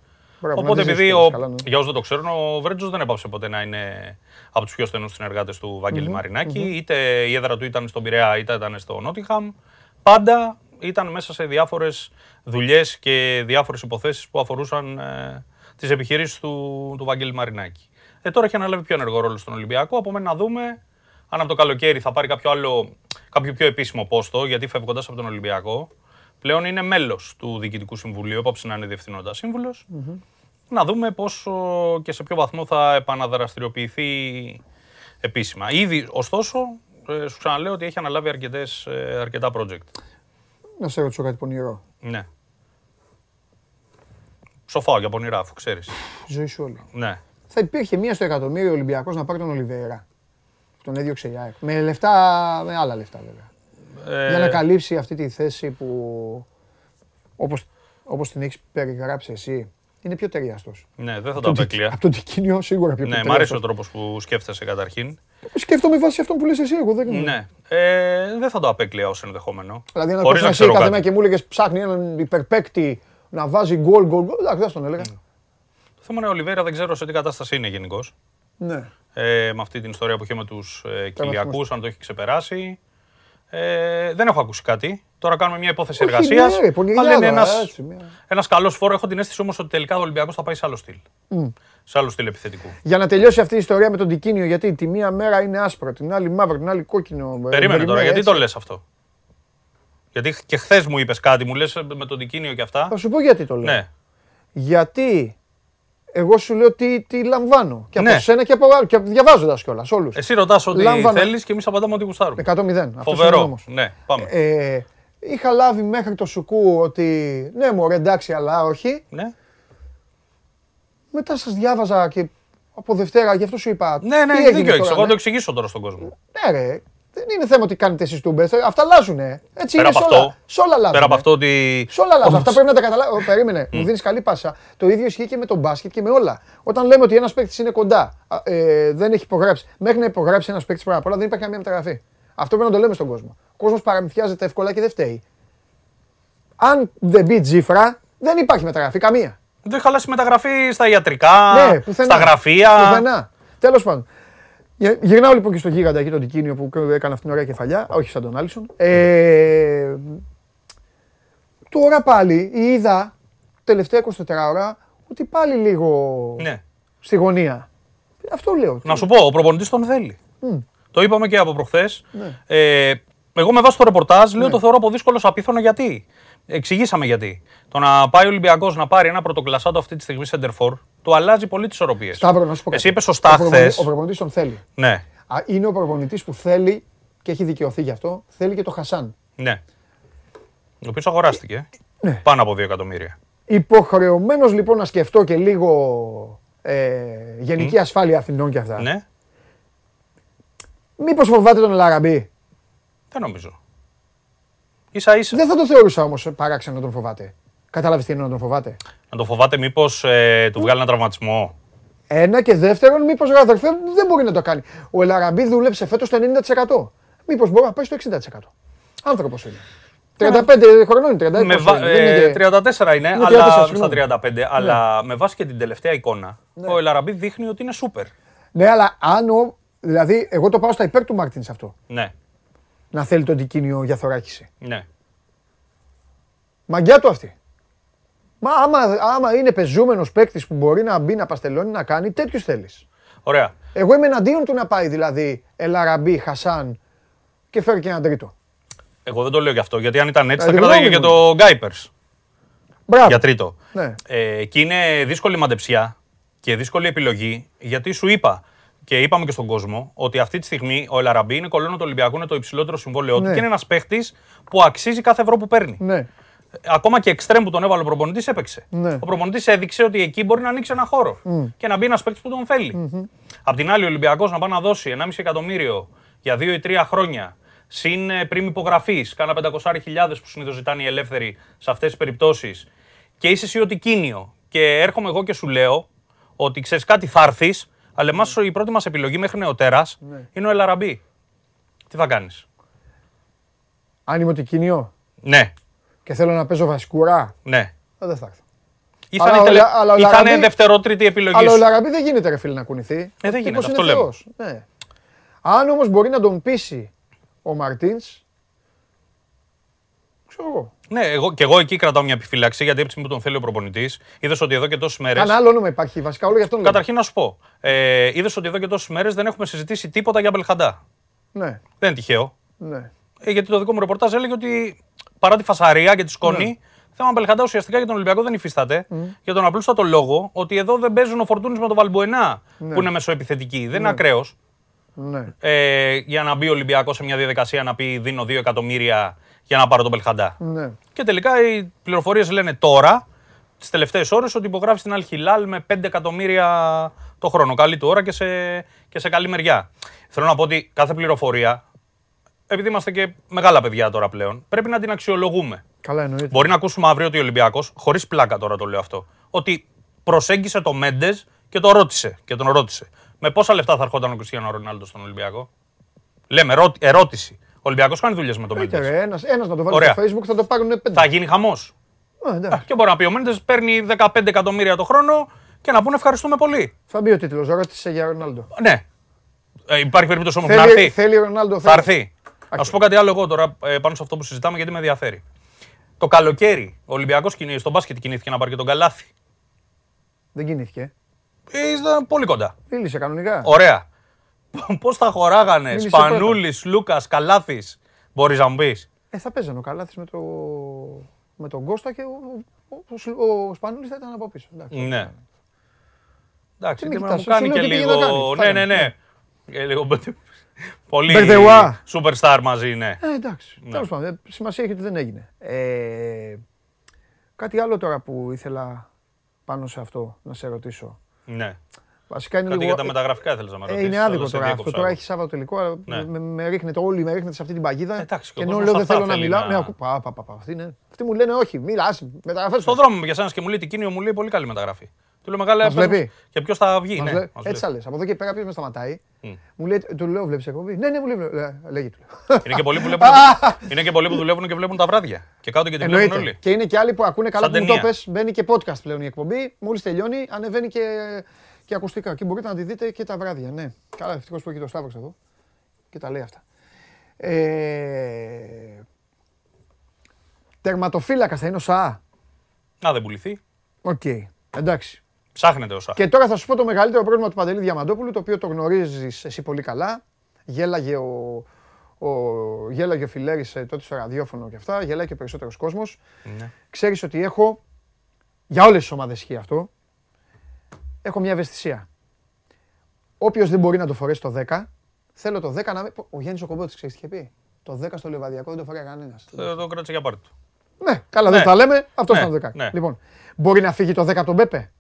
Οπότε, επειδή ο, ναι. για όσους δεν το ξέρουν, ο Βρέτζος δεν έπαψε ποτέ να είναι από τους πιο στενούς συνεργάτες του Βαγγέλη mm-hmm. Μαρινάκη. Mm-hmm. Είτε η έδρα του ήταν στον Πειραιά, είτε ήταν στο Νότιχαμ. Πάντα ήταν μέσα σε διάφορες δουλειές και διάφορες υποθέσεις που αφορούσαν ε, τις επιχειρήσεις του, του Βαγγέλη Μαρινάκη. Ε, τώρα έχει αναλάβει πιο ενεργό ρόλο στον Ολυμπιακό. Από μένα να δούμε αν από το καλοκαίρι θα πάρει κάποιο άλλο, κάποιο πιο επίσημο πόστο, γιατί φεύγοντας από τον Ολυμπιακό, πλέον είναι μέλος του Διοικητικού Συμβουλίου, έπαψε να είναι διευθυνόντα σύμβουλος. να δούμε πόσο και σε ποιο βαθμό θα επαναδραστηριοποιηθεί επίσημα. Ήδη, ωστόσο, ε, σου ξαναλέω ότι έχει αναλάβει αρκετές, ε, αρκετά project. Να σε ρωτήσω κάτι πονηρό. Ναι. Σοφάω για πονηρά, αφού ξέρεις. Ζωή σου όλη. Ναι. Θα υπήρχε μία στο εκατομμύριο Ολυμπιακός να πάρει τον Ολιβέρα. Τον έδιωξε η ΑΕΚ. Με λεφτά, με άλλα λεφτά βέβαια. Ε... Για να καλύψει αυτή τη θέση που όπως, όπως την έχεις περιγράψει εσύ είναι πιο ταιριαστός. Ναι, δεν θα το απέκλεια. Από τον Τικίνιο σίγουρα πιο Ναι, μ' αρέσει ο τρόπος που σκέφτεσαι καταρχήν. Σκέφτομαι βάσει αυτό που λες εσύ, εγώ δεν Ναι. Ε, δεν θα το απέκλεια ω ενδεχόμενο. Δηλαδή, να το εσύ κάθε μέρα και μου έλεγες ψάχνει έναν υπερπέκτη να βάζει γκολ, γκολ. Εντάξει, δεν τον έλεγα. Το θέμα είναι ο Ολιβέρα δεν ξέρω σε τι κατάσταση είναι γενικώς. Ναι. Ε, με αυτή την ιστορία που είχε με τους ε, Κυλιακού, αν το έχει ξεπεράσει. Ε, δεν έχω ακούσει κάτι. Τώρα κάνουμε μια υπόθεση εργασίας. Ναι, αλλά είναι ένα ένας καλός φόρο. Έχω την αίσθηση όμως ότι τελικά ο Ολυμπιακός θα πάει σε άλλο στυλ. Mm. Σε άλλο στυλ επιθετικού. Για να τελειώσει αυτή η ιστορία με τον Τικίνιο, γιατί τη μία μέρα είναι άσπρο, την άλλη μαύρο, την άλλη κόκκινο. Ε, Περίμενε τώρα, γιατί το λες αυτό; Γιατί και χθες μου είπες κάτι, μου λες με τον Τικίνιο και αυτά. Θα σου πω γιατί το λέω. Ναι. Γιατί εγώ σου λέω τι, τι λαμβάνω. Και από ναι. σένα και από, και διαβάζοντας κιόλας όλους. Εσύ ρωτάς ό,τι Λάμβανα... θέλεις και εμείς απαντάμε ότι γουστάρουμε. 100-0. Φοβερό. Ναι, πάμε. Ε, είχα λάβει μέχρι το σουκού ότι ναι, μου εντάξει, αλλά όχι. Ναι. Μετά σας διάβαζα και από Δευτέρα, γι' αυτό σου είπα. Ναι, ναι, δίκιο έχει. Εγώ το εξηγήσω τώρα στον κόσμο. Ναι, ρε. Δεν είναι θέμα ότι κάνετε εσείς τούμπες. Αυτά αλλάζουν. Έτσι Πέρα είναι σε όλα. Σε όλα αλλάζουν. Πέρα από αυτό ότι. Σε όλα αλλάζουν. Αυτά πρέπει να τα καταλάβει. Περίμενε. Μου δίνεις καλή πάσα. Το ίδιο ισχύει και με τον μπάσκετ και με όλα. Όταν λέμε ότι ένας παίκτης είναι κοντά, ε, δεν έχει υπογράψει. Μέχρι να υπογράψει ένας παίκτης πρώτα απ' όλα δεν υπάρχει καμία μεταγραφή. Αυτό πρέπει να το λέμε στον κόσμο. Ο κόσμος παραμυθιάζεται εύκολα και δεν φταίει. Αν δεν μπει τζίφρα, δεν υπάρχει μεταγραφή καμία. Δεν χαλάσει μεταγραφή στα ιατρικά, ναι, στα γραφεία. Πουθενά. Τέλος πάντων. Γυρνάω λοιπόν και στο γίγαντα εκεί τον Τικίνιο που έκανε αυτήν την ωραία κεφαλιά, όχι σαν τον Άλισον. Ε, τώρα πάλι είδα τελευταία 24 ώρα ότι πάλι λίγο ναι. στη γωνία. Αυτό λέω. Να σου πω, ο προπονητής τον θέλει. Το είπαμε και από προχθές. Ναι. Ε, εγώ με βάση το ρεπορτάζ λέω ναι. το θεωρώ από δύσκολο απίθανο γιατί; Εξηγήσαμε γιατί. Το να πάει ο Ολυμπιακός να πάρει ένα πρωτοκλασσάτο αυτή τη στιγμή σεντερφόρ, το αλλάζει πολύ τις οροπίες. Σταύρο, να σου πω Εσύ είπες σωστά χθε. Ο προπονητή τον θέλει. Ναι. Είναι ο προπονητής που θέλει και έχει δικαιωθεί γι' αυτό, θέλει και το Χασάν. Ναι. Ο οποίος αγοράστηκε. Ναι. Πάνω από 2 εκατομμύρια. Υποχρεωμένος λοιπόν να σκεφτώ και λίγο ε, γενική ασφάλεια Αθηνών και αυτά. Ναι. Μήπως φοβάται τον Λαραμπή. Δεν νομίζω. Ίσα ίσα. Δεν θα το θεωρούσα όμως παράξενο να τον φοβάται. Κατάλαβες τι εννοώ να τον φοβάται; Να τον φοβάται, μήπως ε, του βγάλει ένα τραυματισμό. Ένα και δεύτερον, μήπως αδερφέ δεν μπορεί να το κάνει. Ο Ελαραμπή δούλεψε φέτος το 90%. Μήπως μπορεί να πάει στο 60%. Άνθρωπος είναι. 35 χρονών είναι, 36 με βα... ε, 34 είναι, είναι αλλά 34, στα 35. Ναι. Αλλά με βάση και την τελευταία εικόνα, ναι. ο Ελαραμπή δείχνει ότι είναι σούπερ. Ναι, αλλά αν ο. Δηλαδή, εγώ το πάω στα υπέρ του Μάρτιν αυτό. Ναι να θέλει τον τικίνιο για θωράκιση. Ναι. Μαγκιά του αυτή. Μα άμα, άμα είναι πεζούμενος παίκτης που μπορεί να μπει να παστελώνει να κάνει, τέτοιους θέλεις. Ωραία. Εγώ είμαι εναντίον του να πάει δηλαδή Ελαραμπή, Χασάν και φέρει και έναν τρίτο. Εγώ δεν το λέω γι' αυτό, γιατί αν ήταν έτσι θα κρατάγε και το Γκάιπερς. Μπράβο. Για τρίτο. Ναι. Ε, και είναι δύσκολη μαντεψιά και δύσκολη επιλογή, γιατί σου είπα, και είπαμε και στον κόσμο ότι αυτή τη στιγμή ο Ελαραμπή είναι κολόνο του Ολυμπιακού, είναι το υψηλότερο συμβόλαιό του ναι. και είναι ένας παίχτης που αξίζει κάθε ευρώ που παίρνει. Ναι. Ακόμα και εξτρέμ που τον έβαλε ο προπονητής έπαιξε. Ναι. Ο προπονητής έδειξε ότι εκεί μπορεί να ανοίξει ένα χώρο mm. και να μπει ένας παίχτη που τον θέλει. Mm-hmm. Απ' την άλλη, ο Ολυμπιακός να πάει να δώσει 1,5 εκατομμύριο για 2 ή 3 χρόνια συν ε, πριν υπογραφής, κάνα 500.000 που συνήθως ζητάνε οι ελεύθεροι σε αυτές τις περιπτώσεις και είσαι εσύ ότι κίνιο και έρχομαι εγώ και σου λέω ότι ξέρεις κάτι θα έρθεις αλλά εμάς η πρώτη μας επιλογή μέχρι νεοτέρας ναι. είναι ο Ελαραμπή. Τι θα κάνεις; Αν είμαι ότι Ναι. Και θέλω να παίζω βασικουρά. Ναι. Δεν θα έρθω. Ή θα, είναι, τελε... ή θα είναι δευτερότριτη επιλογής. Αλλά ο Λαραμπή δεν γίνεται ρε φίλε να κουνηθεί. Ε, δεν γίνεται, αυτό λέω. Ναι. Αν όμως μπορεί να τον πείσει ο Μαρτίνς, ξέρω εγώ. Ναι, εγώ, και εγώ εκεί κρατάω μια επιφύλαξη γιατί από τη που τον θέλει ο προπονητής, είδες ότι εδώ και τόσες μέρε. Ένα άλλο όνομα υπάρχει βασικά, όλο γι' αυτό Καταρχήν να σου πω. Ε, είδες ότι εδώ και τόσες μέρες δεν έχουμε συζητήσει τίποτα για Μπελχαντά. Ναι. Δεν είναι τυχαίο. Ναι. Ε, γιατί το δικό μου ρεπορτάζ έλεγε ότι παρά τη φασαρία και τη σκόνη, ναι. θέμα Μπελχαντά ουσιαστικά για τον Ολυμπιακό δεν υφίσταται. Mm. Για τον απλούστατο λόγο ότι εδώ δεν παίζουν ο Φορτούνης με τον Βαλμπουενά ναι. που είναι μεσοεπιθετική. Δεν είναι ναι. ακραίος. Ναι. Ε, για να μπει ο Ολυμπιακός σε μια διαδικασία να πει δίνω 2 εκατομμύρια για να πάρω τον Μπελχαντά. Ναι. Και τελικά οι πληροφορίες λένε τώρα, τις τελευταίες ώρες, ότι υπογράφει στην Αλχιλάλ με 5 εκατομμύρια το χρόνο. Καλή του ώρα και σε, και σε καλή μεριά. Θέλω να πω ότι κάθε πληροφορία, επειδή είμαστε και μεγάλα παιδιά τώρα πλέον, πρέπει να την αξιολογούμε. Καλά εννοείται. Μπορεί να ακούσουμε αύριο ότι ο Ολυμπιακός, χωρίς πλάκα τώρα το λέω αυτό, ότι προσέγγισε το Μέντες και το ρώτησε. Και τον ρώτησε. Με πόσα λεφτά θα ερχόταν ο Κριστιανό Ρονάλντο στον Ολυμπιακό; Λέμε ερώτηση. Ο Ολυμπιακός κάνει δουλειές με το Μέντες. Ένας να το βάλει στο Facebook θα το πάρουν πέντε. Θα γίνει χαμός. Και μπορεί να πει ο Μέντες παίρνει 15 εκατομμύρια το χρόνο και να πούνε ευχαριστούμε πολύ. Θα μπει ο τίτλος. Ρώτησε για Ρονάλντο. Ναι. Ε, υπάρχει περίπτωση όμως να έρθει. Θέλει ο Ρονάλντο. Θα έρθει. Α σου πω κάτι άλλο εγώ τώρα ε, πάνω σε αυτό που συζητάμε γιατί με ενδιαφέρει. Το καλοκαίρι ο Ολυμπιακός στον μπάσκετ κινήθηκε να πάρει και τον Καλάθι. Δεν κινήθηκε. Ήταν πολύ κοντά. Μίλησε κανονικά. Ωραία. Πώς θα χωράγανε Σπανούλης, Λούκας, Καλάθι, μπορείς να μου πεις; Ε, θα παίζανε ο Καλάθι με, το... με τον Κώστα και ο, ο, ο Σπανούλης θα ήταν από πίσω. Εντάξει, ναι. Εντάξει, και μου κάνει και λίγο. Ναι, ναι, ναι. λίγο Πολύ superstar μαζί, ναι. Ε, εντάξει. Ναι. Τέλος πάντων, σημασία έχει ότι δεν έγινε. Ε, κάτι άλλο τώρα που ήθελα πάνω σε αυτό να σε ρωτήσω. Ναι. Βασικά είναι Κάτι λίγο... για τα μεταγραφικά ήθελα να με ρωτήσω. Ε, είναι άδικο τώρα αυτό. Τώρα έχεις Σάββατο τελικό. Ναι. Με, με ρίχνετε όλοι, με ρίχνετε σε αυτή την παγίδα. Εντάξει, και ενώ λέω δεν θέλω να μιλάω. Ναι, πα, πα, πα, Αυτοί, είναι. αυτοί μου λένε όχι, μιλάς. Μεταγραφές. Στον δρόμο για σένα και μου λέει τι κίνημα μου λέει πολύ καλή μεταγραφή. Του λέω μεγάλα βλέπει. Και ποιος θα βγει. Ναι, Έτσι θα λες. Από εδώ και πέρα ποιος με σταματάει. Μου λέει, του λέω, βλέπεις εκπομπή. Ναι, ναι, μου λέει, λέγει του. Είναι και πολλοί που δουλεύουν, είναι και πολλοί που δουλεύουν και βλέπουν τα βράδια. Και κάτω και την βλέπουν όλοι. Και είναι και άλλοι που ακούνε καλά που μου το πες, μπαίνει και podcast πλέον η εκπομπή. Μόλις τελειώνει, ανεβαίνει και, και ακουστικά. Και μπορείτε να τη δείτε και τα βράδια. Ναι. Καλά, ευτυχώς που έχει το Σταύρος εδώ και τα λέει αυτά. Ε... Τερματοφύλακας θα είναι ο Σα. Να δεν πουληθεί. Οκ. Εντάξει. Ψάχνετε όσα. Και τώρα θα σου πω το μεγαλύτερο πρόβλημα του Παντελή Διαμαντόπουλου, το οποίο το γνωρίζεις εσύ πολύ καλά. Γέλαγε ο, ο, γέλαγε ο Φιλέρης ε, τότε στο ραδιόφωνο και αυτά, γέλαγε και περισσότερος κόσμος. Ναι. Ξέρεις ότι έχω, για όλες τις ομάδες ισχύει αυτό, έχω μια ευαισθησία. Όποιος δεν μπορεί να το φορέσει το 10, θέλω το 10 να μην. Ο Γιάννης ο Κομπότης, ξέρεις τι είχε πει; Το 10 στο λεβαδιακό δεν το φοράει κανένας. Το, το κράτησε για πάρτι του. Ναι, καλά, ναι. δεν τα λέμε. Αυτό ναι. ήταν το 10. Ναι. Λοιπόν, μπορεί να φύγει το 10 από τον Πέπε;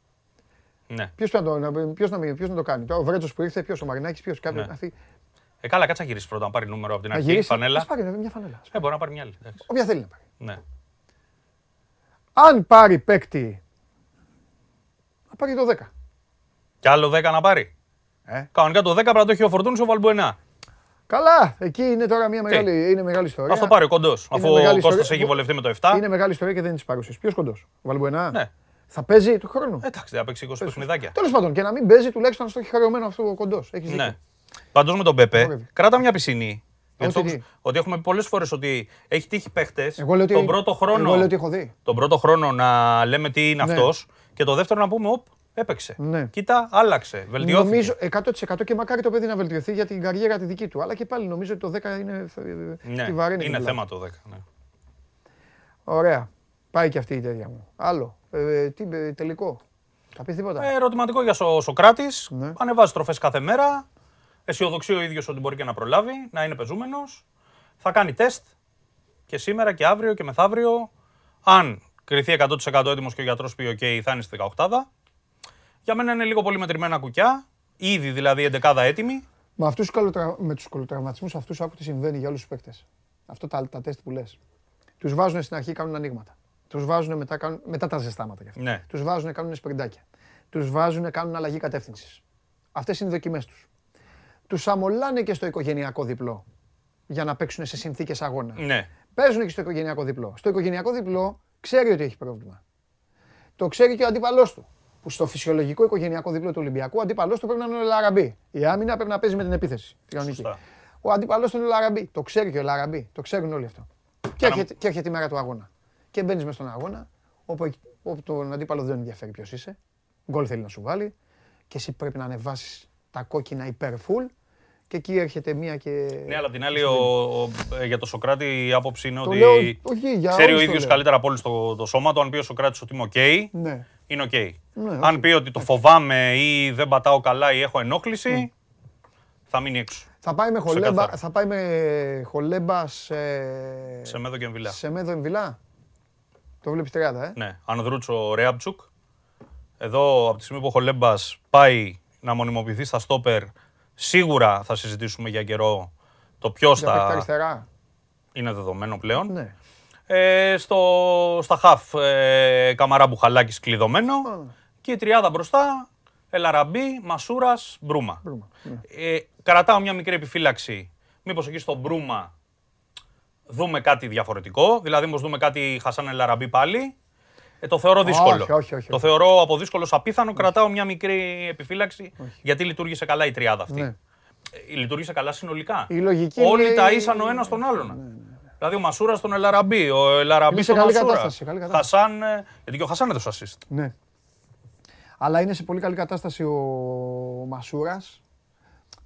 Ναι. Ποιος να, το, ποιος να, ποιος να το κάνει; Ο Βρέτζο που ήρθε, ποιος, ο Μαρινάκης, ποιος. Ναι. Να φύγει. Ε, καλά, κάτσα γυρίσεις πρώτα να πάρει νούμερο από την αρχή. Γυρίσεις, φανέλα. Ας πάρει μια φανέλα. Ε, μπορεί να πάρει μια άλλη. Όποια θέλει να πάρει. Ναι. Αν πάρει παίκτη. Να πάρει το 10. Κι άλλο 10 να πάρει. Ε. Κανονικά το 10 πρέπει να το έχει ο Φορτούνης ο Βαλμπουενά. Καλά, εκεί είναι τώρα μια μεγάλη, είναι μεγάλη ιστορία. Α το πάρει ο κοντός. Αφού ο Κώστας έχει βολευτεί με το 7. Είναι μεγάλη ιστορία και δεν της παρουσίασε. Ποιος κοντός, ο Βαλμπουενά; Ναι. Θα παίζει του χρόνου. Εντάξει, θα παίξει 20 παιχνιδάκια. Τέλος πάντων και να μην παίζει τουλάχιστον στο έχει χαριωμένο αυτό ο κοντός. Ναι. Πάντως με τον Πέπε, κράτα μια πισινή. Γιατί ότι έχουμε πολλές φορές ότι έχει τύχει παίχτες τον πρώτο χρόνο. Εγώ λέω ότι έχω δει. Τον πρώτο χρόνο να λέμε τι είναι ναι. αυτός και το δεύτερο να πούμε, οπ, έπαιξε. Ναι. Κοίτα, άλλαξε. Βελτιώθηκε. Νομίζω 100% και μακάρι το παιδί να βελτιωθεί για την καριέρα τη δική του. Αλλά και πάλι νομίζω ότι το 10 είναι. Ναι, βαρύνη είναι θέμα το 10. Ναι. Ωραία. Πάει και αυτή η τέτοια μου. Άλλο. Ε, τι, ε, τελικό. Θα πεις τίποτα; Ε, ερωτηματικό για ο Σοκράτης. Ναι. Ανεβάζει τροφές κάθε μέρα. Αισιοδοξεί ο ίδιος ότι μπορεί και να προλάβει, να είναι πεζούμενος. Θα κάνει τεστ και σήμερα και αύριο και μεθαύριο. Αν κρυθεί 100% έτοιμος και ο γιατρός πει: OK, θα είναι στη 18 Για μένα είναι λίγο πολύ μετρημένα κουκιά. Ήδη δηλαδή 11 έτοιμη. Με, αυτούς με τους κολοτραυματισμού αυτούς άκου τι συμβαίνει για όλους τους παίκτες. Αυτό τα, τα τεστ που λες. Τους βάζουν στην αρχή, κάνουν ανοίγματα. Τους βάζουν μετά, κάνουν, μετά τα ζεστάματα κι αυτά. Ναι. Τους βάζουν, κάνουν σπριντάκια. Τους βάζουν, κάνουν αλλαγή κατεύθυνσης. Αυτές είναι οι δοκιμές τους. Τους αμολάνε και στο οικογενειακό διπλό για να παίξουν σε συνθήκες αγώνας. Ναι. Παίζουν και στο οικογενειακό διπλό. Στο οικογενειακό διπλό ξέρει ότι έχει πρόβλημα. Το ξέρει και ο αντίπαλό του. Που στο φυσιολογικό οικογενειακό διπλό του Ολυμπιακού, ο αντίπαλός του πρέπει να είναι ο Λαραμπή. Η άμυνα πρέπει να παίζει με την επίθεση. Ο αντίπαλός του είναι ο Λαραμπή. Το ξέρει και ο Λαραμπή. Το ξέρουν όλοι αυτό. Και έρχεται, και έρχεται η μέρα του αγώνα και μπαίνεις μέσα στον αγώνα, όπου, όπου τον αντίπαλο δεν ενδιαφέρει ποιος είσαι. Γκολ θέλει να σου βάλει και εσύ πρέπει να ανεβάσεις τα κόκκινα υπερ full και εκεί έρχεται μία και. Ναι, αλλά την άλλη, ο, ο, ε, για το Σοκράτη η άποψη είναι ότι. Λέω, όχι, για ξέρει ο ίδιος καλύτερα από όλους το, το σώμα του. Αν πει ο Σοκράτης ότι είμαι OK, ναι. Είναι OK. Ναι, αν πει ότι το φοβάμαι ή δεν πατάω καλά ή έχω ενόχληση, ναι. θα μείνει έξω. Θα πάει με χολέμπα, θα πάει με χολέμπα σε... Σε μέδο και εμβυλά. Σε μέδο εμβυλά. Το βλέπεις 30, ε; Ναι. Ανδρούτσο Ρέαμπτσουκ. Εδώ από τη στιγμή που ο Χολέμπας πάει να μονιμοποιηθεί στα στόπερ, σίγουρα θα συζητήσουμε για καιρό το ποιος θα. αριστερά. Είναι δεδομένο πλέον. Ναι. Ε, στο, στα χαφ ε, Καμαρά Μπουχαλάκης κλειδωμένο και η τριάδα μπροστά Ελαραμπή, Μασούρας, Μπρούμα. Μπρούμα ναι. ε, κρατάω μια μικρή επιφύλαξη. Μήπως εκεί στο Μπρούμα δούμε κάτι διαφορετικό, δηλαδή μήπως δούμε κάτι Χασάν Ελαραμπή πάλι. Ε, το θεωρώ δύσκολο. Όχι, όχι, όχι, το θεωρώ από δύσκολος απίθανο. Κρατάω μια μικρή επιφύλαξη γιατί λειτουργήσε καλά η τριάδα αυτή. Ναι. Ε, λειτουργήσε καλά συνολικά. Η λογική Όλοι είναι... τα ήσαν ο ένας τον άλλον. Ναι, ναι, ναι. Δηλαδή ο Μασούρας στον Ελαραμπή, ο Ελαραμπή στον καλή Μασούρα. Κατάσταση, καλή κατάσταση. Χασάν, ε, γιατί και ο Χασάν έδωσε assist. Ναι. Αλλά είναι σε πολύ καλή κατάσταση ο Μασούρας.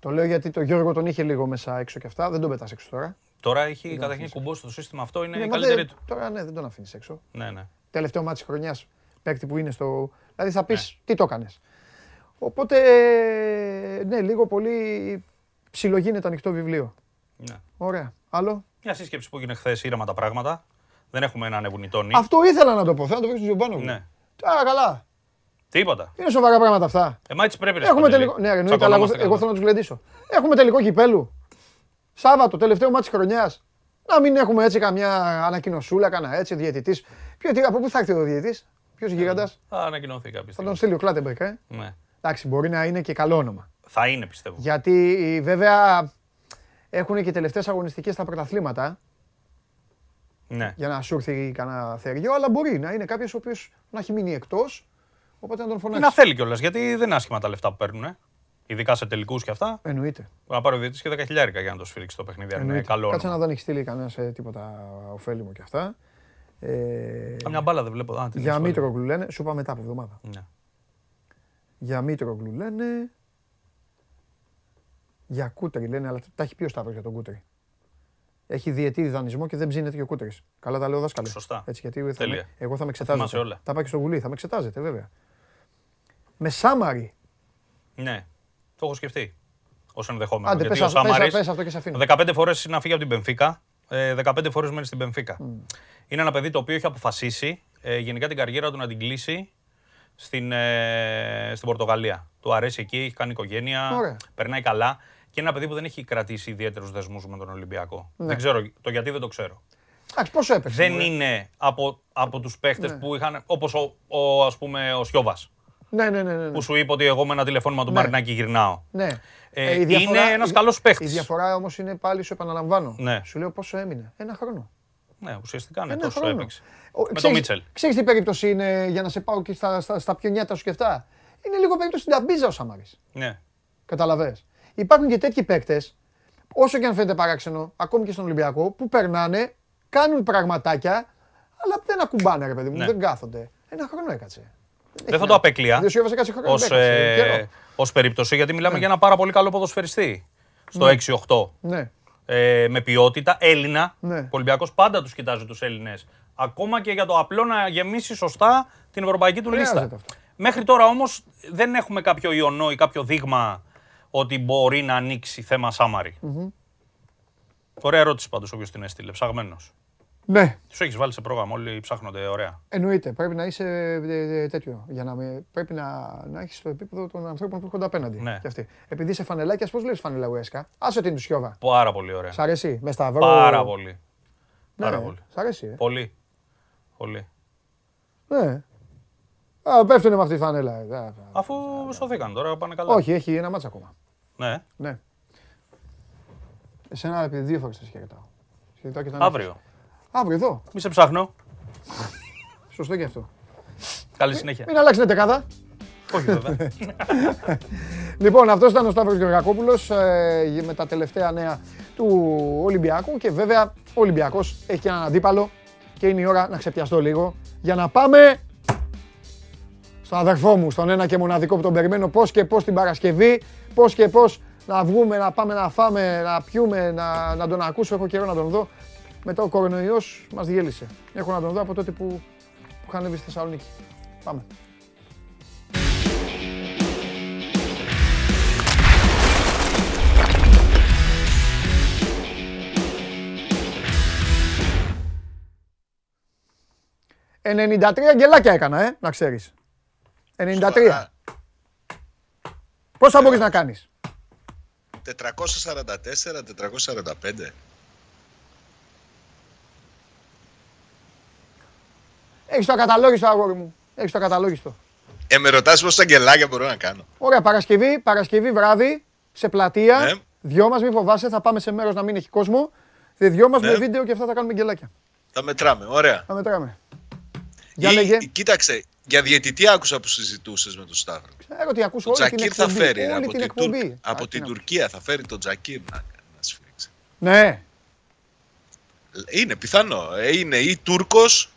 Το λέω γιατί το Γιώργο τον είχε λίγο μέσα έξω και αυτά. Δεν τον πετάς έξω τώρα. Τώρα έχει καταρχήν κουμπώσει το σύστημα αυτό, είναι ναι, η καλύτερη του. Τώρα ναι, δεν τον αφήνεις έξω. Ναι, ναι. Τελευταίο μάτι χρονιάς παίκτη που είναι στο. Δηλαδή θα πεις ναι. τι το έκανες. Οπότε ναι, λίγο πολύ ψιλογίνεται ανοιχτό βιβλίο. Ναι. Ωραία. Άλλο; Μια σύσκεψη που έγινε χθες, ήρεμα τα πράγματα. Δεν έχουμε ένα ανεβουνιτόνι. Αυτό ήθελα να το πω. Θέλω να το βρει στον Τζιομπάνο. Ναι. Α, καλά. Τίποτα. Είναι σοβαρά πράγματα αυτά. Ε, έτσι πρέπει να Έχουμε τελικό. Ναι, εννοείται, αλλά εγώ, εγώ θέλω να τους γλεντήσω. Έχουμε τελικό κυπέλου. Σάββατο, τελευταίο μάτι χρονιάς. Να μην έχουμε έτσι καμιά ανακοινωσούλα, κανένα έτσι, διαιτητής. Από πού θα έρθει ο διαιτητής, Ποιος γίγαντας; Θα ανακοινωθεί κάποια Θα τον στείλει ο Κλάτεμπερκ, ε. Ναι. Εντάξει, μπορεί να είναι και καλό όνομα. Θα είναι, πιστεύω. Γιατί βέβαια έχουν και τελευταίες αγωνιστικές στα πρωταθλήματα. Ναι. Για να σου έρθει κανένα θεριό, αλλά μπορεί να είναι κάποιος ο οποίος να έχει μείνει εκτός Οπότε να τον φωνάξεις. Να θέλει κιόλας, γιατί δεν είναι άσχημα τα λεφτά που παίρνουν. Ε. Ειδικά σε τελικούς και αυτά. Εννοείται. Να πάρει ο διαιτητή και 10 χιλιάρικα για να το σφίξει το παιχνίδι. Είναι καλό. Κάτσε να δω αν έχει στείλει κανένα ε, τίποτα ωφέλιμο και αυτά. Ε, Καμιά μπάλα δεν βλέπω. Α, για Μήτρογλου λένε, σου είπα μετά από εβδομάδα. Ναι. Για Μήτρογλου λένε. Για Κούτρι λένε, αλλά τα έχει πει ο Σταύρος για τον Κούτρι. Έχει διετή δανεισμό και δεν ψήνεται και ο Κούτρις. Καλά τα λέω δάσκαλο. Σωστά. Έτσι, γιατί θα, εγώ θα με εξετάζετε. Θα πάει και στο γουλί, θα με εξετάζετε βέβαια. Με Σάμαρη. Ναι, το έχω σκεφτεί. Ω ενδεχόμενο. Άντε, Γιατί πες, ο Σάμαρης. 15 φορές να φύγει από την Πενφύκα. 15 φορές μένει στην Πενφύκα. Mm. Είναι ένα παιδί το οποίο έχει αποφασίσει ε, γενικά την καριέρα του να την κλείσει στην, ε, στην Πορτογαλία. Του αρέσει εκεί, έχει κάνει οικογένεια, Ωραία. περνάει καλά. Και είναι ένα παιδί που δεν έχει κρατήσει ιδιαίτερους δεσμούς με τον Ολυμπιακό. Ναι. Δεν ξέρω το γιατί δεν το ξέρω. Εντάξει, πόσο έπαιξε. Δεν είναι από, από τους παίχτες ναι. που είχαν. Όπως ο, ο, ας πούμε, ο Σιώβας. Ναι, ναι, ναι, ναι, Που σου είπε ότι εγώ με ένα τηλεφώνημα του ναι. Μαρινάκη γυρνάω. Ναι. Ε, ε, διαφορά, είναι ένας καλός παίχτης. Η διαφορά όμως είναι πάλι, σου επαναλαμβάνω. Ναι. Σου λέω πόσο έμεινε. Ένα χρόνο. Ναι, ουσιαστικά ναι, τόσο χρόνο. έπαιξε. Ο, με τον Μίτσελ. Ξέρεις τι περίπτωση είναι για να σε πάω και στα, στα, στα πιο νιάτα σου και αυτά; Είναι λίγο περίπτωση στην ταμπίζα ο Σαμάρης. Ναι. Καταλαβέ. Υπάρχουν και τέτοιοι παίκτες, όσο και αν φαίνεται παράξενο, ακόμη και στον Ολυμπιακό, που περνάνε, κάνουν πραγματάκια, αλλά δεν ακουμπάνε, ρε παιδί μου, ναι. δεν κάθονται. Ένα χρόνο έκατσε. Δεν θα το απέκλεια ως ε, περίπτωση, γιατί μιλάμε ναι. για ένα πάρα πολύ καλό ποδοσφαιριστή. Στο 6-8. Ναι. Ε, με ποιότητα, Έλληνα. Ναι. Ο Ολυμπιακός πάντα τους κοιτάζει τους Έλληνες. Ακόμα και για το απλό να γεμίσει σωστά την ευρωπαϊκή του λίστα. Μέχρι τώρα όμως δεν έχουμε κάποιο ιονό ή κάποιο δείγμα ότι μπορεί να ανοίξει θέμα Σάμαρη. Mm-hmm. Ωραία ερώτηση πάντως όποιος την έστειλε. Ψαγμένος. Ναι. Τους έχεις βάλει σε πρόγραμμα, όλοι ψάχνονται ωραία. Εννοείται. Πρέπει να είσαι ε, ε, τέτοιο. Για να με, πρέπει να, να έχεις το επίπεδο των ανθρώπων που έρχονται απέναντι. Ναι. Και Επειδή είσαι φανελάκιας, πώς βλέπει φανελά Ουέσκα; Άσε την του Σιώβα. Πάρα πολύ ωραία. Σ' αρέσει. Μες σταυρό. Πάρα πολύ. Ναι, Πάρα πολύ. Σ' αρέσει. Ε. Πολύ. Πολύ. Ναι. Α, πέφτουνε με αυτή τη φανέλα. Αφού σωθήκαν τώρα, πάνε καλά. Όχι, έχει ένα μάτσα ακόμα. Ναι. ναι. Εσένα επειδή δύο φορές σε χαιρετάω. Αύριο. Αύριο εδώ. Μη σε ψάχνω. Σωστό και αυτό. Καλή συνέχεια. Μην αλλάξει δεκάδα. Όχι βέβαια. λοιπόν, αυτός ήταν ο Σταύρος Γεωργακόπουλος ε, με τα τελευταία νέα του Ολυμπιακού και βέβαια ο Ολυμπιακός έχει και έναν αντίπαλο και είναι η ώρα να ξεπιαστώ λίγο για να πάμε στον αδερφό μου, στον ένα και μοναδικό που τον περιμένω πώς και πώς την Παρασκευή, πώς και πώς να βγούμε, να πάμε να φάμε, να πιούμε, να, να τον ακούσω. Έχω καιρό να τον δω. Μετά ο κορονοϊός μας διέλυσε. Έχω να τον δω από τότε που, που είχα ανέβει στη Θεσσαλονίκη. Πάμε. «93 γκελάκια έκανα, ε, να ξέρεις. 93. Πόσα μπορείς να κάνεις; 444, 445. Έχεις το ακαταλόγιστο, αγόρι μου. Έχεις το ακαταλόγιστο. Ε, με ρωτάς πόσα αγγελάκια μπορώ να κάνω. Ωραία, Παρασκευή, Παρασκευή βράδυ, σε πλατεία. Ναι. Δυο μας, μην φοβάσαι, θα πάμε σε μέρος να μην έχει κόσμο. Δε δυο μας ναι. με βίντεο και αυτά θα κάνουμε γκελάκια. Θα μετράμε, ωραία. Θα μετράμε. Για λέγε. Κοίταξε, για διαιτητή άκουσα που συζητούσες με τον Σταύρο. Ξέρω ότι ακούσω όλη την εκπομπή. θα φέρει όλη από την, εκπομπή. από την Τουρκία θα φέρει τον Τζακίρ να, να σφίξει. Ναι. Είναι πιθανό. Ε, είναι ή Τούρκος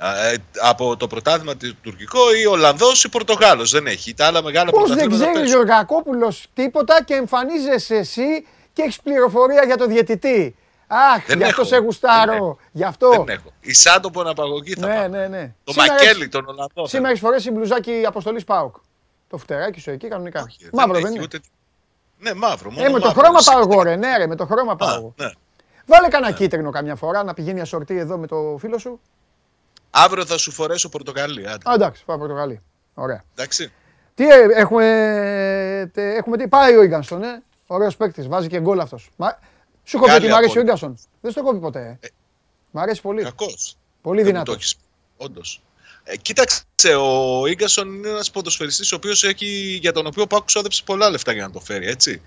ε, από το πρωτάθλημα τουρκικό ή Ολλανδός ή Πορτογάλος. Δεν έχει. Τα άλλα μεγάλα Πώς δεν ξέρεις ο Γακόπουλος τίποτα και εμφανίζεσαι εσύ και έχεις πληροφορία για το διαιτητή. Αχ, δεν γι' αυτό σε γουστάρω. Γι' αυτό. Δεν έχω. Η Σάντο που αναπαγωγή θα ναι, ναι, ναι. Το Μακέλι, τον Ολλανδό. Σήμερα έχεις φορέσει μπλουζάκι αποστολής Πάουκ. Το φτεράκι σου εκεί κανονικά. Όχι, μαύρο δεν, είναι; Ούτε... Ναι, μαύρο. Μόνο ε, με το χρώμα πάω εγώ, ρε. Ναι, ρε, με το χρώμα πάω εγώ. Ναι. Βάλε κανένα ναι. κίτρινο καμιά φορά να πηγαίνει ασορτή εδώ με το φίλο σου. Αύριο θα σου φορέσω πορτοκαλί. Α, εντάξει, πάω πορτοκαλί. Ωραία. Εντάξει. Τι ε, έχουμε, έχουμε τι, πάει ο Ίγκανστον, ε. Ωραίος παίκτης, βάζει και γκολ αυτός. Σου έχω πει ότι μου αρέσει ο Ίγκασον. Δεν στο έχω πει ποτέ. Ε, μ' αρέσει πολύ. Κακός. Πολύ δυνατός. Όντως. Ε, κοίταξε, ο γκασον είναι ένας ποδοσφαιριστής ο οποίος έχει, για τον οποίο ο Πάκου ξόδεψε πολλά λεφτά για να το φέρει, έτσι.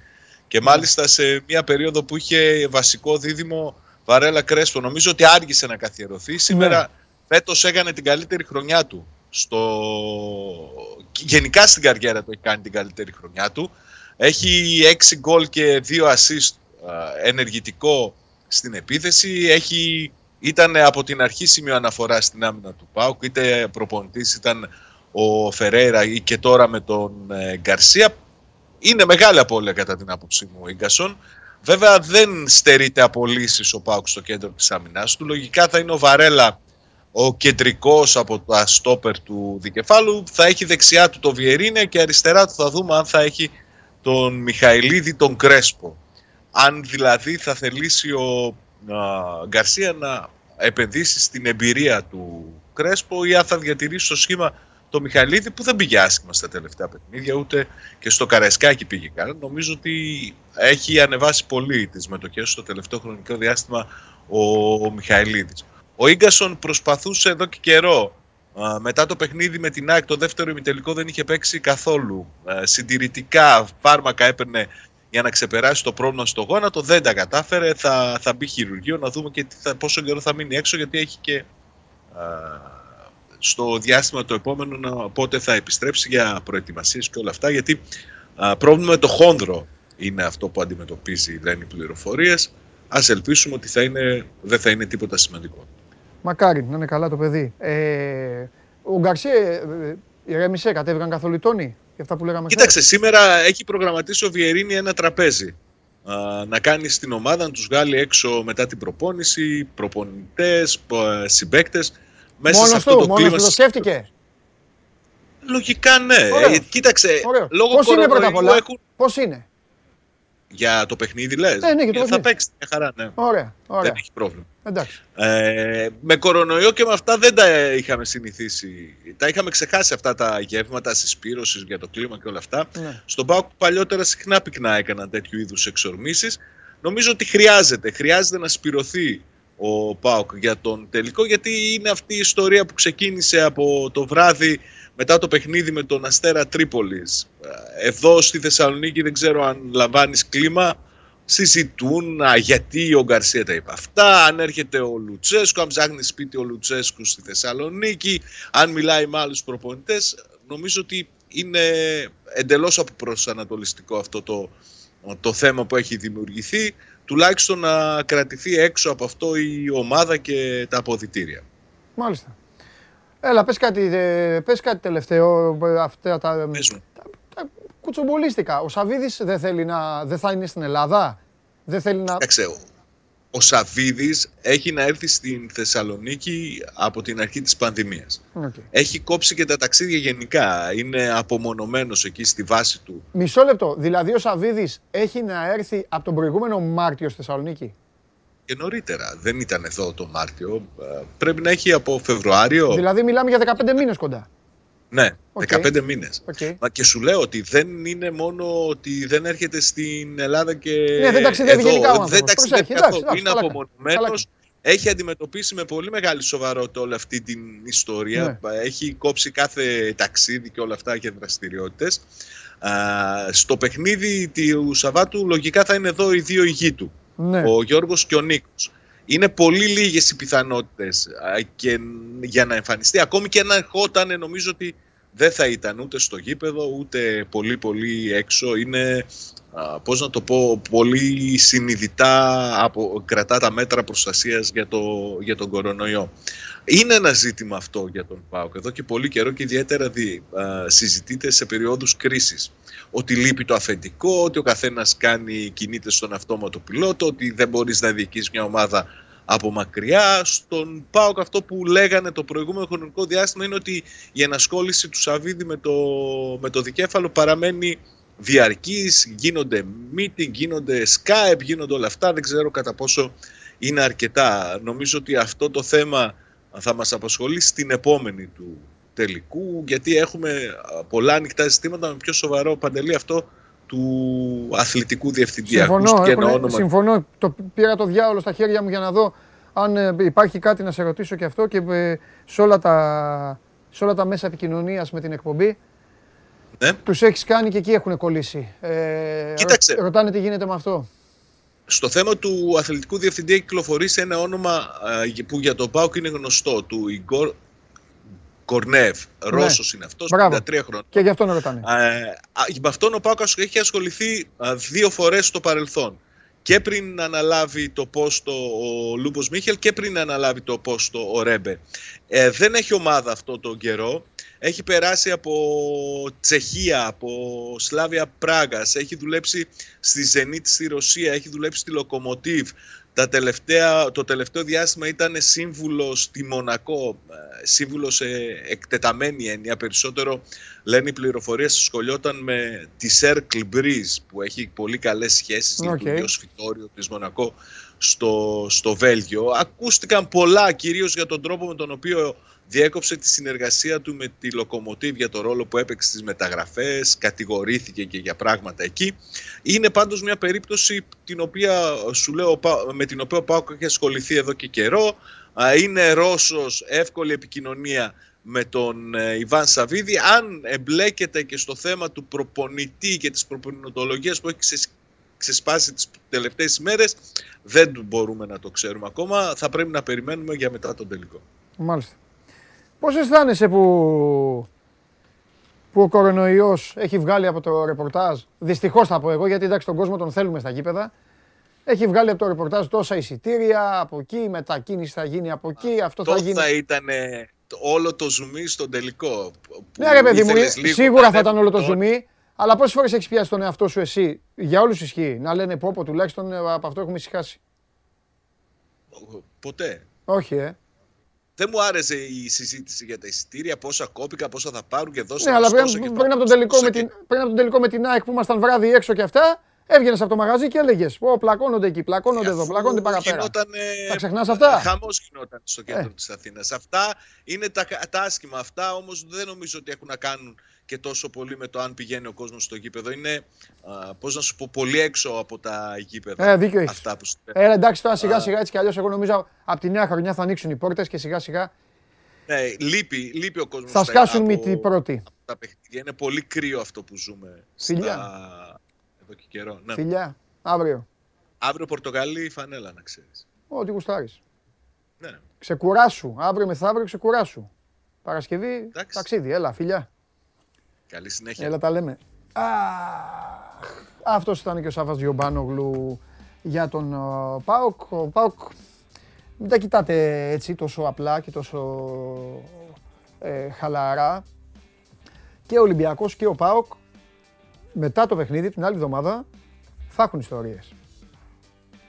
Και μάλιστα σε μια περίοδο που είχε βασικό δίδυμο Βαρέλα Κρέσπο, νομίζω ότι άργησε να καθιερωθεί. Σήμερα ναι. φέτος έκανε την καλύτερη χρονιά του. Στο... Γενικά στην καριέρα του έχει κάνει την καλύτερη χρονιά του. Έχει 6 γκολ και 2 assist ενεργητικό στην επίθεση. Έχει, ήταν από την αρχή σημείο αναφορά στην άμυνα του ΠΑΟΚ. Είτε προπονητής ήταν ο Φερέιρα ή και τώρα με τον ε, Γκαρσία. Είναι μεγάλη απώλεια κατά την άποψή μου ο Ίγκασον. Βέβαια δεν στερείται απολύσεις ο Πάουκ στο κέντρο της άμυνας του. Λογικά θα είναι ο Βαρέλα ο κεντρικός από τα στόπερ του δικεφάλου. Θα έχει δεξιά του το Βιερίνια και αριστερά του θα δούμε αν θα έχει τον Μιχαηλίδη τον Κρέσπο αν δηλαδή θα θελήσει ο Γκαρσία να επενδύσει στην εμπειρία του Κρέσπο ή αν θα διατηρήσει το σχήμα το Μιχαλίδη που δεν πήγε άσχημα στα τελευταία παιχνίδια, ούτε και στο Καραϊσκάκι πήγε καλά. Νομίζω ότι έχει ανεβάσει πολύ τις μετοχές στο τελευταίο χρονικό διάστημα ο, ο Μιχαηλίδης. Ο γκασον προσπαθούσε εδώ και καιρό μετά το παιχνίδι με την ΑΕΚ το δεύτερο ημιτελικό δεν είχε παίξει καθόλου. Συντηρητικά φάρμακα έπαιρνε για να ξεπεράσει το πρόβλημα στο γόνατο. Δεν τα κατάφερε. Θα, θα μπει χειρουργείο να δούμε και θα, πόσο καιρό θα μείνει έξω γιατί έχει και α, στο διάστημα το επόμενο να, πότε θα επιστρέψει για προετοιμασίες και όλα αυτά. Γιατί α, πρόβλημα με το χόνδρο είναι αυτό που αντιμετωπίζει, λένε οι πληροφορίες. Α ελπίσουμε ότι θα είναι, δεν θα είναι τίποτα σημαντικό. Μακάρι να είναι καλά το παιδί. Ε, ο Γκαρσίε ε, ε, ηρέμησε, κατέβηκαν καθόλου τόνοι; Για αυτά που λέγαμε Κοίταξε, σήμερα έχει προγραμματίσει ο Βιερίνη ένα τραπέζι. Α, να κάνει στην ομάδα, να τους βγάλει έξω μετά την προπόνηση, προπονητές, συμπαίκτες. Μέσα μόνος σε αυτό του, το κλίμα. το σκέφτηκε. Λογικά ναι. Ε, κοίταξε, Ωραίο. λόγω Πώς είναι πρώτα απ' όλα, έχουν... πώς είναι; Για το παιχνίδι λες; Ναι, ναι, το θα παίξεις μια χαρά, ναι. Ωραία, ωραία. Δεν έχει πρόβλημα. Εντάξει. Ε, με κορονοϊό και με αυτά δεν τα είχαμε συνηθίσει. Τα είχαμε ξεχάσει αυτά τα γεύματα συσπήρωσης για το κλίμα και όλα αυτά. Ναι. Στον Πάοκ παλιότερα συχνά πυκνά έκαναν τέτοιου είδους εξορμήσεις. Νομίζω ότι χρειάζεται. Χρειάζεται να σπυρωθεί ο Πάοκ για τον τελικό, γιατί είναι αυτή η ιστορία που ξεκίνησε από το βράδυ μετά το παιχνίδι με τον Αστέρα Τρίπολης. Εδώ στη Θεσσαλονίκη δεν ξέρω αν λαμβάνεις κλίμα, συζητούν α, γιατί ο Γκαρσία τα είπε αυτά, αν έρχεται ο Λουτσέσκου, αν ψάχνει σπίτι ο Λουτσέσκου στη Θεσσαλονίκη, αν μιλάει με άλλους προπονητές. Νομίζω ότι είναι εντελώς αποπροσανατολιστικό αυτό το, το θέμα που έχει δημιουργηθεί, τουλάχιστον να κρατηθεί έξω από αυτό η ομάδα και τα αποδητήρια. Μάλιστα. Έλα, πες κάτι, πες κάτι τελευταίο. Αυτά τα, τα, κουτσομπολίστηκα. Ο Σαββίδης δεν θέλει να. δεν θα είναι στην Ελλάδα; Δεν θέλει να. ξέρω. Ο Σαββίδης έχει να έρθει στην Θεσσαλονίκη από την αρχή της πανδημίας. Okay. Έχει κόψει και τα ταξίδια γενικά. Είναι απομονωμένος εκεί στη βάση του. Μισό λεπτό. Δηλαδή ο Σαββίδης έχει να έρθει από τον προηγούμενο Μάρτιο στη Θεσσαλονίκη; Και νωρίτερα. Δεν ήταν εδώ το Μάρτιο. Ε, πρέπει να έχει από Φεβρουάριο. Δηλαδή μιλάμε για 15 μήνες κοντά. Ναι, okay. 15 μήνες. Okay. και σου λέω ότι δεν είναι μόνο ότι δεν έρχεται στην Ελλάδα και. Ναι, δεν ταξιδεύει εδώ. γενικά ο Δεν ταξιδεύει καθόλου. Είναι απομονωμένος. Έχει αντιμετωπίσει με πολύ μεγάλη σοβαρότητα όλη αυτή την ιστορία. Ναι. Έχει κόψει κάθε ταξίδι και όλα αυτά και δραστηριότητες. Στο παιχνίδι του Σαββάτου λογικά θα είναι εδώ οι δύο ηγοί του ναι. ο Γιώργος και ο Νίκος. Είναι πολύ λίγες οι πιθανότητες και για να εμφανιστεί. Ακόμη και αν ερχόταν νομίζω ότι δεν θα ήταν ούτε στο γήπεδο ούτε πολύ πολύ έξω. Είναι, πώς να το πω, πολύ συνειδητά από, κρατά τα μέτρα προστασίας για, το, για τον κορονοϊό. Είναι ένα ζήτημα αυτό για τον ΠΑΟΚ εδώ και πολύ καιρό και ιδιαίτερα δι, συζητείται σε περιόδους κρίσης ότι λείπει το αφεντικό, ότι ο καθένας κάνει κινείται στον αυτόματο πιλότο, ότι δεν μπορείς να διοικείς μια ομάδα από μακριά. Στον ΠΑΟΚ αυτό που λέγανε το προηγούμενο χρονικό διάστημα είναι ότι η ενασχόληση του Σαββίδη με το, με το δικέφαλο παραμένει διαρκής, γίνονται meeting, γίνονται Skype, γίνονται όλα αυτά. Δεν ξέρω κατά πόσο είναι αρκετά. Νομίζω ότι αυτό το θέμα θα μας απασχολεί στην επόμενη του τελικού, γιατί έχουμε πολλά ανοιχτά ζητήματα με πιο σοβαρό παντελή αυτό του αθλητικού διευθυντή. Συμφωνώ, έχουν, συμφωνώ. Το, πήρα το διάολο στα χέρια μου για να δω αν ε, υπάρχει κάτι να σε ρωτήσω και αυτό και ε, σε, όλα τα, σε όλα τα μέσα επικοινωνίας με την εκπομπή. Ναι. Τους έχεις κάνει και εκεί έχουν κολλήσει. Ε, Κοίταξε. Ρωτάνε τι γίνεται με αυτό. Στο θέμα του αθλητικού διευθυντή έχει κυκλοφορήσει ένα όνομα που για τον ΠΑΟΚ είναι γνωστό, του Ιγκόρ Κορνέεφ, ναι. Ρώσος είναι αυτός, 53 χρόνια. Και γι' αυτό να ρωτάνε. Ε, με αυτόν ο ΠΑΟΚ έχει ασχοληθεί δύο φορές στο παρελθόν. Και πριν αναλάβει το πόστο ο Λούμπος Μίχελ και πριν αναλάβει το πόστο ο Ρέμπε. Ε, δεν έχει ομάδα αυτό τον καιρό. Έχει περάσει από Τσεχία, από Σλάβια Πράγας, έχει δουλέψει στη Ζενίτ στη Ρωσία, έχει δουλέψει στη Λοκομοτίβ, τα τελευταία, το τελευταίο διάστημα ήταν σύμβουλος στη Μονακό, ε, σύμβουλος σε εκτεταμένη έννοια. Περισσότερο λένε οι πληροφορίες σχολιόταν με τη Cercle Breeze που έχει πολύ καλές σχέσεις okay. για το φυτόριο της Μονακό στο, στο Βέλγιο. Ακούστηκαν πολλά κυρίως για τον τρόπο με τον οποίο διέκοψε τη συνεργασία του με τη Λοκομοτίβ για το ρόλο που έπαιξε στις μεταγραφές, κατηγορήθηκε και για πράγματα εκεί. Είναι πάντως μια περίπτωση την οποία, σου λέω, με την οποία ο Πάοκ έχει ασχοληθεί εδώ και καιρό. Είναι Ρώσος, εύκολη επικοινωνία με τον ε, Ιβάν Σαββίδη. Αν εμπλέκεται και στο θέμα του προπονητή και της προπονητολογίας που έχει ξεσπάσει τις τελευταίες ημέρες, δεν μπορούμε να το ξέρουμε ακόμα. Θα πρέπει να περιμένουμε για μετά τον τελικό. Μάλιστα. Πώς αισθάνεσαι που, που ο κορονοϊός έχει βγάλει από το ρεπορτάζ, δυστυχώς θα πω εγώ, γιατί εντάξει τον κόσμο τον θέλουμε στα γήπεδα, έχει βγάλει από το ρεπορτάζ τόσα εισιτήρια, από εκεί, η μετακίνηση θα γίνει από εκεί, αυτό θα γίνει... θα ήταν όλο το ζουμί στον τελικό. Ναι ρε παιδί μου, σίγουρα θα ήταν όλο το ζουμί, αλλά πόσες φορές έχεις πιάσει τον εαυτό σου εσύ, για όλους ισχύει, να λένε πω πω τουλάχιστον ε, από αυτό έχουμε ησυχάσει. Ποτέ. Όχι, ε. Δεν μου άρεσε η συζήτηση για τα εισιτήρια, πόσα κόπηκα, πόσα θα πάρουν και δώσα. Ναι, αλλά πριν, πριν, από τον τελικό με την, πριν από τον τελικό με την ΑΕΚ που ήμασταν βράδυ έξω και αυτά, έβγαινες από το μαγαζί και έλεγες: Ω, πλακώνονται εκεί, πλακώνονται εδώ, πλακώνονται παραπέρα. Γινότανε... Θα ξεχνάς αυτά; Χαμός γινόταν στο κέντρο ε. της Αθήνας. Αυτά είναι τα, τα άσχημα. Αυτά όμως δεν νομίζω ότι έχουν να κάνουν και τόσο πολύ με το αν πηγαίνει ο κόσμος στο γήπεδο. Είναι, πώς να σου πω, πολύ έξω από τα γήπεδα. Ε, δίκιο αυτά που ε, εντάξει, τώρα σιγά σιγά έτσι κι αλλιώς. Εγώ νομίζω από τη νέα χρονιά θα ανοίξουν οι πόρτες και σιγά σιγά. Ναι, λείπει, λείπει ο κόσμος. Θα σκάσουν μύτη πρώτη. τα παιχνίδια. Είναι πολύ κρύο αυτό που ζούμε. Φιλιά. Στα... Εδώ και καιρό. Ναι. Φιλιά. Αύριο. Αύριο Πορτογαλί φανέλα, να ξέρεις. Ό,τι γουστάρεις. Ναι. Ξεκουράσου. Αύριο μεθαύριο ξεκουράσου. Παρασκευή Εντάξει. ταξίδι. Έλα, φιλιά. Καλή συνέχεια. Έλα τα λέμε. Αυτός ήταν και ο Σάββας Γιωμπάνογλου για τον Πάοκ. Ο Πάοκ μην τα κοιτάτε έτσι τόσο απλά και τόσο ε, χαλαρά. Και ο Ολυμπιακός και ο Πάοκ μετά το παιχνίδι, την άλλη εβδομάδα, θα έχουν ιστορίες.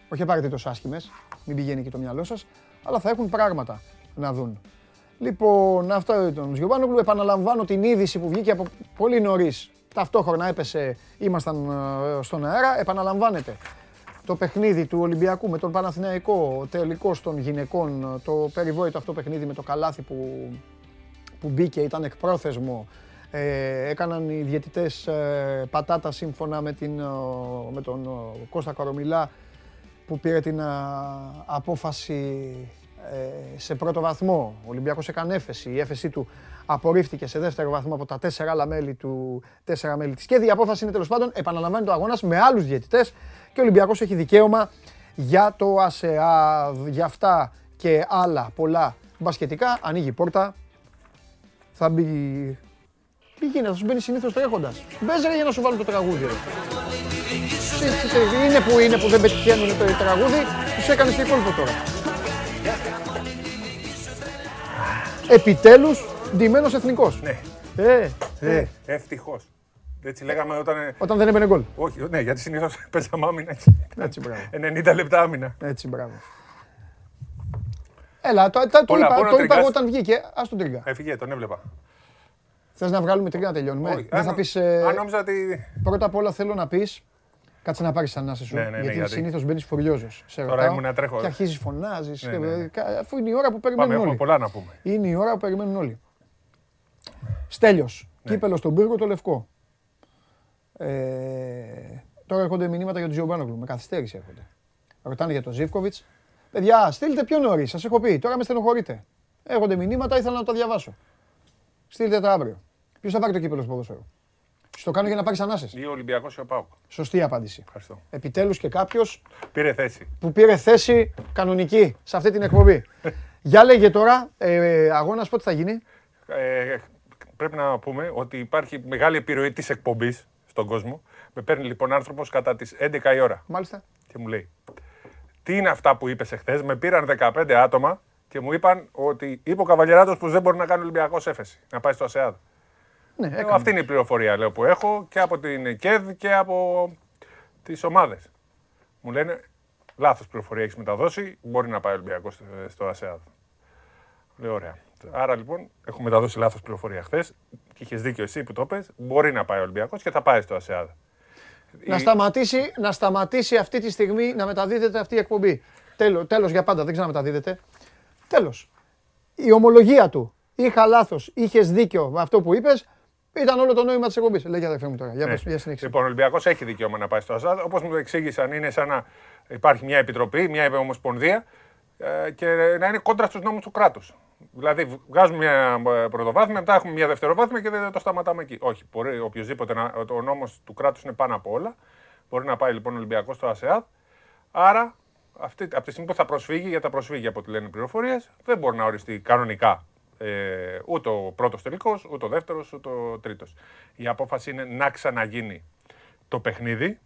Όχι απαραίτητο άσχημες, μην πηγαίνει και το μυαλό σας, αλλά θα έχουν πράγματα να δουν. Λοιπόν, αυτό ήταν ο Γιωβάνογλου. Επαναλαμβάνω την είδηση που βγήκε από πολύ νωρίς. Ταυτόχρονα έπεσε, ήμασταν ε, στον αέρα. Επαναλαμβάνεται το παιχνίδι του Ολυμπιακού με τον Παναθηναϊκό, τελικός των γυναικών, το περιβόητο αυτό παιχνίδι με το καλάθι που, που μπήκε, ήταν εκπρόθεσμο. Ε, έκαναν οι διαιτητές ε, πατάτα σύμφωνα με, την, με τον Κώστα Κορομιλά που πήρε την απόφαση ε, σε πρώτο βαθμό. Ο Ολυμπιακός έκανε έφεση. Η έφεσή του απορρίφθηκε σε δεύτερο βαθμό από τα τέσσερα άλλα μέλη, του, τέσσερα μέλη της ΚΕΔ. Η απόφαση είναι τέλος πάντων, επαναλαμβάνει το αγώνας με άλλους διαιτητές και ο Ολυμπιακός έχει δικαίωμα για το ΑΣΕΑ, για αυτά και άλλα πολλά μπασκετικά. Ανοίγει η πόρτα, θα μπει... Τι γίνεται, θα σου μπαίνει συνήθως τρέχοντας. Μπες για να σου βάλω το τραγούδι. Είναι που είναι που δεν πετυχαίνουν το τραγούδι, τους έκανες και κόλπο τώρα. Επιτέλους, ντυμένος εθνικός. Ναι. Ε, ε. ε ευτυχώς. Έτσι λέγαμε όταν. Όταν δεν έμπαινε γκολ. Όχι, ναι, γιατί συνήθως παίζαμε άμυνα. Έτσι, μπράβο. 90 λεπτά άμυνα. Έτσι, μπράβο. Έλα, το, το, το είπα, το είπα εγώ όταν βγήκε. Α τον τρίγκα. Έφυγε, τον έβλεπα. Θες να βγάλουμε τρίγκα να τελειώνουμε; Όχι, δεν θα πεις. Ε, αν νόμιζα ότι. Πρώτα απ' όλα θέλω να πεις. Κάτσε να πάρεις ανάσε σου. Ναι, ναι, ναι, γιατί, γιατί... συνήθως μπαίνεις φουριόζος. Τώρα ήμουν να τρέχω. Και αρχίζεις φωνάζεις. Ναι, ναι. Αφού είναι η ώρα που περιμένουν Πάμε, όλοι. πολλά να πούμε. Είναι η ώρα που περιμένουν όλοι. Στέλιος. Ναι. Κύπελος στον πύργο το λευκό. Ε, τώρα έρχονται μηνύματα για τον Τζιομπάνογλου. Με καθυστέρηση έρχονται. Ρωτάνε για τον Ζήφκοβιτς. Παιδιά, στείλτε πιο νωρί. Σας έχω πει. Τώρα με στενοχωρείτε. Έρχονται μηνύματα, ήθελα να τα διαβάσω. Στείλτε τα αύριο. Ποιος θα πάρει το κύπελος στο ποδόσφαιρο. Στο κάνω για να πάρεις ανάσες. Ή ο Ολυμπιακός ή ο Πάουκ. Σωστή απάντηση. Ευχαριστώ. Επιτέλους και κάποιος. Πήρε θέση. Που πήρε θέση κανονική σε αυτή την εκπομπή. για λέγε τώρα, ε, αγώνας πότε θα γίνει; Ε, πρέπει να πούμε ότι υπάρχει μεγάλη επιρροή της εκπομπής στον κόσμο. Με παίρνει λοιπόν άνθρωπος κατά τις 11 η ώρα. Μάλιστα. Και μου λέει, Τι είναι αυτά που είπες εχθές; Με πήραν 15 άτομα και μου είπαν ότι είπε ο Καβαλιεράτος που δεν μπορεί να κάνει Ολυμπιακός έφεση. Να πάει στο ΑΣΕΑΔ. Ναι, αυτή είναι η πληροφορία λέω, που έχω και από την ΚΕΔ και από τις ομάδες. Μου λένε λάθος πληροφορία έχεις μεταδώσει. Μπορεί να πάει ο Ολυμπιακός στο ΑΣΕΑΔ. Λέω ωραία. Άρα λοιπόν έχουμε μεταδώσει λάθος πληροφορία χθες και είχες δίκιο εσύ που το πες. Μπορεί να πάει ο Ολυμπιακός και θα πάει στο ΑΣΕΑΔ. Να, σταματήσει, να σταματήσει αυτή τη στιγμή να μεταδίδεται αυτή η εκπομπή. Τέλο τέλος για πάντα, δεν ξαναμεταδίδεται. Τέλος. Η ομολογία του. Είχα λάθος, είχες δίκιο με αυτό που είπες. Ήταν όλο το νόημα της εκπομπής. Λέγε αδερφέ μου τώρα. Για, ναι. για συνέχιση. Λοιπόν, ο Ολυμπιακός έχει δικαίωμα να πάει στο ΑΣΑΔ. Όπως μου το εξήγησαν, είναι σαν να υπάρχει μια επιτροπή, μια ομοσπονδία ε, και να είναι κόντρα στους νόμους του κράτους. Δηλαδή, βγάζουμε μια ε, πρωτοβάθμια, μετά έχουμε μια δευτεροβάθμια και δεν το σταματάμε εκεί. Όχι, μπορεί οποιοδήποτε. Ο νόμος του κράτους είναι πάνω από όλα. Μπορεί να πάει λοιπόν ο Ολυμπιακός στο ΑΣΕΑΔ. Άρα, αυτή, από τη στιγμή που θα προσφύγει, για τα προσφύγει από ό,τι λένε πληροφορίες, δεν μπορεί να οριστεί κανονικά ε, ούτε ο πρώτος τελικός, ούτε ο δεύτερος, ούτε ο τρίτος. Η απόφαση είναι να ξαναγίνει το παιχνίδι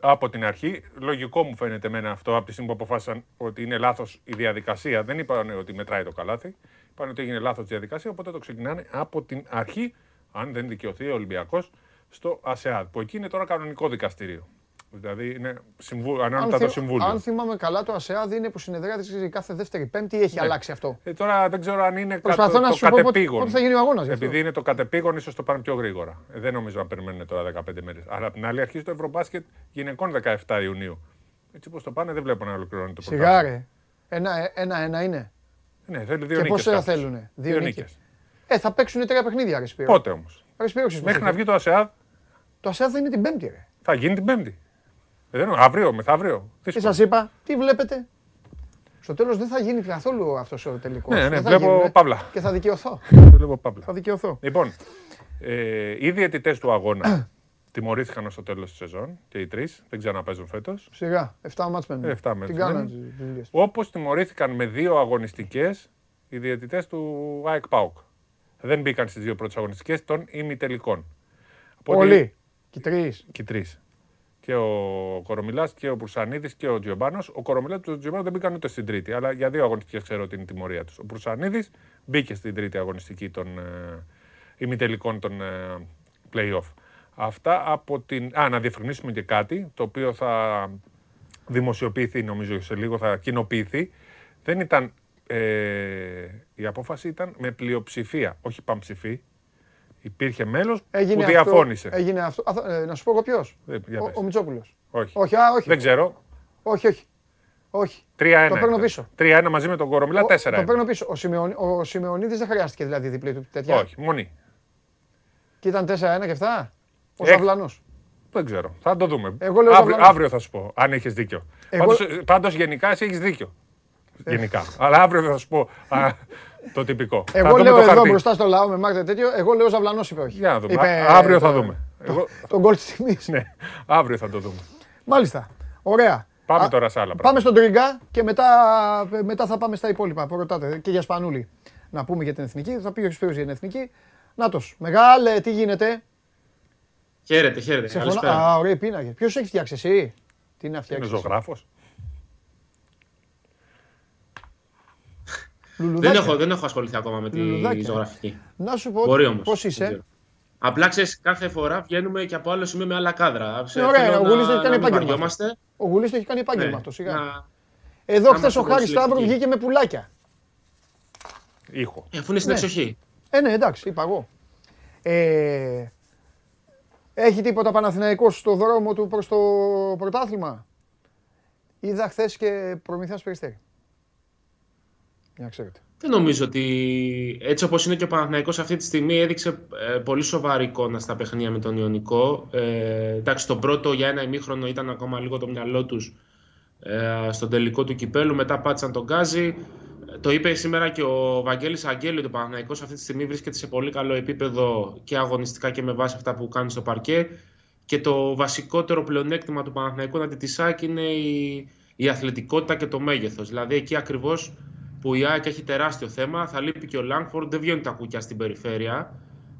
από την αρχή. Λογικό μου φαίνεται εμένα αυτό από τη στιγμή που αποφάσισαν ότι είναι λάθος η διαδικασία. Δεν είπαν ότι μετράει το καλάθι. Είπαν ότι έγινε λάθος η διαδικασία. Οπότε το ξεκινάνε από την αρχή, αν δεν δικαιωθεί ο Ολυμπιακός, στο ΑΣΕΑΔ. Που εκεί είναι τώρα κανονικό δικαστήριο. Δηλαδή είναι συμβου... ανώτατο συμβούλιο. Αν θυμάμαι καλά, το ΑΣΕΑΔ είναι που συνεδριάζει κάθε δεύτερη Πέμπτη. Έχει ναι. αλλάξει αυτό. Ε, τώρα δεν ξέρω αν είναι Προσπαθώ να το σου κατεπήγον. Πότε θα γίνει ο αγώνας. Επειδή είναι το κατεπήγον, ίσως το πάνε πιο γρήγορα. Ε, δεν νομίζω να περιμένουν τώρα 15 μέρες. Αλλά απ' την άλλη αρχίζει το Ευρωμπάσκετ γυναικών 17 Ιουνίου. Έτσι όπω το πάνε, δεν βλέπω να ολοκληρώνει το πρόγραμμα. Σιγάρε. Ένα-ένα ένα είναι. Ναι, θέλει δύο Και πόσα θέλουν. Δύο νίκες. Ε, θα παίξουν τρία παιχνίδια, Ρεσπίρο. Πότε όμως; Μέχρι να βγει το ΑΣΕΑΔ; Το ΑΣΕΑΔ θα είναι την Πέμπτη, ρε. Θα γίνει την Πέμπτη. Ε, δεν, αύριο, μεθαύριο. Τι σας είπα, τι βλέπετε; Στο τέλος δεν θα γίνει καθόλου αυτός ο τελικός. Ναι, ναι, βλέπω παύλα. Και θα δικαιωθώ. βλέπω παύλα. Θα δικαιωθώ. Λοιπόν, ε, οι διαιτητέ του αγώνα τιμωρήθηκαν στο τέλος της σεζόν και οι τρεις. Δεν ξαναπέζουν φέτος. Σιγά, 7 μάτς μένουν. 7 Όπως τιμωρήθηκαν με δύο αγωνιστικές οι διαιτητές του ΑΕΚ ΠΑΟΚ. Δεν μπήκαν στις δύο πρώτες αγωνιστικές των ημιτελικών. Πολύ. Και τρεις και ο Κορομιλάς και ο Πουρσανίδη και ο Τζιομπάνος. Ο Κορομιλάς και ο Τζιομπάνος δεν μπήκαν ούτε στην τρίτη, αλλά για δύο αγωνιστικές ξέρω την τιμωρία τους. Ο Πουρσανίδη μπήκε στην τρίτη αγωνιστική των ε, ημιτελικών των ε, playoff. Αυτά από την. Α, να διευκρινίσουμε και κάτι το οποίο θα δημοσιοποιηθεί νομίζω σε λίγο, θα κοινοποιηθεί. Δεν ήταν. Ε, η απόφαση ήταν με πλειοψηφία, όχι πανψηφί. Υπήρχε μέλος που διαφώνησε. Έγινε αυτό. Ε, να σου πω εγώ ποιος; Ε, ο, ο Μητσόπουλος. Όχι. Όχι, α, όχι. Δεν ξέρω. Όχι, όχι. Όχι. 3-1. Το παίρνω πίσω. 3-1 μαζί με τον Κορομιλά, 4-1. Το παίρνω πίσω. Ο, Σιμεων, ο Σιμεωνίδης δεν χρειάστηκε δηλαδή διπλή του τέτοια. Όχι, μονή. Και ήταν 4-1 και αυτά. Ο Ζαβλανό. Δεν ξέρω. Θα το δούμε. Εγώ λέω αύριο, αύριο θα σου πω, αν έχεις δίκιο. Εγώ... Πάντως, πάντως, γενικά εσύ έχεις δίκιο. Ε. Γενικά. Αλλά αύριο θα σου πω α, το τυπικό. Εγώ λέω εδώ χαρτί. μπροστά στο λαό με μάρκετ τέτοιο. Εγώ λέω Ζαβλανός είπε όχι. Για να δούμε. Είπε, αύριο θα δούμε. Τον γκολ της τιμής. Ναι, αύριο θα το δούμε. Μάλιστα. Ωραία. Πάμε τώρα σε άλλα πράγματα. Πάμε στον Τρίγκα και μετά, μετά θα πάμε στα υπόλοιπα που ρωτάτε. Και για Σπανούλη. Να πούμε για την εθνική. Θα πει ο Σπύρος για την εθνική. Νάτος. Μεγάλε, τι γίνεται; Χαίρετε, χαίρετε. Σε φωνα... Α, ωραία πίνακε. Ποιος έχει φτιάξει εσύ; Τι να φτιάξεις; Είναι ζωγράφος. Δεν έχω, δεν έχω ασχοληθεί ακόμα με τη ζωγραφική. Να σου πω πώς είσαι. Απλά ξέρεις, κάθε φορά βγαίνουμε και από άλλο σημείο με άλλα κάδρα. Ναι, ωραία, ο Γουλής το έχει κάνει επάγγελμα. Ο Γουλής το έχει κάνει επάγγελμα ναι, αυτός. Σιγά. Εδώ χθες ο Χάρης Σταύρου βγήκε με πουλάκια. Ήχο. Ε, αφού είναι στην ναι. εξοχή. Ε, ναι, εντάξει, είπα εγώ. Ε, έχει τίποτα Παναθηναϊκός στο δρόμο του προς το πρωτάθλημα; Είδα χθες και προμηθειάς Περιστέρη. Για ξέρετε. Δεν νομίζω ότι έτσι όπως είναι και ο Παναθηναϊκός αυτή τη στιγμή έδειξε ε, πολύ σοβαρή εικόνα στα παιχνίδια με τον Ιωνικό. Ε, εντάξει, τον πρώτο για ένα ημίχρονο ήταν ακόμα λίγο το μυαλό τους ε, στον τελικό του κυπέλου. Μετά πάτησαν τον Γκάζι. Το είπε σήμερα και ο Βαγγέλης Αγγέλη ότι ο Παναθηναϊκός αυτή τη στιγμή βρίσκεται σε πολύ καλό επίπεδο και αγωνιστικά και με βάση αυτά που κάνει στο παρκέ. Και το βασικότερο πλεονέκτημα του Παναθηναϊκού αντί τη ΣΑΚ είναι η, η αθλητικότητα και το μέγεθος. Δηλαδή εκεί ακριβώς που η ΑΕΚ έχει τεράστιο θέμα, θα λείπει και ο Λάγκφορντ, δεν βγαίνουν τα κουκιά στην περιφέρεια.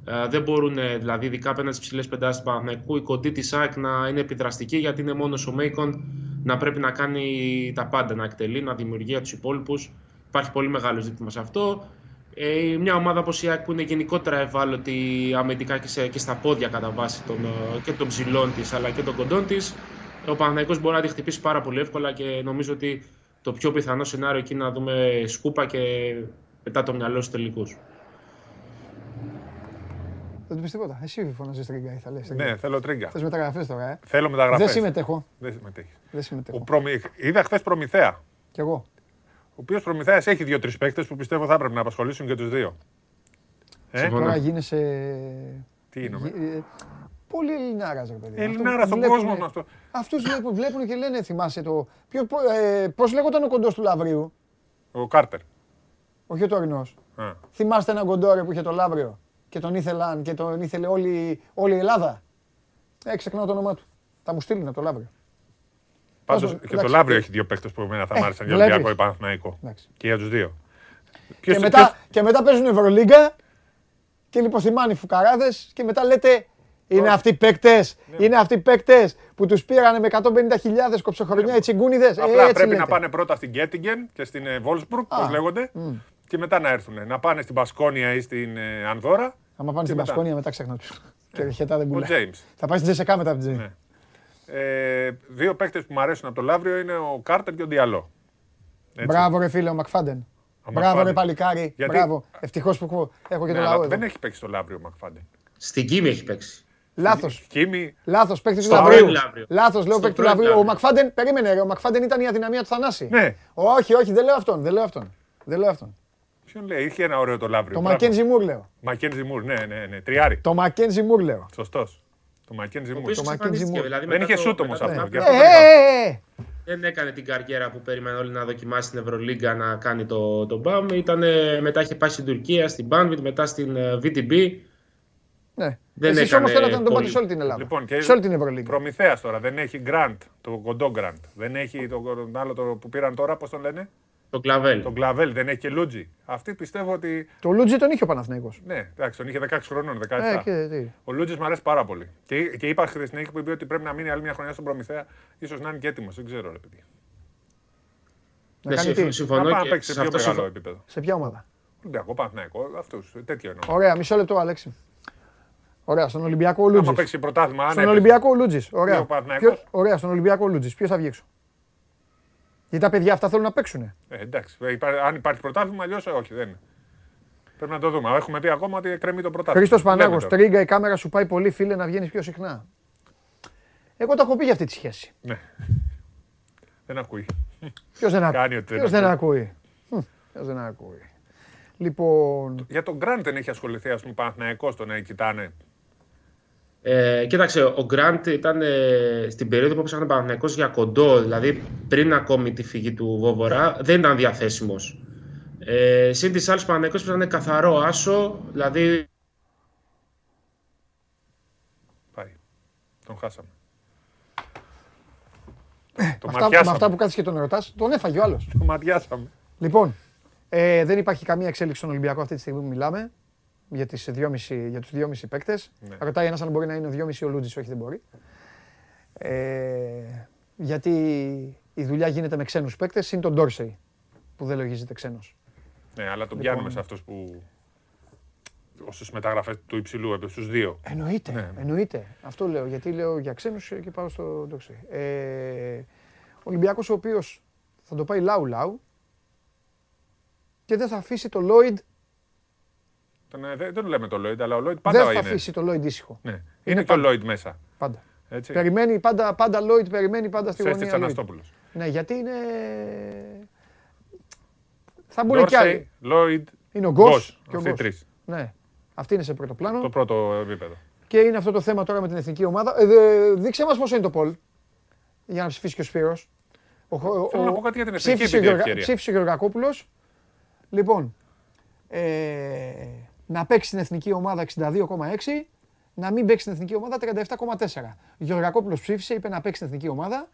Ε, δεν μπορούν, δηλαδή, ειδικά απέναντι στις ψηλές πεντάσεις του Παναθηναϊκού, η κοντή της ΑΕΚ να είναι επιδραστική, γιατί είναι μόνος ο Μέικον να πρέπει να κάνει τα πάντα, να εκτελεί, να δημιουργεί τους υπόλοιπους. Υπάρχει πολύ μεγάλο ζήτημα σε αυτό. Ε, μια ομάδα όπως η ΑΕΚ που είναι γενικότερα ευάλωτη αμυντικά και, σε, και στα πόδια κατά βάση των, ε, και των ψηλών της αλλά και των κοντών της. Ο Παναθηναϊκός μπορεί να τη χτυπήσει πάρα πολύ εύκολα και νομίζω ότι το πιο πιθανό σενάριο εκεί να δούμε σκούπα και μετά το μυαλό στους τελικούς. Δεν του πεις τίποτα. Εσύ φωνάζεις τρίγκα ή θα λες. Ναι, θέλω τρίγκα. Θες μεταγραφές τώρα, ε; Θέλω μεταγραφές. Δεν συμμετέχω. Δεν συμμετέχεις. Δεν συμμετέχω. Προμη... Είδα χθες προμηθέα. Κι εγώ. Ο οποίος προμηθέας έχει δύο-τρεις παίκτες που πιστεύω θα έπρεπε να απασχολήσουν και τους δύο. Ε; Τώρα γίνεσαι. Τι είναι. Ε, πολύ Ελληνάρας, ρε παιδί. Ελληνάρας στον κόσμο αυτό. Αυτούς βλέπουν, βλέπουν και λένε, θυμάσαι το. Ε, Πώς λέγονταν ο κοντός του Λαβρίου. Ο Κάρτερ. Όχι ο τωρινός. Θυμάστε έναν κοντόρε που είχε το Λαύριο και τον ήθελαν και τον ήθελε όλη, όλη η Ελλάδα; Ε, ξεχνάω το όνομά του. Θα μου στείλουν το Λαύριο. Πάντως και το Λαύριο έχει δύο παίκτες που εμένα θα ε, μ' άρεσαν για Ολυμπιακό ή Παναθηναϊκό. Και για τους δύο. Και μετά, και μετά παίζουν Ευρωλίγκα και λιποθυμάνε οι φουκαράδες και μετά λέτε είναι αυτοί οι παίκτες ναι. είναι αυτοί οι παίκτες που τους πήραν με 150.000 κοψοχρονιά οι τσιγκούνιδε. Απλά πρέπει να πάνε πρώτα στην Γκέτιγκεν και στην Βόλσμπουργκ, πώς λέγονται, και μετά να έρθουν. Να πάνε στην Πασκόνια ή στην ε, Ανδώρα. Άμα πάνε στην Πασκόνια, μετά ξεχνά τους. Και χετά δεν πουλάει. Θα πάει στην Τζεσεκά μετά από την Τζέιμς. Ε, δύο παίκτες που μου αρέσουν από το Λαύριο είναι ο Κάρτερ και ο Διαλό. Μπράβο, ρε φίλε, ο Μακφάντεν. Μπράβο, ρε παλικάρι. Μπράβο. Ευτυχώς που έχω και το ναι, λαό. Δεν έχει παίξει το Λαύριο ο Μακφάντεν. Στην Κίμη έχει παίξει. Λάθος. Κίμη. Λάθος, παίκτης του Λαβρίου. Λάθος, λέω παίκτη του Λαβρίου. Ο Μακφάντεν, περίμενε, ρε, ο Μακφάντεν ήταν η αδυναμία του Θανάση. Ναι. Όχι, όχι, δεν λέω αυτόν. Δεν λέω αυτόν. Δεν λέω αυτόν. Ποιον λέει, είχε ένα ωραίο το Λαύριο. Το Μακένζι Μουρ λέω. Μακένζι Μουρ, ναι, ναι, ναι. Τριάρι. Το Μακένζι Μουρ λέω. Σωστός. Το Μακένζι Μουρ. Το Μακένζι Μουρ. Δηλαδή δεν είχε σούτ όμως αυτό. Ε, ε, ε, δεν έκανε την καριέρα που περίμενε όλοι να δοκιμάσει στην Ευρωλίγκα να κάνει το, το BAM. μετά είχε πάει στην Τουρκία, στην Banvit, μετά στην VTB. Ναι. Δεν Εσείς όμως θέλατε να τον πάτε σε όλη την Ελλάδα. Λοιπόν, και σε όλη την Ευρωλίγα. Προμηθέας τώρα, δεν έχει Grant, το κοντό Grant. Δεν έχει το άλλο το που πήραν τώρα, πώς τον λένε; Το Κλαβέλ. Τον Κλαβέλ, δεν έχει και Λούτζι. Αυτή πιστεύω ότι. Το Λούτζι τον είχε ο Παναθηναϊκός. Ναι, εντάξει, τον είχε 16 χρονών, 17. Ε, και, τι. Ο Λούτζι μου αρέσει πάρα πολύ. Και, και είπα χθες στην που είπε ότι πρέπει να μείνει άλλη μια χρονιά στον Προμηθέα, ίσως να είναι και έτοιμος. Δεν ξέρω, ρε παιδί. Να κάνει τι; Συμφωνώ να παίξει σε πιο μεγάλο επίπεδο. Σε ποια ομάδα; Ολυμπιακό, Παναθηναϊκό, αυτούς. Τέτοιο εννοώ. Ωραία, μισό λεπτό, Αλέξη. Ωραία, στον Ολυμπιακό ο Λούτζη. παίξει πρωτάθλημα, Στον Ολυμπιακό ο Λούτζης. Ωραία. Ωραία, στον Ολυμπιακό ο Λούτζης. Ποιος θα βγει έξω; Γιατί τα παιδιά αυτά θέλουν να παίξουν. Ε, εντάξει. Αν υπάρχει πρωτάθλημα, αλλιώς όχι, δεν είναι. Πρέπει να το δούμε. Έχουμε πει ακόμα ότι κρεμεί το πρωτάθλημα. Χρήστος Πανάγος, τρίγκα η κάμερα σου πάει πολύ, φίλε, να βγαίνεις πιο συχνά. Εγώ το έχω πει για αυτή τη σχέση. Ναι. Δεν ακούει. Ποιος δεν, ακούει. Ποιος δεν ακούει. Ποιος δεν ακούει. Λοιπόν... Για τον Γκραντ δεν έχει ασχοληθεί, ας πούμε, Παναθηναϊκός το να κοιτάνε. Ε, κοίταξε, ο Γκραντ ήταν ε, στην περίοδο που έπαιξαν Παναθηναϊκός για κοντό, δηλαδή πριν ακόμη τη φυγή του Βόβορα, δεν ήταν διαθέσιμος. Ε, Συν της άλλης, Παναθηναϊκός ήταν καθαρό άσο, δηλαδή. Πάει. Τον χάσαμε. Ε, το αυτά, με αυτά που κάθεσαι και τον ερωτάς, τον έφαγε ο άλλος. Το ματιάσαμε. Λοιπόν, ε, δεν υπάρχει καμία εξέλιξη στον Ολυμπιακό αυτή τη στιγμή που μιλάμε για, τις 2,5, για τους 2,5 παίκτες. Ναι. Ρωτάει ένας αν μπορεί να είναι ο 2,5 ο Λούτζης, όχι δεν μπορεί. Ε, γιατί η δουλειά γίνεται με ξένους παίκτες, είναι τον Ντόρσεϊ που δεν λογίζεται ξένος. Ναι, αλλά τον λοιπόν, πιάνουμε σε αυτούς που όσε μεταγραφέ του υψηλού επίπεδου, στους δύο. Εννοείται. Ναι. Εννοείται. Αυτό λέω. Γιατί λέω για ξένους και πάω στο Ντόξι. Ε, ο Ολυμπιακός ο οποίος θα το πάει λαού-λαού και δεν θα αφήσει το Λόιντ. Δεν, δεν το λέμε το Λόιντ, αλλά ο Λόιντ πάντα δεν θα αφήσει το Λόιντ ήσυχο. Ναι. Είναι, είναι και ο Λόιντ μέσα. Πάντα. Έτσι. Περιμένει πάντα, πάντα Λόιντ, περιμένει πάντα στη γωνία. Αναστόπουλο. Ναι, γιατί είναι. Θα μπουν κι άλλοι. Λόιντ, είναι ο Γκος και ο Γκος. Ναι. Αυτή είναι σε πρώτο πλάνο. Το πρώτο επίπεδο. Και είναι αυτό το θέμα τώρα με την εθνική ομάδα. Ε, δείξε μας πόσο είναι το Πολ. Για να ψηφίσει και ο Σπύρος. Θέλω να πω κάτι για την εθνική ψήφισε, ψήφισε ο Γεωργακόπουλος. Λοιπόν, ε, να παίξει στην εθνική ομάδα 62,6, να μην παίξει στην εθνική ομάδα 37,4. Ο Γεωργακόπουλος ψήφισε, είπε να παίξει στην εθνική ομάδα.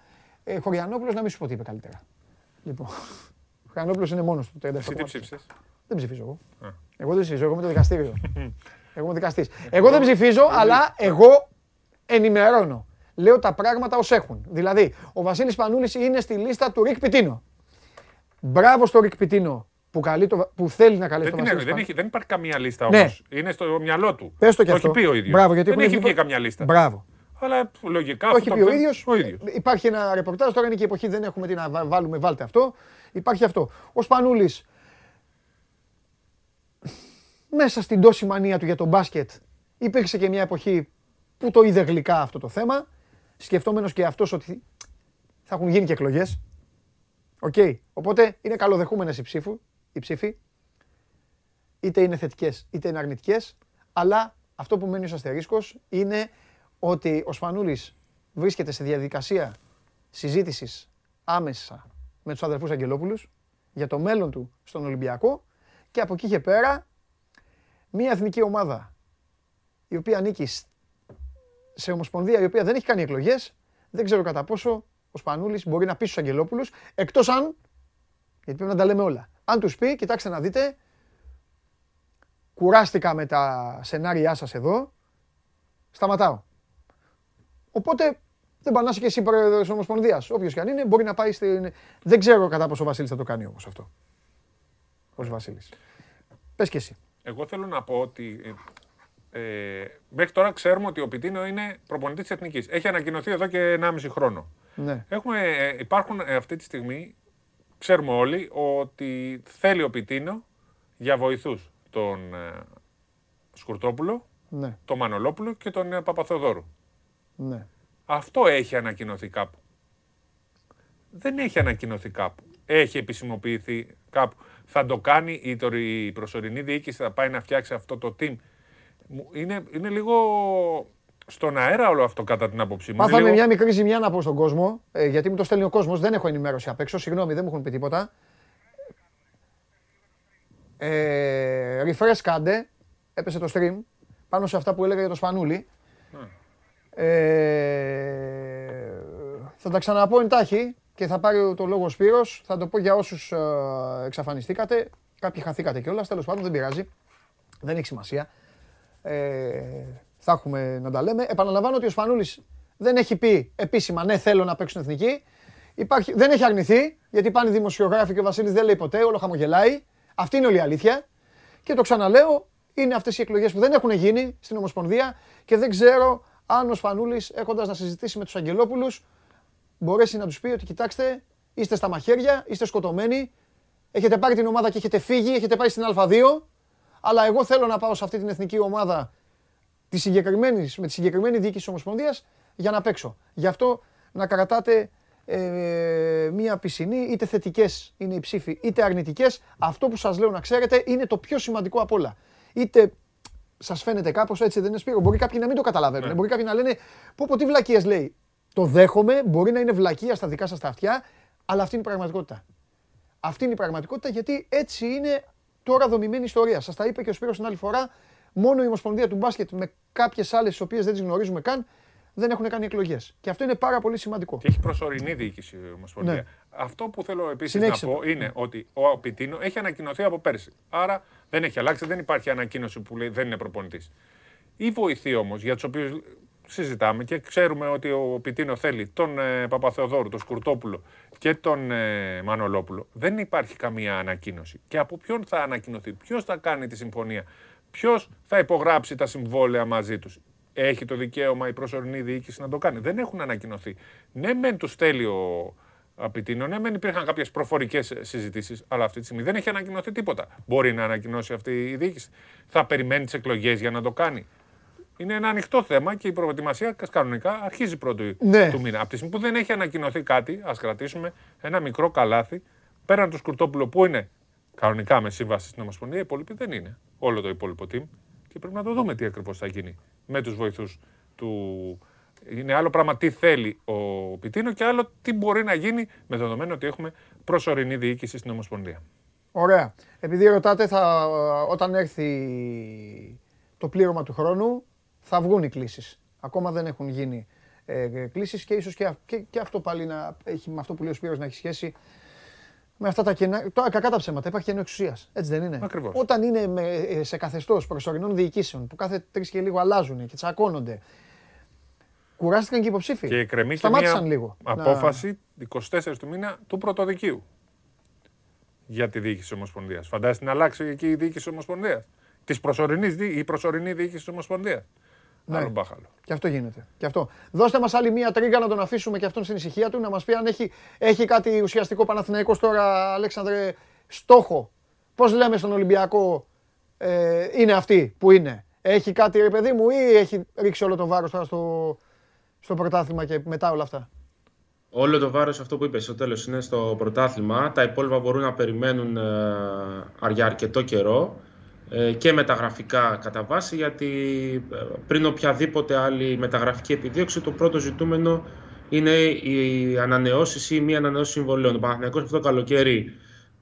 Ε, Χωριανόπουλος να μην σου πω τι είπε καλύτερα. Λοιπόν, ο Χωριανόπουλος είναι μόνος του 37,4. Εσύ τι ψήφισες. Δεν ψηφίζω εγώ. Εγώ δεν ψηφίζω, εγώ είμαι το δικαστήριο. εγώ είμαι δικαστής. Εγώ δεν ψηφίζω, αλλά εγώ ενημερώνω. Λέω τα πράγματα ως έχουν. Δηλαδή, ο Βασίλης Πανούλης είναι στη λίστα του Ρικ Πιτίνο. Μπράβο στο Ρικ Πιτίνο που, καλεί το, που θέλει να καλέσει δεν το Βασίλη. Δεν, έχει, δεν υπάρχει καμία λίστα όμως. Ναι. Είναι στο μυαλό του. Πες το και αυτό. Το έχει πει ο ίδιος. Μπράβο, γιατί δεν έχει βγει καμιά λίστα. Μπράβο. Αλλά λογικά το έχει πει ο ίδιος. Υπάρχει ένα ρεπορτάζ, τώρα είναι και η εποχή, δεν έχουμε τι να βάλουμε, βάλτε αυτό. Υπάρχει αυτό. Ο Σπανούλης μέσα στην τόση μανία του για τον μπάσκετ υπήρξε και μια εποχή που το είδε γλυκά αυτό το θέμα, σκεφτόμενος και αυτός ότι θα έχουν γίνει και εκλογές. Οκ. Οπότε είναι καλοδεχούμενες οι, ψήφου, οι ψήφοι, είτε είναι θετικές είτε είναι αρνητικές, αλλά αυτό που μένει ως αστερίσκος είναι ότι ο Σπανούλης βρίσκεται σε διαδικασία συζήτησης άμεσα με τους αδερφούς Αγγελόπουλους για το μέλλον του στον Ολυμπιακό και από εκεί και πέρα μια εθνική ομάδα η οποία ανήκει σε ομοσπονδία η οποία δεν έχει κάνει εκλογές, δεν ξέρω κατά πόσο ο Σπανούλης μπορεί να πει στου Αγγελόπουλους, εκτός αν. Γιατί πρέπει να τα λέμε όλα. Αν τους πει, κοιτάξτε να δείτε, κουράστηκα με τα σενάριά σας εδώ, σταματάω. Οπότε δεν πανάσαι και εσύ πρόεδρος της Ομοσπονδίας. Όποιος και αν είναι, μπορεί να πάει στην. Δεν ξέρω κατά πόσο ο Βασίλης θα το κάνει όμως αυτό. Ο Βασίλης. Πες και εσύ. Εγώ θέλω να πω ότι ε, ε, μέχρι τώρα ξέρουμε ότι ο Πιτίνο είναι προπονητής της Εθνικής. Έχει ανακοινωθεί εδώ και 1,5 χρόνο. Ναι. Έχουμε, ε, υπάρχουν ε, αυτή τη στιγμή, ξέρουμε όλοι, ότι θέλει ο Πιτίνο για βοηθούς τον ε, Σκουρτόπουλο, ναι. τον Μανολόπουλο και τον ε, Παπαθοδόρου. Ναι. Αυτό έχει ανακοινωθεί κάπου. Δεν έχει ανακοινωθεί κάπου. Έχει επισημοποιηθεί κάπου θα το κάνει η, η προσωρινή διοίκηση, θα πάει να φτιάξει αυτό το team. Είναι, είναι λίγο στον αέρα όλο αυτό κατά την άποψή μου. Μάθαμε λίγο... μια μικρή ζημιά να πω στον κόσμο, ε, γιατί μου το στέλνει ο κόσμος. Δεν έχω ενημέρωση απ' έξω. Συγγνώμη, δεν μου έχουν πει τίποτα. Ε, refresh κάντε. Έπεσε το stream πάνω σε αυτά που έλεγα για το Σπανούλι. Ναι. Ε, θα τα ξαναπώ εντάχει και θα πάρει το λόγο ο Σπύρος. Θα το πω για όσους ε, εξαφανιστήκατε. Κάποιοι χαθήκατε κιόλας, τέλος πάντων δεν πειράζει. Δεν έχει σημασία. Ε, θα έχουμε να τα λέμε. Επαναλαμβάνω ότι ο Σπανούλης δεν έχει πει επίσημα ναι θέλω να παίξουν εθνική. Υπάρχει, δεν έχει αρνηθεί, γιατί πάνε οι δημοσιογράφοι και ο Βασίλης δεν λέει ποτέ, όλο χαμογελάει. Αυτή είναι όλη η αλήθεια. Και το ξαναλέω, Είναι αυτές οι εκλογές που δεν έχουν γίνει στην Ομοσπονδία και δεν ξέρω αν ο Σπανούλης, έχοντας να συζητήσει με τους Αγγελόπουλους, μπορέσει να τους πει ότι κοιτάξτε, είστε στα μαχαίρια, είστε σκοτωμένοι, έχετε πάρει την ομάδα και έχετε φύγει, έχετε πάει στην Α2, αλλά εγώ θέλω να πάω σε αυτή την εθνική ομάδα τη συγκεκριμένη, με τη συγκεκριμένη διοίκηση της Ομοσπονδίας για να παίξω. Γι' αυτό να κρατάτε ε, μία πισινή, είτε θετικές είναι οι ψήφοι, είτε αρνητικές. Αυτό που σας λέω να ξέρετε είναι το πιο σημαντικό απ' όλα. Είτε σας φαίνεται κάπως έτσι, δεν είναι σπίρο. Μπορεί κάποιοι να μην το καταλαβαίνουν. Ναι. Μπορεί κάποιοι να λένε Πω, πω τι βλακίες λέει. Το δέχομαι, μπορεί να είναι βλακεία στα δικά σας τα αυτιά, αλλά αυτή είναι η πραγματικότητα. Αυτή είναι η πραγματικότητα γιατί έτσι είναι τώρα δομημένη ιστορία. Σας τα είπε και ο Σπύρος την άλλη φορά. Μόνο η Ομοσπονδία του Μπάσκετ με κάποιες άλλες, τις οποίες δεν τις γνωρίζουμε καν, δεν έχουν κάνει εκλογές. Και αυτό είναι πάρα πολύ σημαντικό. Και έχει προσωρινή διοίκηση η Ομοσπονδία. Ναι. Αυτό που θέλω επίσης να πω είναι ότι ο Πιτίνο έχει ανακοινωθεί από πέρσι. Άρα δεν έχει αλλάξει, δεν υπάρχει ανακοίνωση που λέει δεν είναι προπονητής. Οι βοηθοί όμως, για τους οποίους συζητάμε και ξέρουμε ότι ο Πιτίνο θέλει τον ε, Παπαθεοδόρου, τον Σκουρτόπουλο και τον ε, Μανολόπουλο, δεν υπάρχει καμία ανακοίνωση. Και από ποιον θα ανακοινωθεί, ποιος θα κάνει τη συμφωνία, ποιος θα υπογράψει τα συμβόλαια μαζί τους; Έχει το δικαίωμα η προσωρινή διοίκηση να το κάνει. Δεν έχουν ανακοινωθεί. Ναι, μεν τους θέλει ο Απιτίνο, ναι, μεν υπήρχαν κάποιες προφορικές συζητήσεις, αλλά αυτή τη στιγμή δεν έχει ανακοινωθεί τίποτα. Μπορεί να ανακοινώσει αυτή η διοίκηση. Θα περιμένει τις εκλογές για να το κάνει. Είναι ένα ανοιχτό θέμα και η προετοιμασία κανονικά αρχίζει πρώτου ναι. του μήνα. Από τη στιγμή που δεν έχει ανακοινωθεί κάτι, ας κρατήσουμε ένα μικρό καλάθι πέραν του Σκουρτόπουλου που είναι κανονικά με σύμβαση στην Ομοσπονδία, οι υπόλοιποι δεν είναι. Όλο το υπόλοιπο team. Και πρέπει να το δούμε τι ακριβώς θα γίνει με τους βοηθούς του. Είναι άλλο πράγμα τι θέλει ο Πιτίνο και άλλο τι μπορεί να γίνει με δεδομένο ότι έχουμε προσωρινή διοίκηση στην Ομοσπονδία. Ωραία. Επειδή ρωτάτε, θα, όταν έρθει το πλήρωμα του χρόνου, θα βγουν οι κλήσεις. Ακόμα δεν έχουν γίνει ε, κλήσεις και ίσως και, και, και, αυτό πάλι να έχει, με αυτό που λέει ο Σπύρος να έχει σχέση με αυτά τα κενά. Τώρα, κακά τα ψέματα, υπάρχει κενό εξουσίας. Έτσι δεν είναι. Ακριβώς. Όταν είναι με, ε, σε καθεστώς προσωρινών διοικήσεων που κάθε τρεις και λίγο αλλάζουν και τσακώνονται. Κουράστηκαν και οι υποψήφοι. Και κρεμεί και μια λίγο. απόφαση να... 24 του μήνα του πρωτοδικείου για τη διοίκηση τη Ομοσπονδίας. Φαντάζεστε να αλλάξει εκεί η διοίκηση τη Ομοσπονδίας. Της προσωρινής η προσωρινή διοίκηση της Ομοσπονδίας. Ναι. Άλλο μπάχαλο. Και αυτό γίνεται. Και αυτό. Δώστε μας άλλη μία τρίγκα να τον αφήσουμε και αυτόν στην ησυχία του, να μας πει αν έχει, έχει κάτι ουσιαστικό Παναθηναϊκός τώρα, Αλέξανδρε, στόχο. Πώς λέμε στον Ολυμπιακό, ε, είναι αυτή που είναι. Έχει κάτι ρε παιδί μου ή έχει ρίξει όλο το βάρος τώρα στο, στο πρωτάθλημα και μετά όλα αυτά; Όλο το βάρος αυτό που είπες στο τέλος είναι στο πρωτάθλημα. Τα υπόλοιπα μπορούν να περιμένουν ε, για αρκετό καιρό. Ε, και μεταγραφικά κατά βάση, γιατί ε, πριν οποιαδήποτε άλλη μεταγραφική επιδίωξη, το πρώτο ζητούμενο είναι οι ανανεώσεις ή μη ανανεώσεις συμβολέων. Ο Παναθηναϊκός αυτό το καλοκαίρι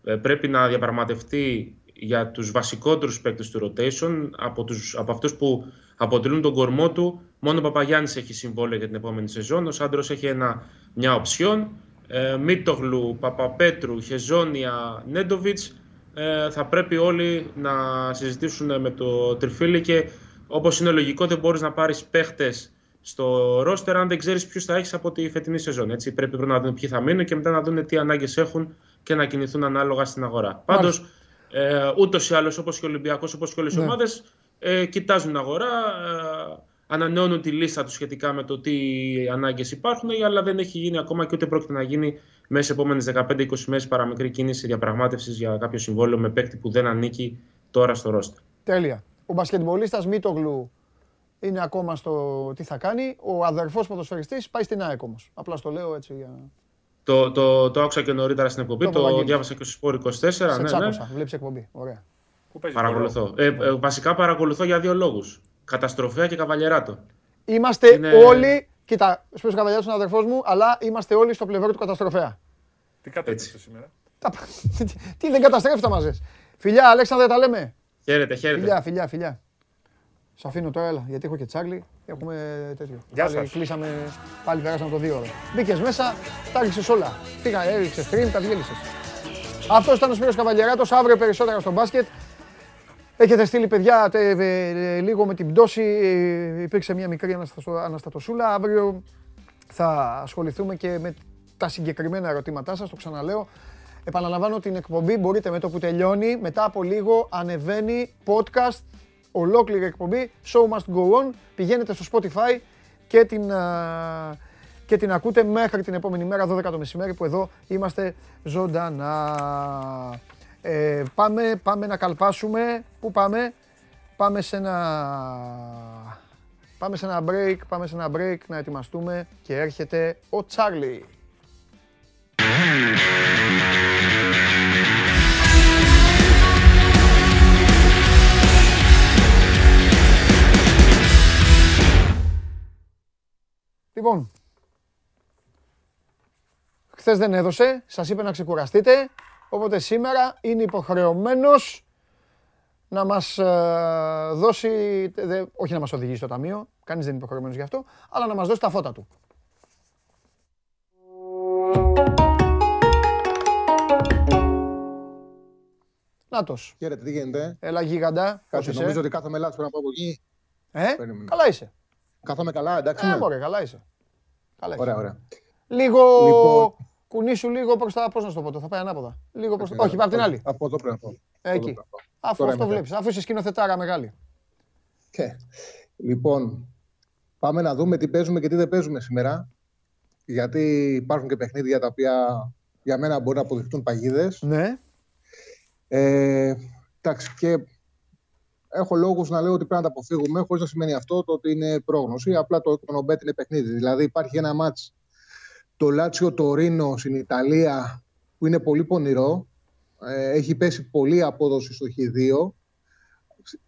ε, πρέπει να διαπραγματευτεί για τους βασικότερους παίκτες του rotation, από, τους, από αυτούς που αποτελούν τον κορμό του. Μόνο ο Παπαγιάννης έχει συμβόλαιο για την επόμενη σεζόν, ο Σάντρος έχει ένα, μια οψιόν. Ε, Μίτογλου, Παπαπέτρου, Χεζόνια, Νέντοβιτς ε, θα πρέπει όλοι να συζητήσουν με το τριφύλι και όπως είναι λογικό δεν μπορείς να πάρεις παίχτες στο ρόστερ αν δεν ξέρεις ποιους θα έχεις από τη φετινή σεζόν. Έτσι. Πρέπει πρώτα να δουν ποιοι θα μείνουν και μετά να δουν τι ανάγκες έχουν και να κινηθούν ανάλογα στην αγορά. Πάντως, ε, ούτως ή άλλως όπως και ο Ολυμπιακός, όπως και όλες οι ναι. ομάδες, ε, κοιτάζουν αγορά, ε, ανανεώνουν τη λίστα τους σχετικά με το τι ανάγκες υπάρχουν, αλλά δεν έχει γίνει ακόμα και ούτε πρόκειται να γίνει μέσα στις επόμενες 15-20 μέρες παραμικρή κίνηση διαπραγμάτευσης για κάποιο συμβόλαιο με παίκτη που δεν ανήκει τώρα στο ρόστερ. Τέλεια. Ο μπασκετμπολίστας Μίτογλου είναι ακόμα στο τι θα κάνει. Ο αδερφός ποδοσφαιριστής πάει στην ΑΕΚ όμως. Απλά στο λέω έτσι για... Το, το, το άκουσα και νωρίτερα στην εκπομπή, το, το διάβασα και στο Σπόρ 24. Σε ναι, τσάκωσα, ναι. βλέπεις εκπομπή. Ωραία. Παρακολουθώ. Ε, ε, βασικά παρακολουθώ για δύο λόγους. Καταστροφέα και καβαλιεράτο. Είμαστε είναι... όλοι Κοίτα, Σπύρος Καβαλιάς είναι ο αδερφός μου, αλλά είμαστε όλοι στο πλευρό του καταστροφέα. Τι κατέστησε σήμερα; Τι δεν καταστρέφει τα μαζί. Φιλιά, Αλέξανδρε, τα λέμε. Χαίρετε, χαίρετε. Φιλιά, φιλιά, φιλιά. Σ' αφήνω τώρα, έλα, γιατί έχω και τσάγλι. Έχουμε τέτοιο. Γεια σας. Κλείσαμε, πάλι περάσαμε το δύο ώρα. Μπήκες μέσα, τα έριξες όλα. Φύγα, έριξες stream, τα διέλυσες. Αυτός ήταν ο Σπύρος Καβαλιαράτος, αύριο περισσότερα στο μπάσκετ. Έχετε στείλει παιδιά τε, ε, λίγο με την πτώση, ε, υπήρξε μια μικρή αναστατοσούλα. Αύριο θα ασχοληθούμε και με τα συγκεκριμένα ερωτήματά σας, το ξαναλέω. Επαναλαμβάνω την εκπομπή, μπορείτε με το που τελειώνει, μετά από λίγο ανεβαίνει podcast ολόκληρη εκπομπή. Show must go on. Πηγαίνετε στο Spotify και την, και την ακούτε μέχρι την επόμενη μέρα, 12 το μεσημέρι, που εδώ είμαστε ζωντανά. Ε, πάμε, πάμε να καλπάσουμε. Πού πάμε; Πάμε σε ένα... Πάμε σε ένα break, πάμε σε ένα break να ετοιμαστούμε και έρχεται ο Τσάρλι. Λοιπόν, χθες δεν έδωσε, σας είπε να ξεκουραστείτε, οπότε σήμερα είναι υποχρεωμένος να μας ε, δώσει, όχι να μας οδηγήσει στο ταμείο, κανείς δεν είναι υποχρεωμένος γι' αυτό, αλλά να μας δώσει τα φώτα του. Νάτος. Χαίρετε, τι γίνεται; Έλα γίγαντα. Κάτσε, νομίζω ότι κάθομαι λάθος πρέπει να πάω από εκεί. Ε, καλά είσαι. Κάθομαι καλά, εντάξει. Ε, μωρέ, καλά είσαι. Καλά Ωραία, ωραία. Λίγο. Λοιπόν... Κουνήσου λίγο προς τα. Πώς να το πω, θα πάει ανάποδα. Λίγο προς... Όχι, πάρ' την άλλη. Από εδώ πρέπει να πω. Εκεί. Αφού αυτό βλέπεις. Αφού είσαι σκηνοθετάρα μεγάλη. Και. Λοιπόν, πάμε να δούμε τι παίζουμε και τι δεν παίζουμε σήμερα. Γιατί υπάρχουν και παιχνίδια τα οποία για μένα μπορεί να αποδειχτούν παγίδες. Ναι. Ε, εντάξει, και έχω λόγους να λέω ότι πρέπει να τα αποφύγουμε, χωρίς να σημαίνει αυτό το ότι είναι πρόγνωση. Απλά το, το νομπέτ είναι παιχνίδι. Δηλαδή, υπάρχει ένα μάτς το Λάτσιο Τωρίνο στην Ιταλία που είναι πολύ πονηρό. Ε, έχει πέσει πολύ απόδοση στο Χ2.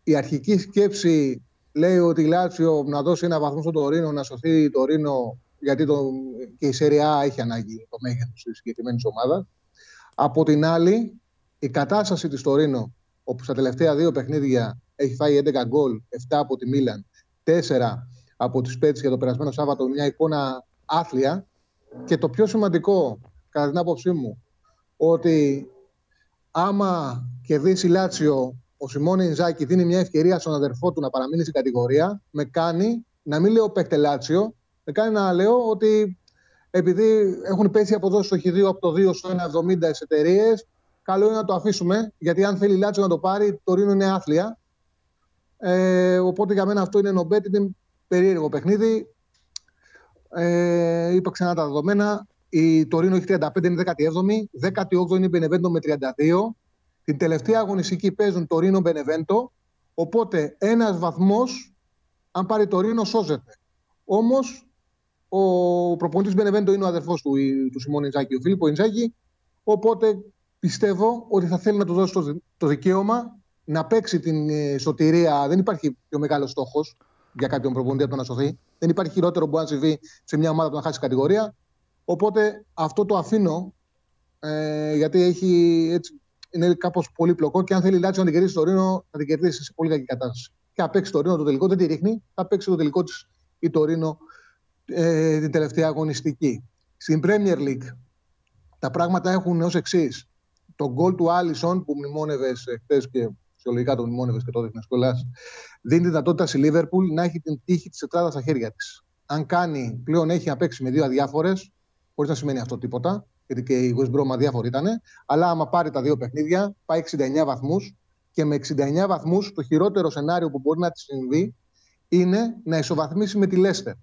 Η αρχική σκέψη λέει ότι η Λάτσιο να δώσει ένα βαθμό στο Τωρίνο, να σωθεί το Τωρίνο, γιατί το, και η Σεριά έχει ανάγκη το μέγεθος της συγκεκριμένης ομάδας. Από την άλλη, η κατάσταση της Τωρίνο, όπου στα τελευταία δύο παιχνίδια έχει φάει 11 γκολ, 7 από τη Μίλαν, 4 από τη Πέτση για το περασμένο Σάββατο, μια εικόνα άθλια. Και το πιο σημαντικό, κατά την άποψή μου, ότι άμα κερδίσει Λάτσιο, ο Σιμώνη Ιντζάκη δίνει μια ευκαιρία στον αδερφό του να παραμείνει στην κατηγορία, με κάνει να μην λέω παίκτε Λάτσιο, με κάνει να λέω ότι επειδή έχουν πέσει αποδόσει στο χ2 από το 2 στο 1,70 τι εταιρείε, καλό είναι να το αφήσουμε, γιατί αν θέλει Λάτσιο να το πάρει, το Ρήνο είναι άθλια. Ε, οπότε για μένα αυτό είναι νομπέτ, είναι περίεργο παιχνίδι. Ε, είπα ξανά τα δεδομένα. Η Τωρίνο έχει 35, είναι 17η. 18η είναι η Μπενεβέντο με 32. Την τελευταία αγωνιστική παίζουν Τωρίνο Μπενεβέντο. Οπότε ένας βαθμός, αν πάρει το Ρήνο, σώζεται. Όμως ο προπονητής Μπενεβέντο είναι ο αδερφός του, του Σιμών Ιντζάκη, ο Φίλιππο Ιντζάκη. Οπότε πιστεύω ότι θα θέλει να του δώσει το, το δικαίωμα να παίξει την ε, σωτηρία. Δεν υπάρχει πιο μεγάλος στόχος για κάποιον προπονητή από το να σωθεί. Δεν υπάρχει χειρότερο που μπορεί να συμβεί σε μια ομάδα που να χάσει κατηγορία. Οπότε αυτό το αφήνω ε, γιατί έχει, έτσι, είναι κάπως πολύπλοκο και αν θέλει Λάτσιο να την κερδίσει το Ρήνο, θα την κερδίσει σε πολύ κακή κατάσταση. Και θα παίξει το Ρήνο το τελικό, δεν τη ρίχνει, θα παίξει το τελικό της η το Ρήνο ε, την τελευταία αγωνιστική. Στην Premier League τα πράγματα έχουν ως εξής. Το γκολ του Άλισον που μνημόνευε χθες και φυσιολογικά το μνημόνευε και τότε στην σχολά, δίνει τη δυνατότητα στη Λίβερπουλ να έχει την τύχη της τετράδας στα χέρια της. Αν κάνει, πλέον έχει να παίξει με δύο αδιάφορες, χωρίς να σημαίνει αυτό τίποτα, γιατί και η West Brom αδιάφορη ήταν, αλλά άμα πάρει τα δύο παιχνίδια, πάει 69 βαθμούς και με 69 βαθμούς το χειρότερο σενάριο που μπορεί να της συμβεί είναι να ισοβαθμίσει με τη Λέστερ.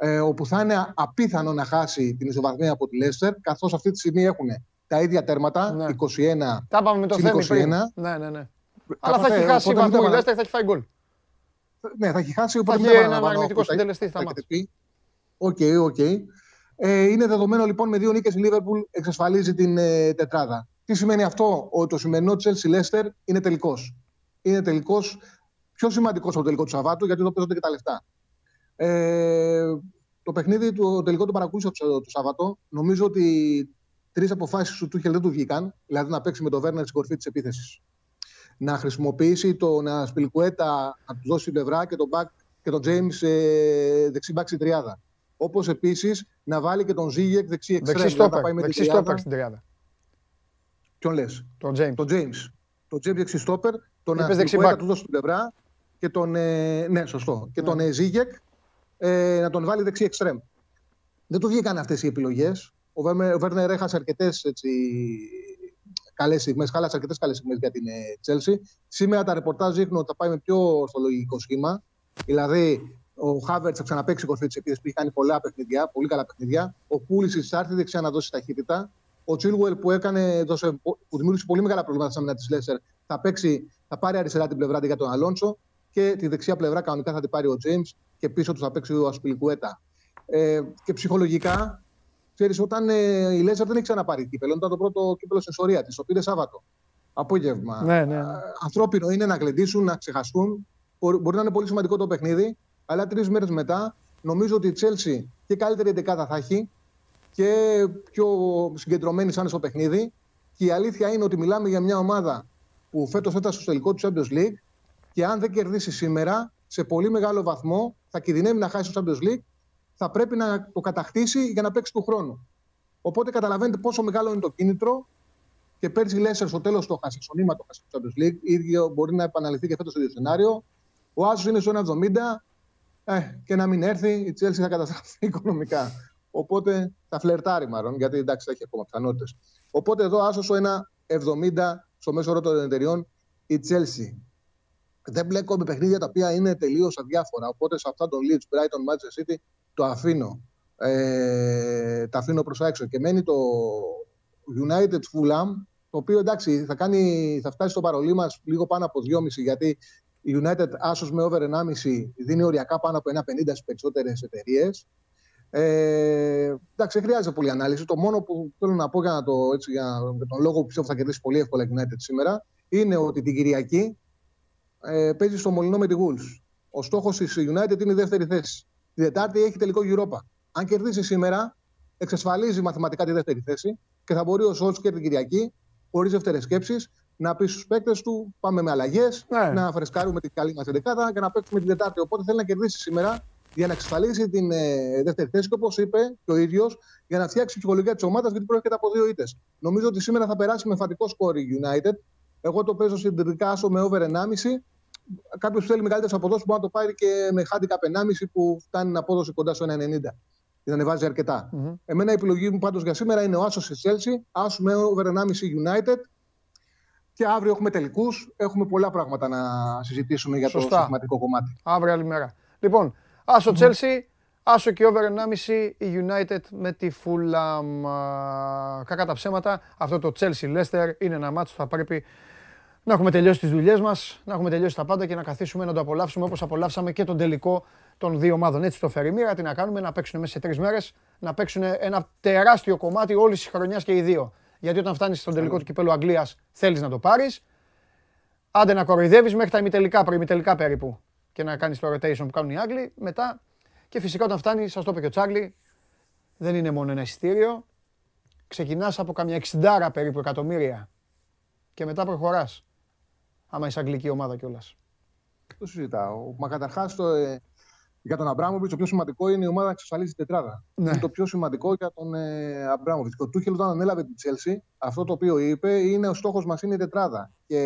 Ε, όπου θα είναι απίθανο να χάσει την ισοβαθμία από τη Λέστερ, καθώς αυτή τη στιγμή έχουν τα ίδια τέρματα, ναι. 21 Τα πάμε με το 21. Ναι, ναι, ναι. Αλλά θα έχει χάσει βαθμό η Λέστερ, θα έχει φάει γκολ. Ναι, θα έχει χάσει. Οπότε θα έχει έναν αρνητικό συντελεστής θα μάθει. OK, OK. Ε, είναι δεδομένο λοιπόν με δύο νίκες η Λίβερπουλ εξασφαλίζει την ε, τετράδα. Τι σημαίνει αυτό, ότι το σημερινό Chelsea Leicester είναι τελικός. Είναι τελικός πιο σημαντικός από το τελικό του Σαββάτου, γιατί εδώ παίζονται και τα λεφτά. Ε, το παιχνίδι, το τελικό το παρακολούθησα το, το Σάββατο. Νομίζω ότι τρεις αποφάσεις του Τούχελ δεν του βγήκαν. Δηλαδή να παίξει με τον Βέρνερ στην κορφή της επίθεσης να χρησιμοποιήσει τον Σπιλκουέτα να του δώσει την πλευρά και τον, back, και τον James ε, δεξί μπακ στην τριάδα. Όπως επίσης να βάλει και τον Ζήγεκ δεξί εξτρέμ. Δεξί στόπερ, δεξί στόπερ στην τριάδα. Ποιον λες; Τον James. Τον James. Τον James δεξί στόπερ. Τον Σπιλκουέτα να του δώσει την πλευρά και τον. Ε, ναι, σωστό. Και ναι. τον ε, Ζήγεκ ε, να τον βάλει δεξί εξτρέμ. Δεν του βγήκαν αυτές οι επιλογές. Ο Βέρνερ έχασε αρκετές καλές στιγμές. Χάλασε αρκετές καλές στιγμές για την Τσέλσι. Σήμερα τα ρεπορτάζ δείχνουν ότι θα πάει με πιο ορθολογικό σχήμα. Δηλαδή, ο Χάβερτ θα ξαναπέξει κορφή τη επίθεση που έχει κάνει πολλά παιχνίδια, πολύ καλά παιχνίδια. Ο Πούληση θα έρθει δεξιά να δώσει ταχύτητα. Ο Τσίλουελ που, έκανε, δώσε, που δημιούργησε πολύ μεγάλα προβλήματα στα μήνα της Λέσσερ θα, παίξει, θα πάρει αριστερά την πλευρά για τον Αλόνσο και τη δεξιά πλευρά κανονικά θα την πάρει ο Τζέιμ και πίσω του θα παίξει ο Ασπιλικουέτα. Ε, και ψυχολογικά, ξέρεις, όταν ε, η Λέσσερ δεν έχει ξαναπάρει κύπελο, ήταν το πρώτο κύπελο στην ιστορία της. Το πήρε Σάββατο. Απόγευμα. Ναι, ναι. Ανθρώπινο είναι να γλεντήσουν, να ξεχαστούν. Μπορεί να είναι πολύ σημαντικό το παιχνίδι, αλλά τρεις μέρες μετά νομίζω ότι η Τσέλσι και καλύτερη εντεκάδα θα έχει και πιο συγκεντρωμένη σαν στο παιχνίδι. Και η αλήθεια είναι ότι μιλάμε για μια ομάδα που φέτος έφτασε στο τελικό του Champions League και αν δεν κερδίσει σήμερα, σε πολύ μεγάλο βαθμό θα κινδυνεύει να χάσει το Champions League, θα πρέπει να το κατακτήσει για να παίξει του χρόνου. Οπότε καταλαβαίνετε πόσο μεγάλο είναι το κίνητρο και πέρσι η Λέσσερ στο τέλος το χάσει, στο νήμα το χάσει το Champions League. ίδιο μπορεί να επαναληφθεί και φέτος το ίδιο σενάριο. Ο Άσος είναι στο 1,70 ε, και να μην έρθει, η Τσέλση θα καταστραφεί οικονομικά. Οπότε θα φλερτάρει μάλλον, γιατί εντάξει θα έχει ακόμα πιθανότητες. Οπότε εδώ άσος στο 1,70 στο μέσο όρο των εταιριών η Chelsea. Δεν μπλέκω με παιχνίδια τα οποία είναι τελείως αδιάφορα. Οπότε σε αυτά το Leeds, Brighton, Manchester City το αφήνω. Ε, τα αφήνω προς έξω. Και μένει το United Fulham, το οποίο εντάξει θα, κάνει, θα φτάσει στο παρολί μας λίγο πάνω από 2,5 γιατί η United άσο με over 1,5 δίνει οριακά πάνω από 1,50 στις περισσότερες εταιρείες. Ε, εντάξει, δεν χρειάζεται πολύ ανάλυση. Το μόνο που θέλω να πω για, να το, έτσι, για τον λόγο που πιστεύω θα κερδίσει πολύ εύκολα η United σήμερα είναι ότι την Κυριακή ε, παίζει στο Μολυνό με τη Wolves. Ο στόχος της United είναι η δεύτερη θέση. Τη Δετάρτη έχει τελικό Europa. Αν κερδίσει σήμερα, εξασφαλίζει μαθηματικά τη δεύτερη θέση και θα μπορεί ο Σόλτσκερ την Κυριακή, χωρίς δεύτερε σκέψεις, να πει στους παίκτες του: Πάμε με αλλαγές, ναι. να φρεσκάρουμε την καλή μας δεκάδα και να παίξουμε την Δετάρτη. Οπότε θέλει να κερδίσει σήμερα για να εξασφαλίσει την ε, δεύτερη θέση και όπως είπε και ο ίδιος, για να φτιάξει η ψυχολογία της ομάδας γιατί πρόκειται από δύο ήττες. Νομίζω ότι σήμερα θα περάσει με φατικό σκόρ η United. Εγώ το παίζω συντηρητικά άσο με over 1,5. Κάποιος θέλει μεγαλύτερες αποδόσεις μπορεί να το πάρει και με handicap 1,5 που φτάνει την απόδοση κοντά στο 1,90. Την ανεβάζει αρκετά. Mm-hmm. Εμένα η επιλογή μου πάντως για σήμερα είναι ο Άσος στη Chelsea, Άσο με over 1,5 United. Και αύριο έχουμε τελικούς. Έχουμε πολλά πράγματα να συζητήσουμε για Σωστά. το συστηματικό κομμάτι. Αύριο άλλη μέρα. Λοιπόν, Άσο Chelsea, άσο και over 1,5 η United με τη Fulham. Κακά τα ψέματα, αυτό το Chelsea Leicester είναι ένα μάτσο που θα πρέπει να έχουμε τελειώσει τις δουλειές μας, να έχουμε τελειώσει τα πάντα και να καθίσουμε να το απολαύσουμε όπως απολαύσαμε και τον τελικό των δύο ομάδων. Έτσι το φέρει μοίρα, τι να κάνουμε, να παίξουν μέσα σε τρεις μέρες, να παίξουν ένα τεράστιο κομμάτι όλης της χρονιάς και οι δύο. Γιατί όταν φτάνεις στον τελικό του κυπέλου Αγγλίας θέλεις να το πάρεις. Άντε να κοροϊδεύεις μέχρι τα ημιτελικά, προημιτελικά περίπου και να κάνεις το rotation που κάνουν οι Άγγλοι. Μετά και φυσικά όταν φτάνεις, σας το είπε και ο Τσάρλι, δεν είναι μόνο ένα εισιτήριο. Ξεκινάς από καμιά εξιντάρα περίπου εκατομμύρια και μετά προχωράς. Άμα είσαι αγγλική ομάδα κιόλας. Το συζητάω. Μα καταρχάς ε, για τον Αμπράμοβιτς, το πιο σημαντικό είναι η ομάδα να εξασφαλίζει τετράδα. Ναι. Είναι το πιο σημαντικό για τον ε, Αμπράμοβιτς. Και ο Τούχελ, όταν ανέλαβε την Τσέλση, αυτό το οποίο είπε είναι ο στόχος μας είναι η τετράδα. Και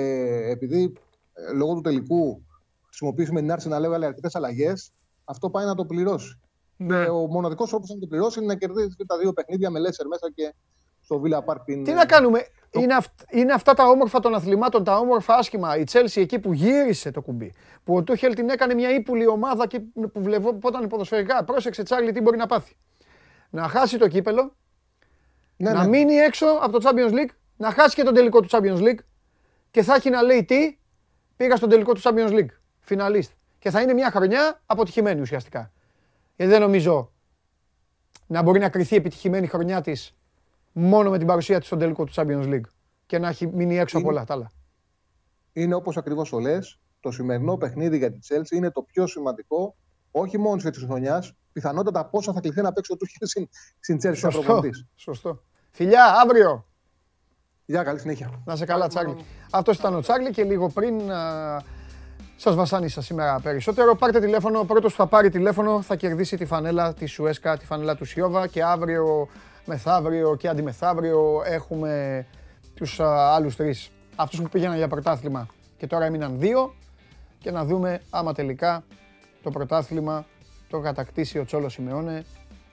επειδή ε, λόγω του τελικού χρησιμοποιήσουμε την άρση να λέγαμε αρκετές αλλαγές, αυτό πάει να το πληρώσει. Ναι. ο μοναδικός τρόπος να το πληρώσει είναι να κερδίσει τα δύο παιχνίδια με Λέσσερ μέσα και στο Villa Park. Τι να κάνουμε, το... είναι, αυ... είναι αυτά τα όμορφα των αθλημάτων, τα όμορφα άσχημα. Η Chelsea εκεί που γύρισε το κουμπί. Που ο Τούχελ την έκανε μια ύπουλη ομάδα και που βλεπόταν ποδοσφαιρικά. Πρόσεξε, Τσάρλι, τι μπορεί να πάθει. Να χάσει το κύπελο, ναι, να ναι. μείνει έξω από το Champions League, να χάσει και τον τελικό του Champions League και θα έχει να λέει τι, πήγα στον τελικό του Champions League φιναλίστ. Και θα είναι μια χρονιά αποτυχημένη ουσιαστικά. Γιατί δεν νομίζω να μπορεί να κρυθεί επιτυχημένη χρονιά της μόνο με την παρουσία της στον τελικό του Champions League και να έχει μείνει έξω από όλα τα άλλα. Είναι όπως ακριβώς το λες. Το σημερινό παιχνίδι για τη Chelsea είναι το πιο σημαντικό, όχι μόνο της χρονιάς, πιθανότατα πόσα θα κληθεί να παίξει ο Τούχελ στην, στην Chelsea Σωστό. Σωστό. Φιλιά, αύριο. Γεια, καλή συνέχεια. Να σε καλά, Τσάρλι. Αυτός ήταν ο Τσάρλι και λίγο πριν Σας βασάνισα σήμερα περισσότερο. Πάρτε τηλέφωνο. Ο πρώτος που θα πάρει τηλέφωνο θα κερδίσει τη φανέλα της Σουέσκα, τη φανέλα του Σιώβα και αύριο, μεθαύριο και αντιμεθαύριο έχουμε τους άλλους τρεις. Αυτούς που πήγαιναν για πρωτάθλημα και τώρα έμειναν δύο. Και να δούμε άμα τελικά το πρωτάθλημα το κατακτήσει ο Τσόλος Σιμεώνε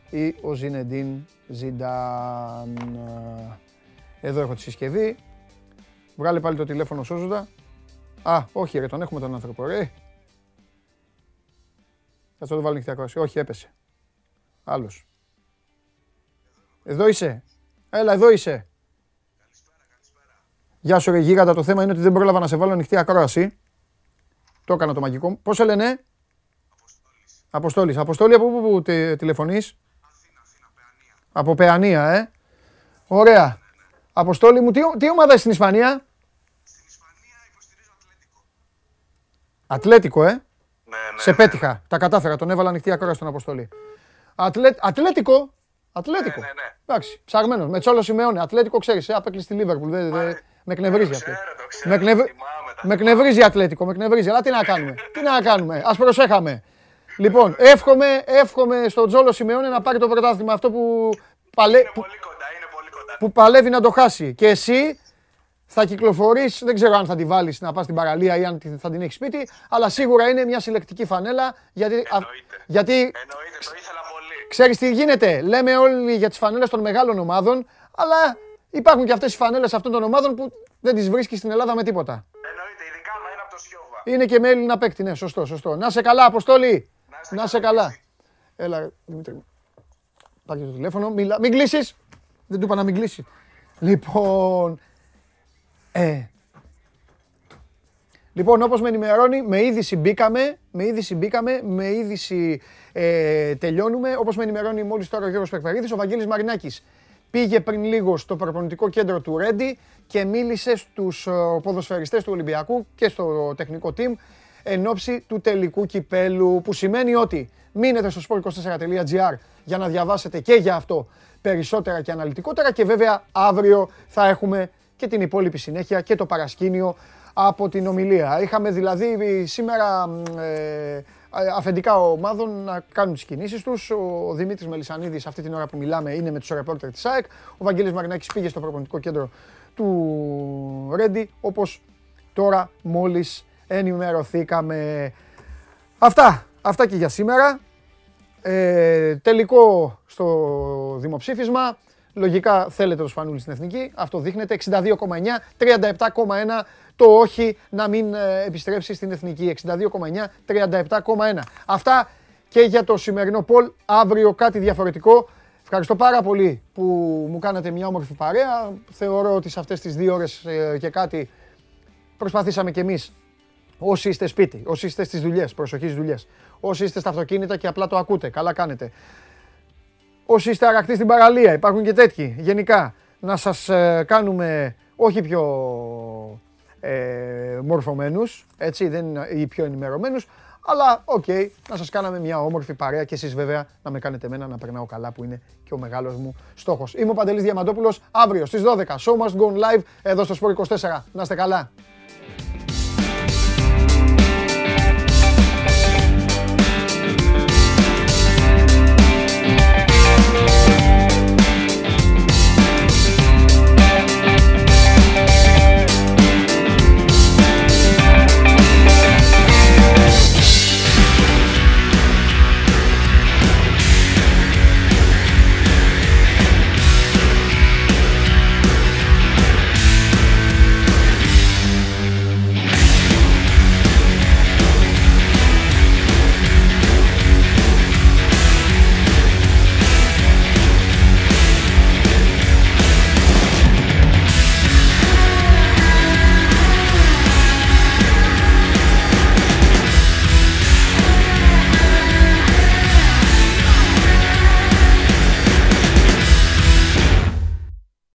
ή ο Ζινεντίν Ζιντάν. Εδώ έχω τη συσκευή. Βγάλε πάλι το τηλέφωνο σώζοντα. Α, όχι ρε, τον έχουμε τον άνθρωπο, ρε. Θα το βάλω νυχτή ακρόαση. Όχι, έπεσε. Άλλος. Εδώ είσαι. Έλα, εδώ είσαι. Γεια σου ρε γίγαντα, το θέμα είναι ότι δεν πρόλαβα να σε βάλω ανοιχτή ακρόαση. Το έκανα το μαγικό. Πώς σε λένε; Αποστόλης. Αποστόλης, από πού, πού τηλεφωνείς; Από Παιανία, ε. Ωραία. Αποστόλη μου, τι, τι ομάδα είσαι στην Ισπανία; Στην Ισπανία υποστηρίζω Ατλέτικο. Ατλέτικο, ε. Ναι, ναι, σε ναι. πέτυχα. Τα κατάφερα. Τον έβαλα ανοιχτή ακρόαση στον Αποστόλη. Ατλέ... Ατλέτικο. Ατλέτικο. Ναι, ναι, ναι. Εντάξει, ψαγμένος. Με τσόλο σημαίωνε. Ατλέτικο ξέρεις, ε, απέκλεισε τη Λίβερπουλ. Δεν, δεν- με εκνευρίζει αυτό. Ξέρω, το ξέρω, Με, εκνευ... θυμάμαι τα με εκνευρίζει η Ατλέτικο, με εκνευρίζει. Αλλά τι να κάνουμε. τι να κάνουμε. Α προσέχαμε. Λοιπόν, εύχομαι, εύχομαι στον Τζόλο Σιμεώνε να πάρει το πρωτάθλημα αυτό που, παλε... Είναι που, πολύ κοντά, είναι πολύ κοντά. που παλεύει να το χάσει. Και εσύ θα κυκλοφορείς, δεν ξέρω αν θα τη βάλεις να πας στην παραλία ή αν τη- θα την έχεις σπίτι, αλλά σίγουρα είναι μια συλλεκτική φανέλα γιατί, α- Εννοείται. γιατί Εννοείται, το ήθελα πολύ. ξέρεις τι γίνεται; Λέμε όλοι για τις φανέλες των μεγάλων ομάδων, αλλά υπάρχουν και αυτές οι φανέλες αυτών των ομάδων που δεν τις βρίσκεις στην Ελλάδα με τίποτα. Εννοείται, ειδικά άμα είναι από το Σιώβα. Είναι και με Έλληνα παίκτη, ναι, σωστό, σωστό. Να σε καλά, Αποστόλη. Να σε καλά. Έλα, Δημήτρη. μου. Πάρε το τηλέφωνο, μιλά. Μην κλείσεις. Δεν του είπα να μην κλείσει. Λοιπόν, ε, Λοιπόν, όπως με ενημερώνει, με είδηση μπήκαμε, με είδηση μπήκαμε, με είδηση ε, τελειώνουμε. Όπως με ενημερώνει μόλις τώρα ο Γιώργος Περπερίδης, ο Βαγγέλης Μαρινάκης πήγε πριν λίγο στο προπονητικό κέντρο του Ρέντι και μίλησε στους ε, ποδοσφαιριστές του Ολυμπιακού και στο τεχνικό team εν ώψη του τελικού κυπέλου, που σημαίνει ότι μείνετε στο sport24.gr για να διαβάσετε και για αυτό περισσότερα και αναλυτικότερα και βέβαια αύριο θα έχουμε και την υπόλοιπη συνέχεια και το παρασκήνιο από την ομιλία. Είχαμε δηλαδή σήμερα μ, ε, αφεντικά ομάδων να κάνουν τις κινήσεις τους. Ο Δημήτρης Μελισανίδης αυτή την ώρα που μιλάμε είναι με τους ρεπόρτερ της ΑΕΚ. Ο Βαγγέλης Μαρινάκης πήγε στο προπονητικό κέντρο του Ρέντι, όπως τώρα μόλις ενημερωθήκαμε. Αυτά, αυτά και για σήμερα. Ε, τελικό στο δημοψήφισμα. Λογικά θέλετε το Σπανούλη στην Εθνική. Αυτό δείχνεται. 62,9, 37,1 το όχι να μην ε, επιστρέψει στην Εθνική. 62,9, 37,1. Αυτά και για το σημερινό Πολ. Αύριο κάτι διαφορετικό. Ευχαριστώ πάρα πολύ που μου κάνατε μια όμορφη παρέα. Θεωρώ ότι σε αυτές τις δύο ώρες ε, και κάτι προσπαθήσαμε κι εμείς Όσοι είστε σπίτι, όσοι είστε στις δουλειές, προσοχή στις δουλειές. Όσοι είστε στα αυτοκίνητα και απλά το ακούτε, καλά κάνετε. Όσοι είστε αρακτοί στην παραλία, υπάρχουν και τέτοιοι. Γενικά, να σας ε, κάνουμε όχι πιο ε, μορφωμένους, έτσι, δεν είναι ή πιο ενημερωμένους, αλλά οκ, να σας κάναμε μια όμορφη παρέα και εσείς βέβαια να με κάνετε εμένα να περνάω καλά που είναι και ο μεγάλος μου στόχος. Είμαι ο Παντελής Διαμαντόπουλος, αύριο στις 12, Show Must Go Live, εδώ στο Sport 24. Να είστε καλά.